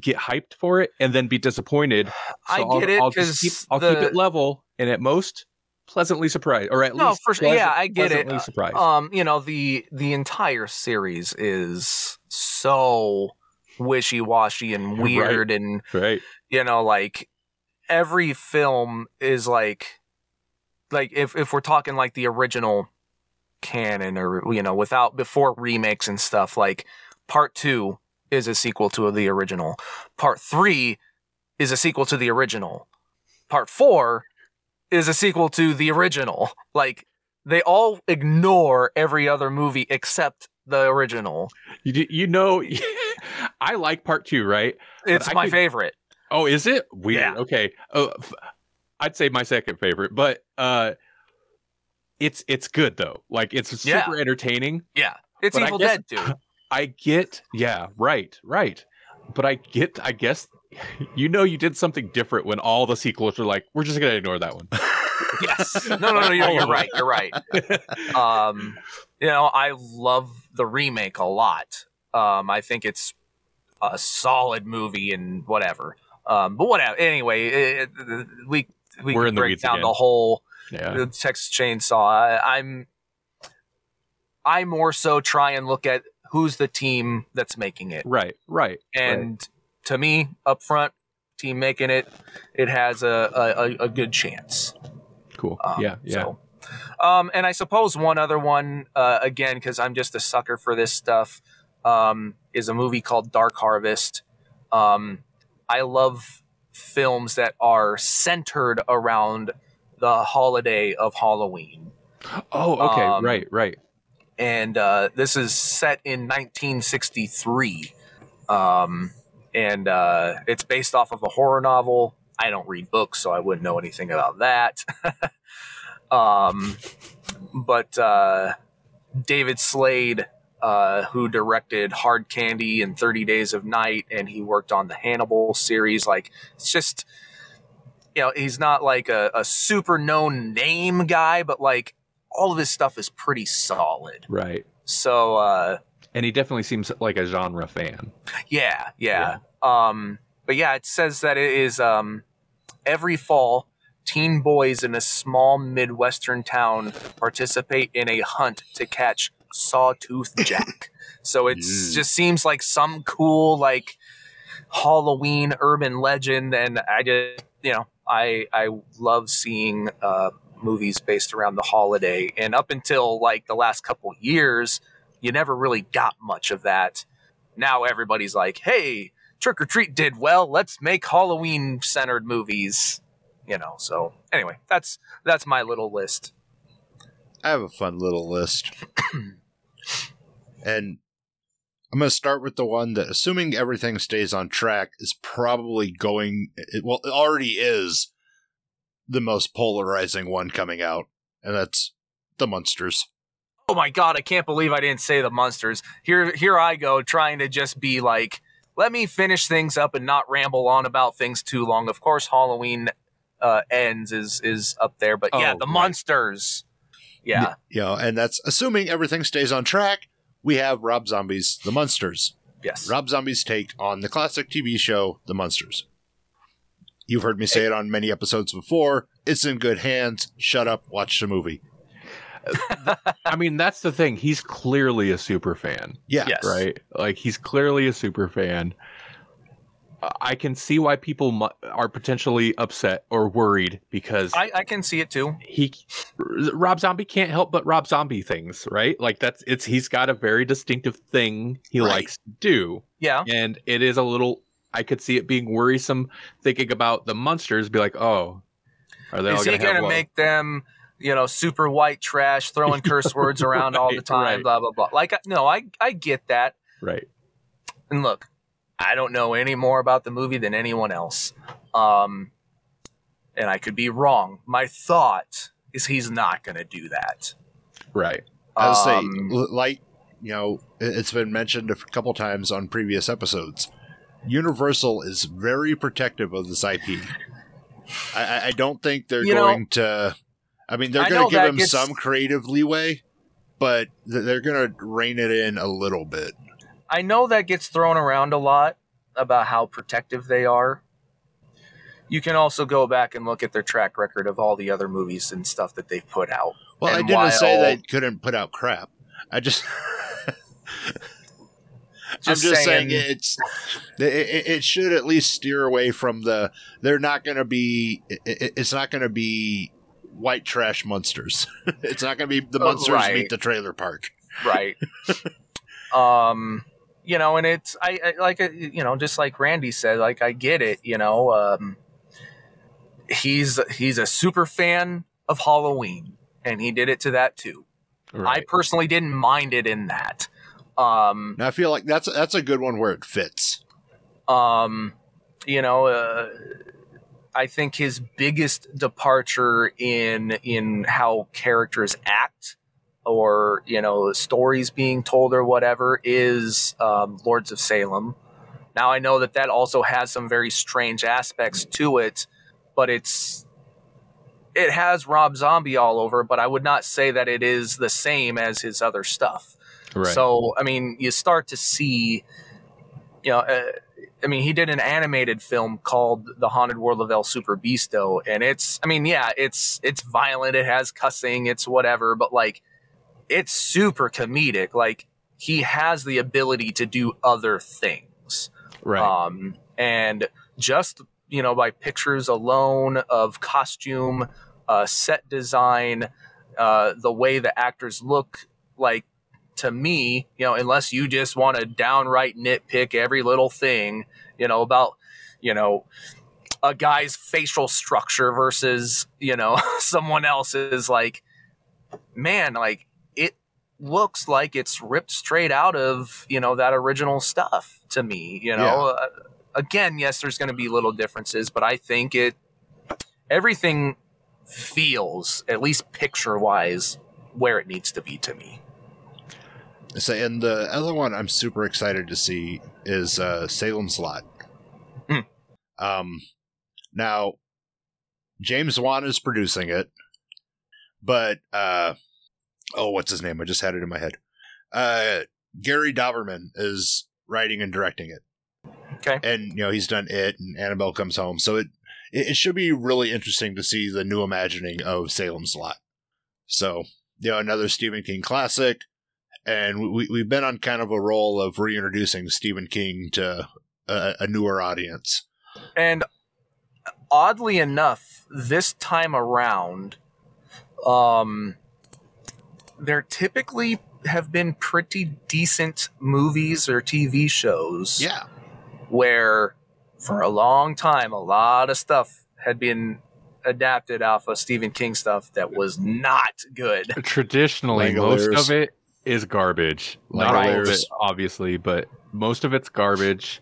get hyped for it and then be disappointed. I I'll- get it I'll, keep, I'll keep it level and at most pleasantly surprised, or at No, least for sure. Yeah, I get it. surprised. um you know the the entire series is so wishy washy and Right. weird and right? you know like every film is like like if if we're talking like the original canon or you know without before remakes and stuff like part 2 is a sequel to the original part 3 is a sequel to the original part 4 is a sequel to the original like they all ignore every other movie except the original You you know, I like part two, right? it's my could- favorite Oh, is it weird? Yeah. Okay. Oh, I'd say my second favorite, but uh, it's it's good though. Like it's super Yeah. entertaining. yeah it's But evil guess- dead dude I get, yeah, right, right. But I get, I guess, you know, you did something different when all the sequels are like, we're just gonna ignore that one. yes. No, no, no. You're, you're right. You're right. Um, you know, I love the remake a lot. Um, I think it's a solid movie and whatever. Um, but whatever. Anyway, it, it- we we We're can in the break weeds down again. the whole yeah, the Texas Chainsaw. I, I'm I more so try and look at who's the team that's making it. right, right. And to me, up front, team making it, it has a, a, a- a good chance. Cool. Um, yeah, yeah. So, um, and I suppose one other one, uh, again, because I'm just a sucker for this stuff, um, is a movie called Dark Harvest. Um, I love films that are centered around the holiday of Halloween. oh, okay. um, right, right. And uh, this is set in 1963. Um, and uh, it's based off of a horror novel. I don't read books, so I wouldn't know anything about that. um, but uh, David Slade, uh, who directed Hard Candy and 30 Days of Night, and he worked on the Hannibal series, like, it's just, you know, he's not like a, a super known name guy, but like, all of his stuff is pretty solid. Right. So, uh, And he definitely seems like a genre fan. yeah, yeah. Um, but yeah, it says that it is um, every fall, teen boys in a small Midwestern town participate in a hunt to catch Sawtooth Jack. so it Mm. just seems like some cool like Halloween urban legend, and I just you know I I love seeing uh, movies based around the holiday, and up until like the last couple years, you never really got much of that. Now everybody's like, hey Trick or Treat did well. Let's make Halloween centered movies. You know. So anyway, that's that's my little list. I have a fun little list. and I'm going to start with the one that, assuming everything stays on track, is probably going, well, it already is the most polarizing one coming out. And that's The Munsters. Oh my god, I can't believe I didn't say the Munsters. Here here I go trying to just be like, let me finish things up and not ramble on about things too long. Of course Halloween uh, ends is is up there, but yeah, Oh, the right. Munsters. Yeah. yeah, and that's assuming everything stays on track. We have Rob Zombie's The Munsters. Yes. Rob Zombie's take on the classic TV show The Munsters. You've heard me say it on many episodes before. It's in good hands. Shut up, watch the movie. I mean, that's the thing. He's clearly a super fan. Yeah, Yes. right? Like he's clearly a super fan. I can see why people mu- are potentially upset or worried because I, I can see it too. he Rob Zombie can't help but Rob Zombie things, right? Like that's it's he's got a very distinctive thing he Right. likes to do, Yeah. and it is a little. I could see it being worrisome thinking about the Munsters. Be like, oh, are they all Is he going gonna make them, you know, super white trash, throwing curse words around all the time, right. blah blah blah. Like I- no, I I get that. right? and look, I don't know any more about the movie than anyone else. Um, and I could be wrong. My thought is he's not going to do that. Right. I would say, Um, l- like, you know, it's been mentioned a couple times on previous episodes. Universal is very protective of this IP. I, I- don't think they're You know- going to. I mean, they're going to give him gets- some creative leeway, but they're going to rein it in a little bit. I know that gets thrown around a lot about how protective they are. You can also go back and look at their track record of all the other movies and stuff that they've put out. Well, I didn't say they couldn't put out crap. I just. I'm Just just saying, saying- it's it, it, should at least steer away from the. They're not going to be. It, it- it's not going to be white trash Munsters. it's not going to be the Oh, Munsters right. meet the trailer park. right um you know and it's I, I like uh, you know just like randy said like i get it you know um he's he's a super fan of halloween and he did it to that too i personally didn't mind it in that um I feel like that's that's a good one where it fits. um you know uh, i think his biggest departure in in how characters act or you know stories being told or whatever is um, lords of salem now i know that that also has some very strange aspects to it but it's it has rob zombie all over but i would not say that it is the same as his other stuff right. so, I mean, you start to see, you know, uh, I mean, he did an animated film called The Haunted World of El Superbeasto, and it's, I mean, yeah, it's it's violent, it has cussing, it's whatever, but like, it's super comedic. Like, he has the ability to do other things. right. Um, and just you know by pictures alone of costume, uh, set design, uh, the way the actors look, like to me, you know, unless you just want to downright nitpick every little thing, you know, about you know a guy's facial structure versus you know someone else's, like man, like it looks like it's ripped straight out of you know that original stuff to me you know? Uh, again yes there's going to be little differences but i think it everything feels at least picture wise where it needs to be to me So, and the other one I'm super excited to see is uh, Salem's Lot. Hmm. Um, now, James Wan is producing it, but uh, oh, what's his name? I just had it in my head. Uh, Gary Dauberman is writing and directing it. Okay. and you know he's done it, and Annabelle comes home, so it it, it should be really interesting to see the new imagining of Salem's Lot. So, you know, another Stephen King classic and we, we've been on kind of a roll of reintroducing Stephen King to a, a newer audience. and oddly enough this time around um there typically have been pretty decent movies or tv shows Yeah, where for a long time a lot of stuff had been adapted off of Stephen King stuff that was not good. Traditionally, Langoliers. most of it is garbage. Not all of it, obviously, but most of it's garbage.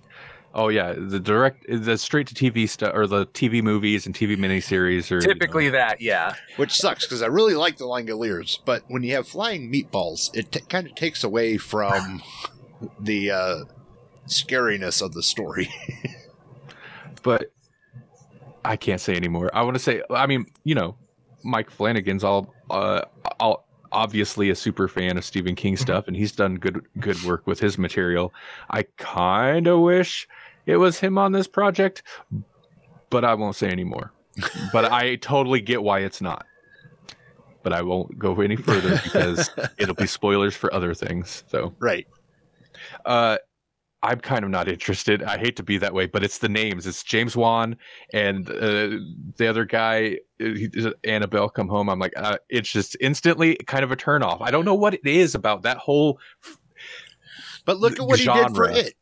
Oh yeah, the direct, the straight to TV stuff, or the TV movies and TV miniseries, or Typically that, yeah. which sucks because I really like the Langoliers, but when you have flying meatballs, it t- kind of takes away from the uh, scariness of the story. but I can't say anymore. I want to say, I mean, you know, Mike Flanagan's all, uh, all obviously a super fan of Stephen King stuff, and he's done good good work with his material. I kind of wish it was him on this project, but I won't say anymore. but I totally get why it's not. But I won't go any further because it'll be spoilers for other things. So, right. uh, I'm kind of not interested. I hate to be that way, but it's the names. It's James Wan and uh, the other guy, uh, he- Annabelle, come home. I'm like, uh, it's just instantly kind of a turn off. I don't know what it is about that whole. But look at what he did for it.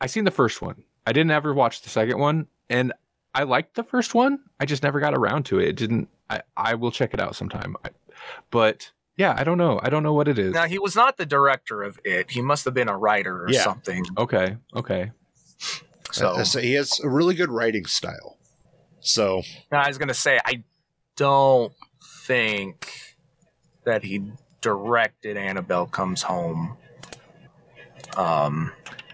I seen the first one. I didn't ever watch the second one, and I liked the first one. I just never got around to it. It didn't. I I will check it out sometime. I, but yeah, I don't know. I don't know what it is. Now he was not the director of it. He must have been a writer or Yeah. something. Okay. Okay. So Uh, so he has a really good writing style. So now I was gonna say I don't think that he directed Annabelle Comes Home. Um,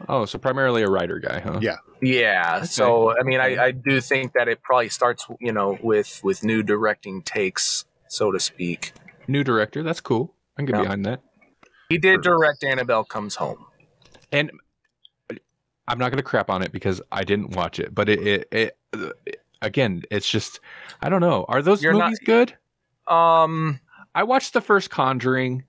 Oh, so primarily a writer guy, huh? Yeah. yeah. So I mean, I, I do think that it probably starts, you know, with with new directing takes, so to speak. New director. That's cool. I can get Yeah. behind that. He did direct Annabelle Comes Home. And I'm not going to crap on it because I didn't watch it, but it, it, it, uh, again, it's just I don't know. Are those You're not- movies good? Um. I watched the first Conjuring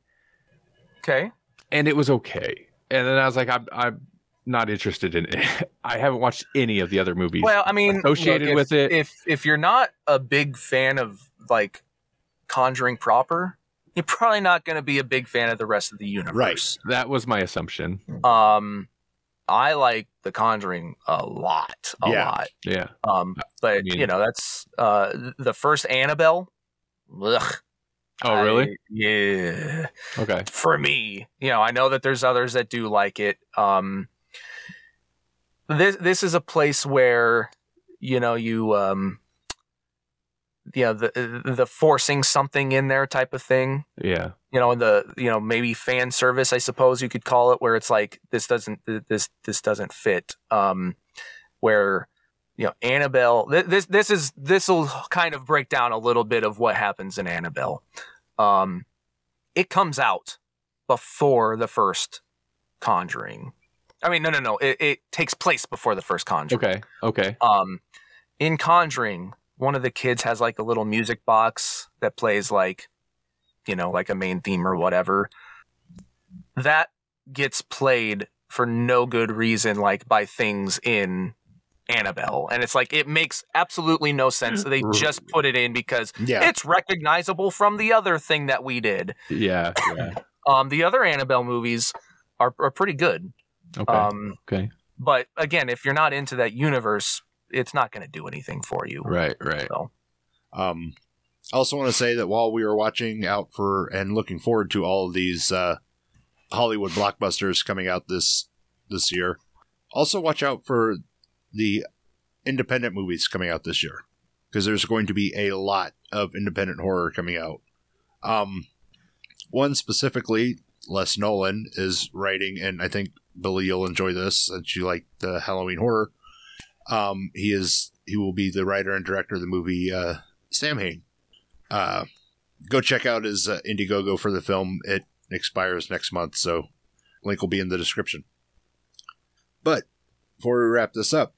Okay. and it was okay, and then I was like, I'm I'm not interested in it. I haven't watched any of the other movies. Well, I mean, associated look, if- with it. If if you're not a big fan of like Conjuring proper, you're probably not going to be a big fan of the rest of the universe. Right. that was my assumption. Um, I like The Conjuring a lot, a Yeah. lot. Yeah. Um, but I mean- you know, that's uh the first Annabelle. Ugh, Oh, really? I- yeah. Okay. For me, you know, I know that there's others that do like it. Um, this this is a place where you know you um, you know the the forcing something in there type of thing Yeah. you know the you know maybe fan service i suppose you could call it where it's like this doesn't this this doesn't fit um where you know annabelle th- this this is this will kind of break down a little bit of what happens in annabelle um it comes out before the first conjuring i mean no no no it, it takes place before the first conjuring Okay. Okay. um in conjuring one of the kids has like a little music box that plays like you know like a main theme or whatever that gets played for no good reason like by things in annabelle and it's like it makes absolutely no sense they just put it in because Yeah. it's recognizable from the other thing that we did Yeah. Yeah. um the other annabelle movies are, are pretty good Okay. um okay. but again if you're not into that universe it's not going to do anything for you Right. Right. so Um, I also want to say that while we were watching out for and looking forward to all of these uh, Hollywood blockbusters coming out this this year, also watch out for the independent movies coming out this year because there's going to be a lot of independent horror coming out. Um, one specifically, Les Nolan is writing, and I think Billy, you'll enjoy this since you like the Halloween horror. Um, he is he will be the writer and director of the movie uh, Samhain. Uh, go check out his uh, Indiegogo for the film. It expires next month, so link will be in the description. But before we wrap this up,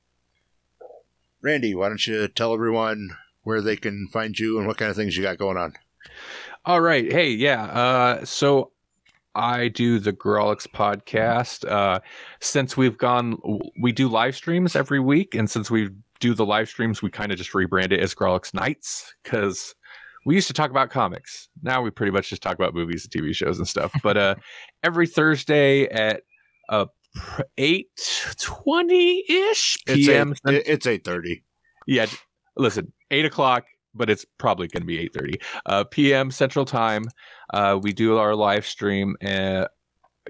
Randy, why don't you tell everyone where they can find you and what kind of things you got going on? All right. Hey, yeah. Uh, so I do the Grawlix podcast. Uh, since we've gone, we do live streams every week, and since we do the live streams, we kind of just rebrand it as Grawlix Nights because we used to talk about comics. Now we pretty much just talk about movies and TV shows and stuff. But uh, every Thursday at uh, eight twenty ish It's p.m. it's eight thirty. Yeah, listen, eight o'clock, but it's probably going to be eight thirty uh, p.m. Central Time. Uh, we do our live stream, and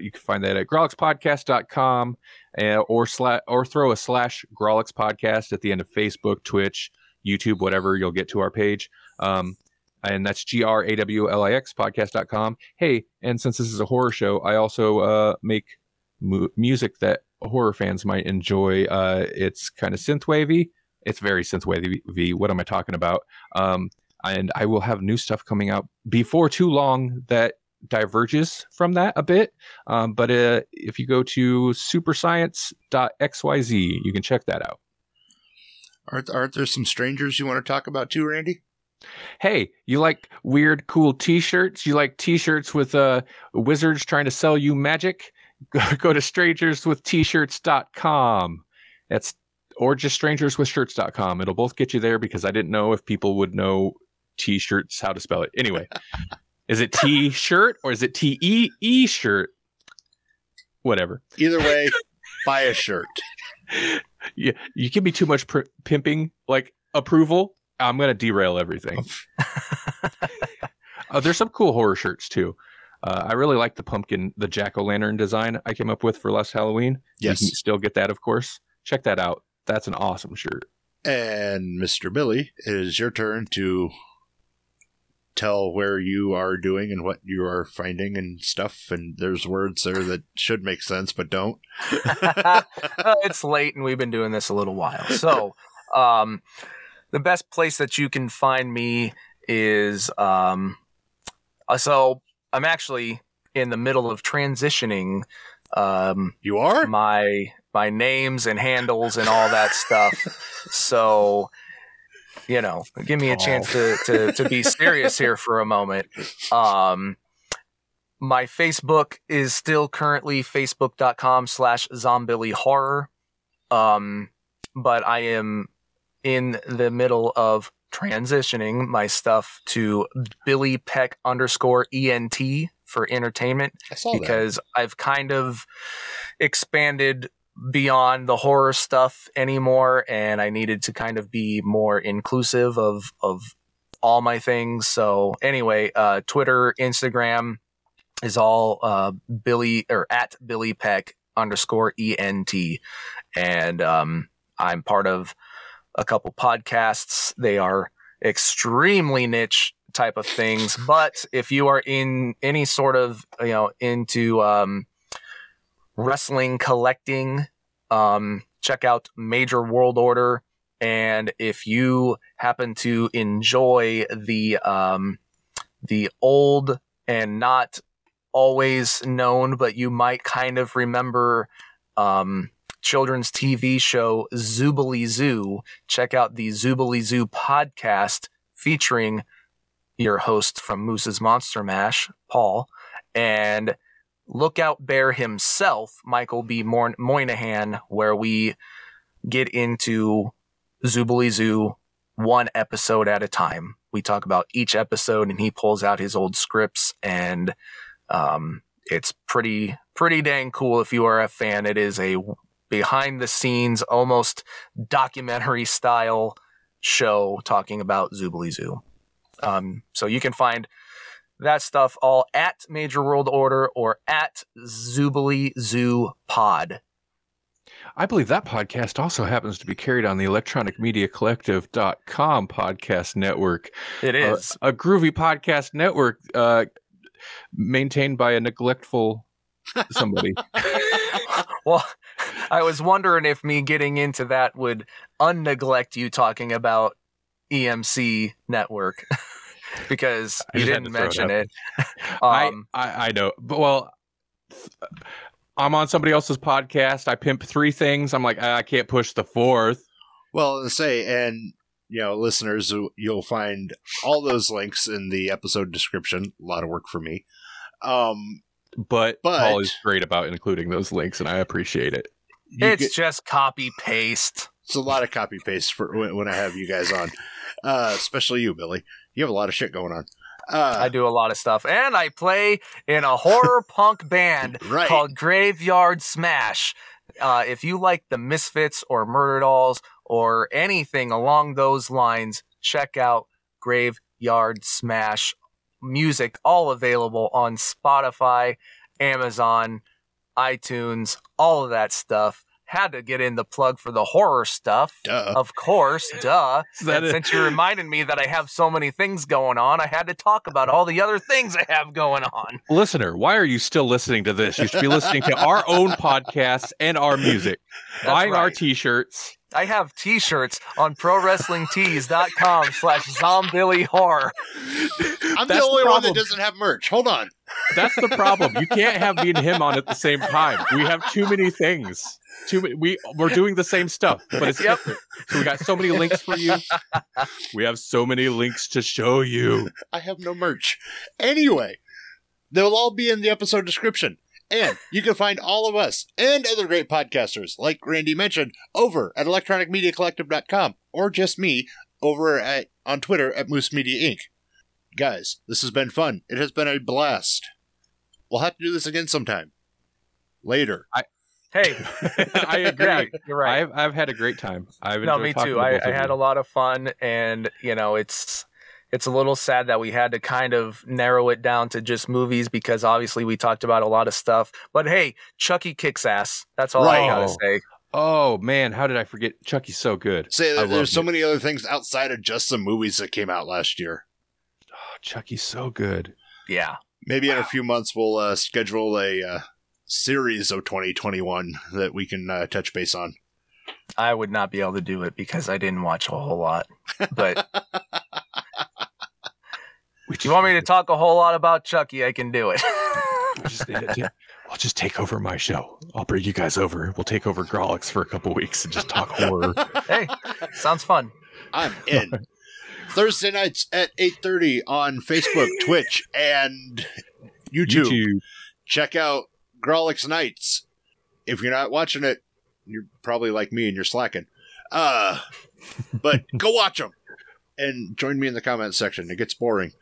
you can find that at grawlixpodcast.com uh, or sla- or throw a slash Grawlix podcast at the end of Facebook, Twitch, YouTube, whatever. You'll get to our page. Um, and that's G R A W L I X podcast.com. Hey, and since this is a horror show, I also uh, make mu- music that horror fans might enjoy. Uh, it's kind of synth wavy. It's very synth wavy. What am I talking about? Um, and I will have new stuff coming out before too long that diverges from that a bit. Um, but uh, if you go to superscience.xyz, you can check that out. Aren't, aren't there some strangers you want to talk about too, Randy? Hey, you like weird, cool T-shirts? You like T-shirts with uh, wizards trying to sell you magic? Go, go to strangerswitht-shirts.com. That's or just strangerswithshirts.com. It'll both get you there because I didn't know if people would know T-shirts how to spell it. Anyway, is it T-shirt or is it T-E-E shirt? Whatever. Either way, buy a shirt. You, you give me too much pr- pimping like approval. I'm gonna derail everything. uh, there's some cool horror shirts too. Uh, I really like the pumpkin, the jack o' lantern design I came up with for last Halloween. Yes. You can still get that, of course. Check that out. That's an awesome shirt. And Mr. Billy, it is your turn to tell where you are doing and what you are finding and stuff. And there's words there that should make sense but don't. It's late and we've been doing this a little while. So, um, the best place that you can find me is um, uh, so I'm actually in the middle of transitioning um, You are? my my names and handles and all that stuff. So, you know, give me a chance to, to to be serious here for a moment. Um, my Facebook is still currently facebook.com slash zombilly horror. Um, but I am in the middle of transitioning my stuff to Billy Peck underscore ENT for entertainment I saw that. because I've kind of expanded beyond the horror stuff anymore and I needed to kind of be more inclusive of of all my things. So anyway, uh Twitter, Instagram is all uh Billy or at Billy Peck underscore ENT. And um I'm part of a couple podcasts. They are extremely niche type of things. But if you are in any sort of, you know, into um, wrestling collecting, um, check out Major World Order. And if you happen to enjoy the um, the old and not always known, but you might kind of remember um, children's TV show Zoobly Zoo, check out the Zoobly Zoo podcast featuring your host from Moose's Monster Mash, Paul, and Lookout Bear himself, Michael B. Moy- Moynihan, where we get into Zoobly Zoo one episode at a time. We talk about each episode, and he pulls out his old scripts, and um, it's pretty pretty dang cool. If you are a fan, it is a behind the scenes, almost documentary style show talking about Zoobly Zoo. Um, so you can find that stuff all at Major World Order or at Zoobly Zoo Pod. I believe that podcast also happens to be carried on the Electronic Media Collective.com podcast network. It is. a- a, groovy podcast network uh, maintained by a neglectful somebody. well, I was wondering if me getting into that would unneglect you talking about EMC Network because you didn't to throw it mention it. I, Um, I I know, but well, I'm on somebody else's podcast. I pimp three things. I'm like, "Ah, I can't push the fourth. Well, to say, and you know, listeners, you'll find all those links in the episode description. A lot of work for me. Um, But, But- Paul is great about including those links, and I appreciate it. it's get- just copy paste. it's a lot of copy paste for when, when I have you guys on, uh, especially you, Billy. You have a lot of shit going on. Uh, I do a lot of stuff, and I play in a horror punk band Right. called Graveyard Smash. Uh, if you like the Misfits or Murderdolls or anything along those lines, check out Graveyard Smash music, all available on Spotify, Amazon, iTunes, all of that stuff. Had to get in the plug for the horror stuff. Duh. Of course, duh. That And since you reminded me that I have so many things going on, I had to talk about all the other things I have going on. Listener, why are you still listening to this? You should be listening to our own podcasts and our music, That's buying our t-shirts. I have t-shirts on prowrestlingtees.com slash zombilly horror. I'm That's the only the one that doesn't have merch. Hold on. That's the problem. You can't have me and him on at the same time. We have too many things. Too many, we we're doing the same stuff, but it's Yep. different. So we got so many links for you. We have so many links to show you. I have no merch. Anyway, they'll all be in the episode description. And you can find all of us and other great podcasters, like Randy mentioned, over at electronicmediacollective.com or just me over at on Twitter at Moose Media Inc. Guys, this has been fun. It has been a blast. We'll have to do this again sometime. Later. Hey, I agree. Yeah, you're right. I've I've had a great time. I've no, me too. I, I had you. a lot of fun, and you know, it's it's a little sad that we had to kind of narrow it down to just movies because obviously we talked about a lot of stuff. But hey, Chucky kicks ass. That's all I gotta say. Oh man, how did I forget? Chucky's so good. Say I that love there's so it. many other things outside of just the movies that came out last year. Chucky's so good. Yeah. Maybe in a few months we'll uh, schedule a uh, series of 2021 that we can uh, touch base on. I would not be able to do it because I didn't watch a whole lot. But you want me to talk a whole lot about Chucky, I can do it. Just, I'll just take over my show. I'll bring you guys over. We'll take over Grawlix for a couple weeks and just talk horror. hey, sounds fun. I'm in. Thursday nights at 8:30 on Facebook, Twitch, and YouTube. YouTube. Check out Grawlix Nights. If you're not watching it, you're probably like me and you're slacking. Uh, but go watch them and join me in the comment section. It gets boring.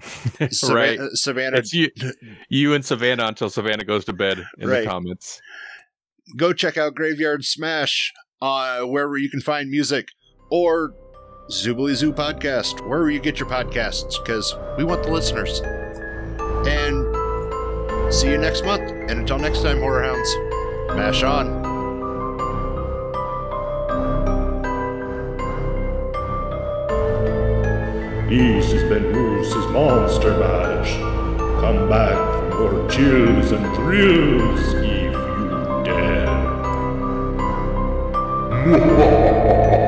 right. Savannah, Savannah It's you, you and Savannah until Savannah goes to bed in Right. the comments. go check out Graveyard Smash uh, wherever you can find music or Zoobly Zoo Podcast, wherever you get your podcasts, because we want the listeners. And see you next month. And until next time, Horror Hounds, mash on. This has been Moose's Monster Mash. Come back for more chills and thrills if you dare.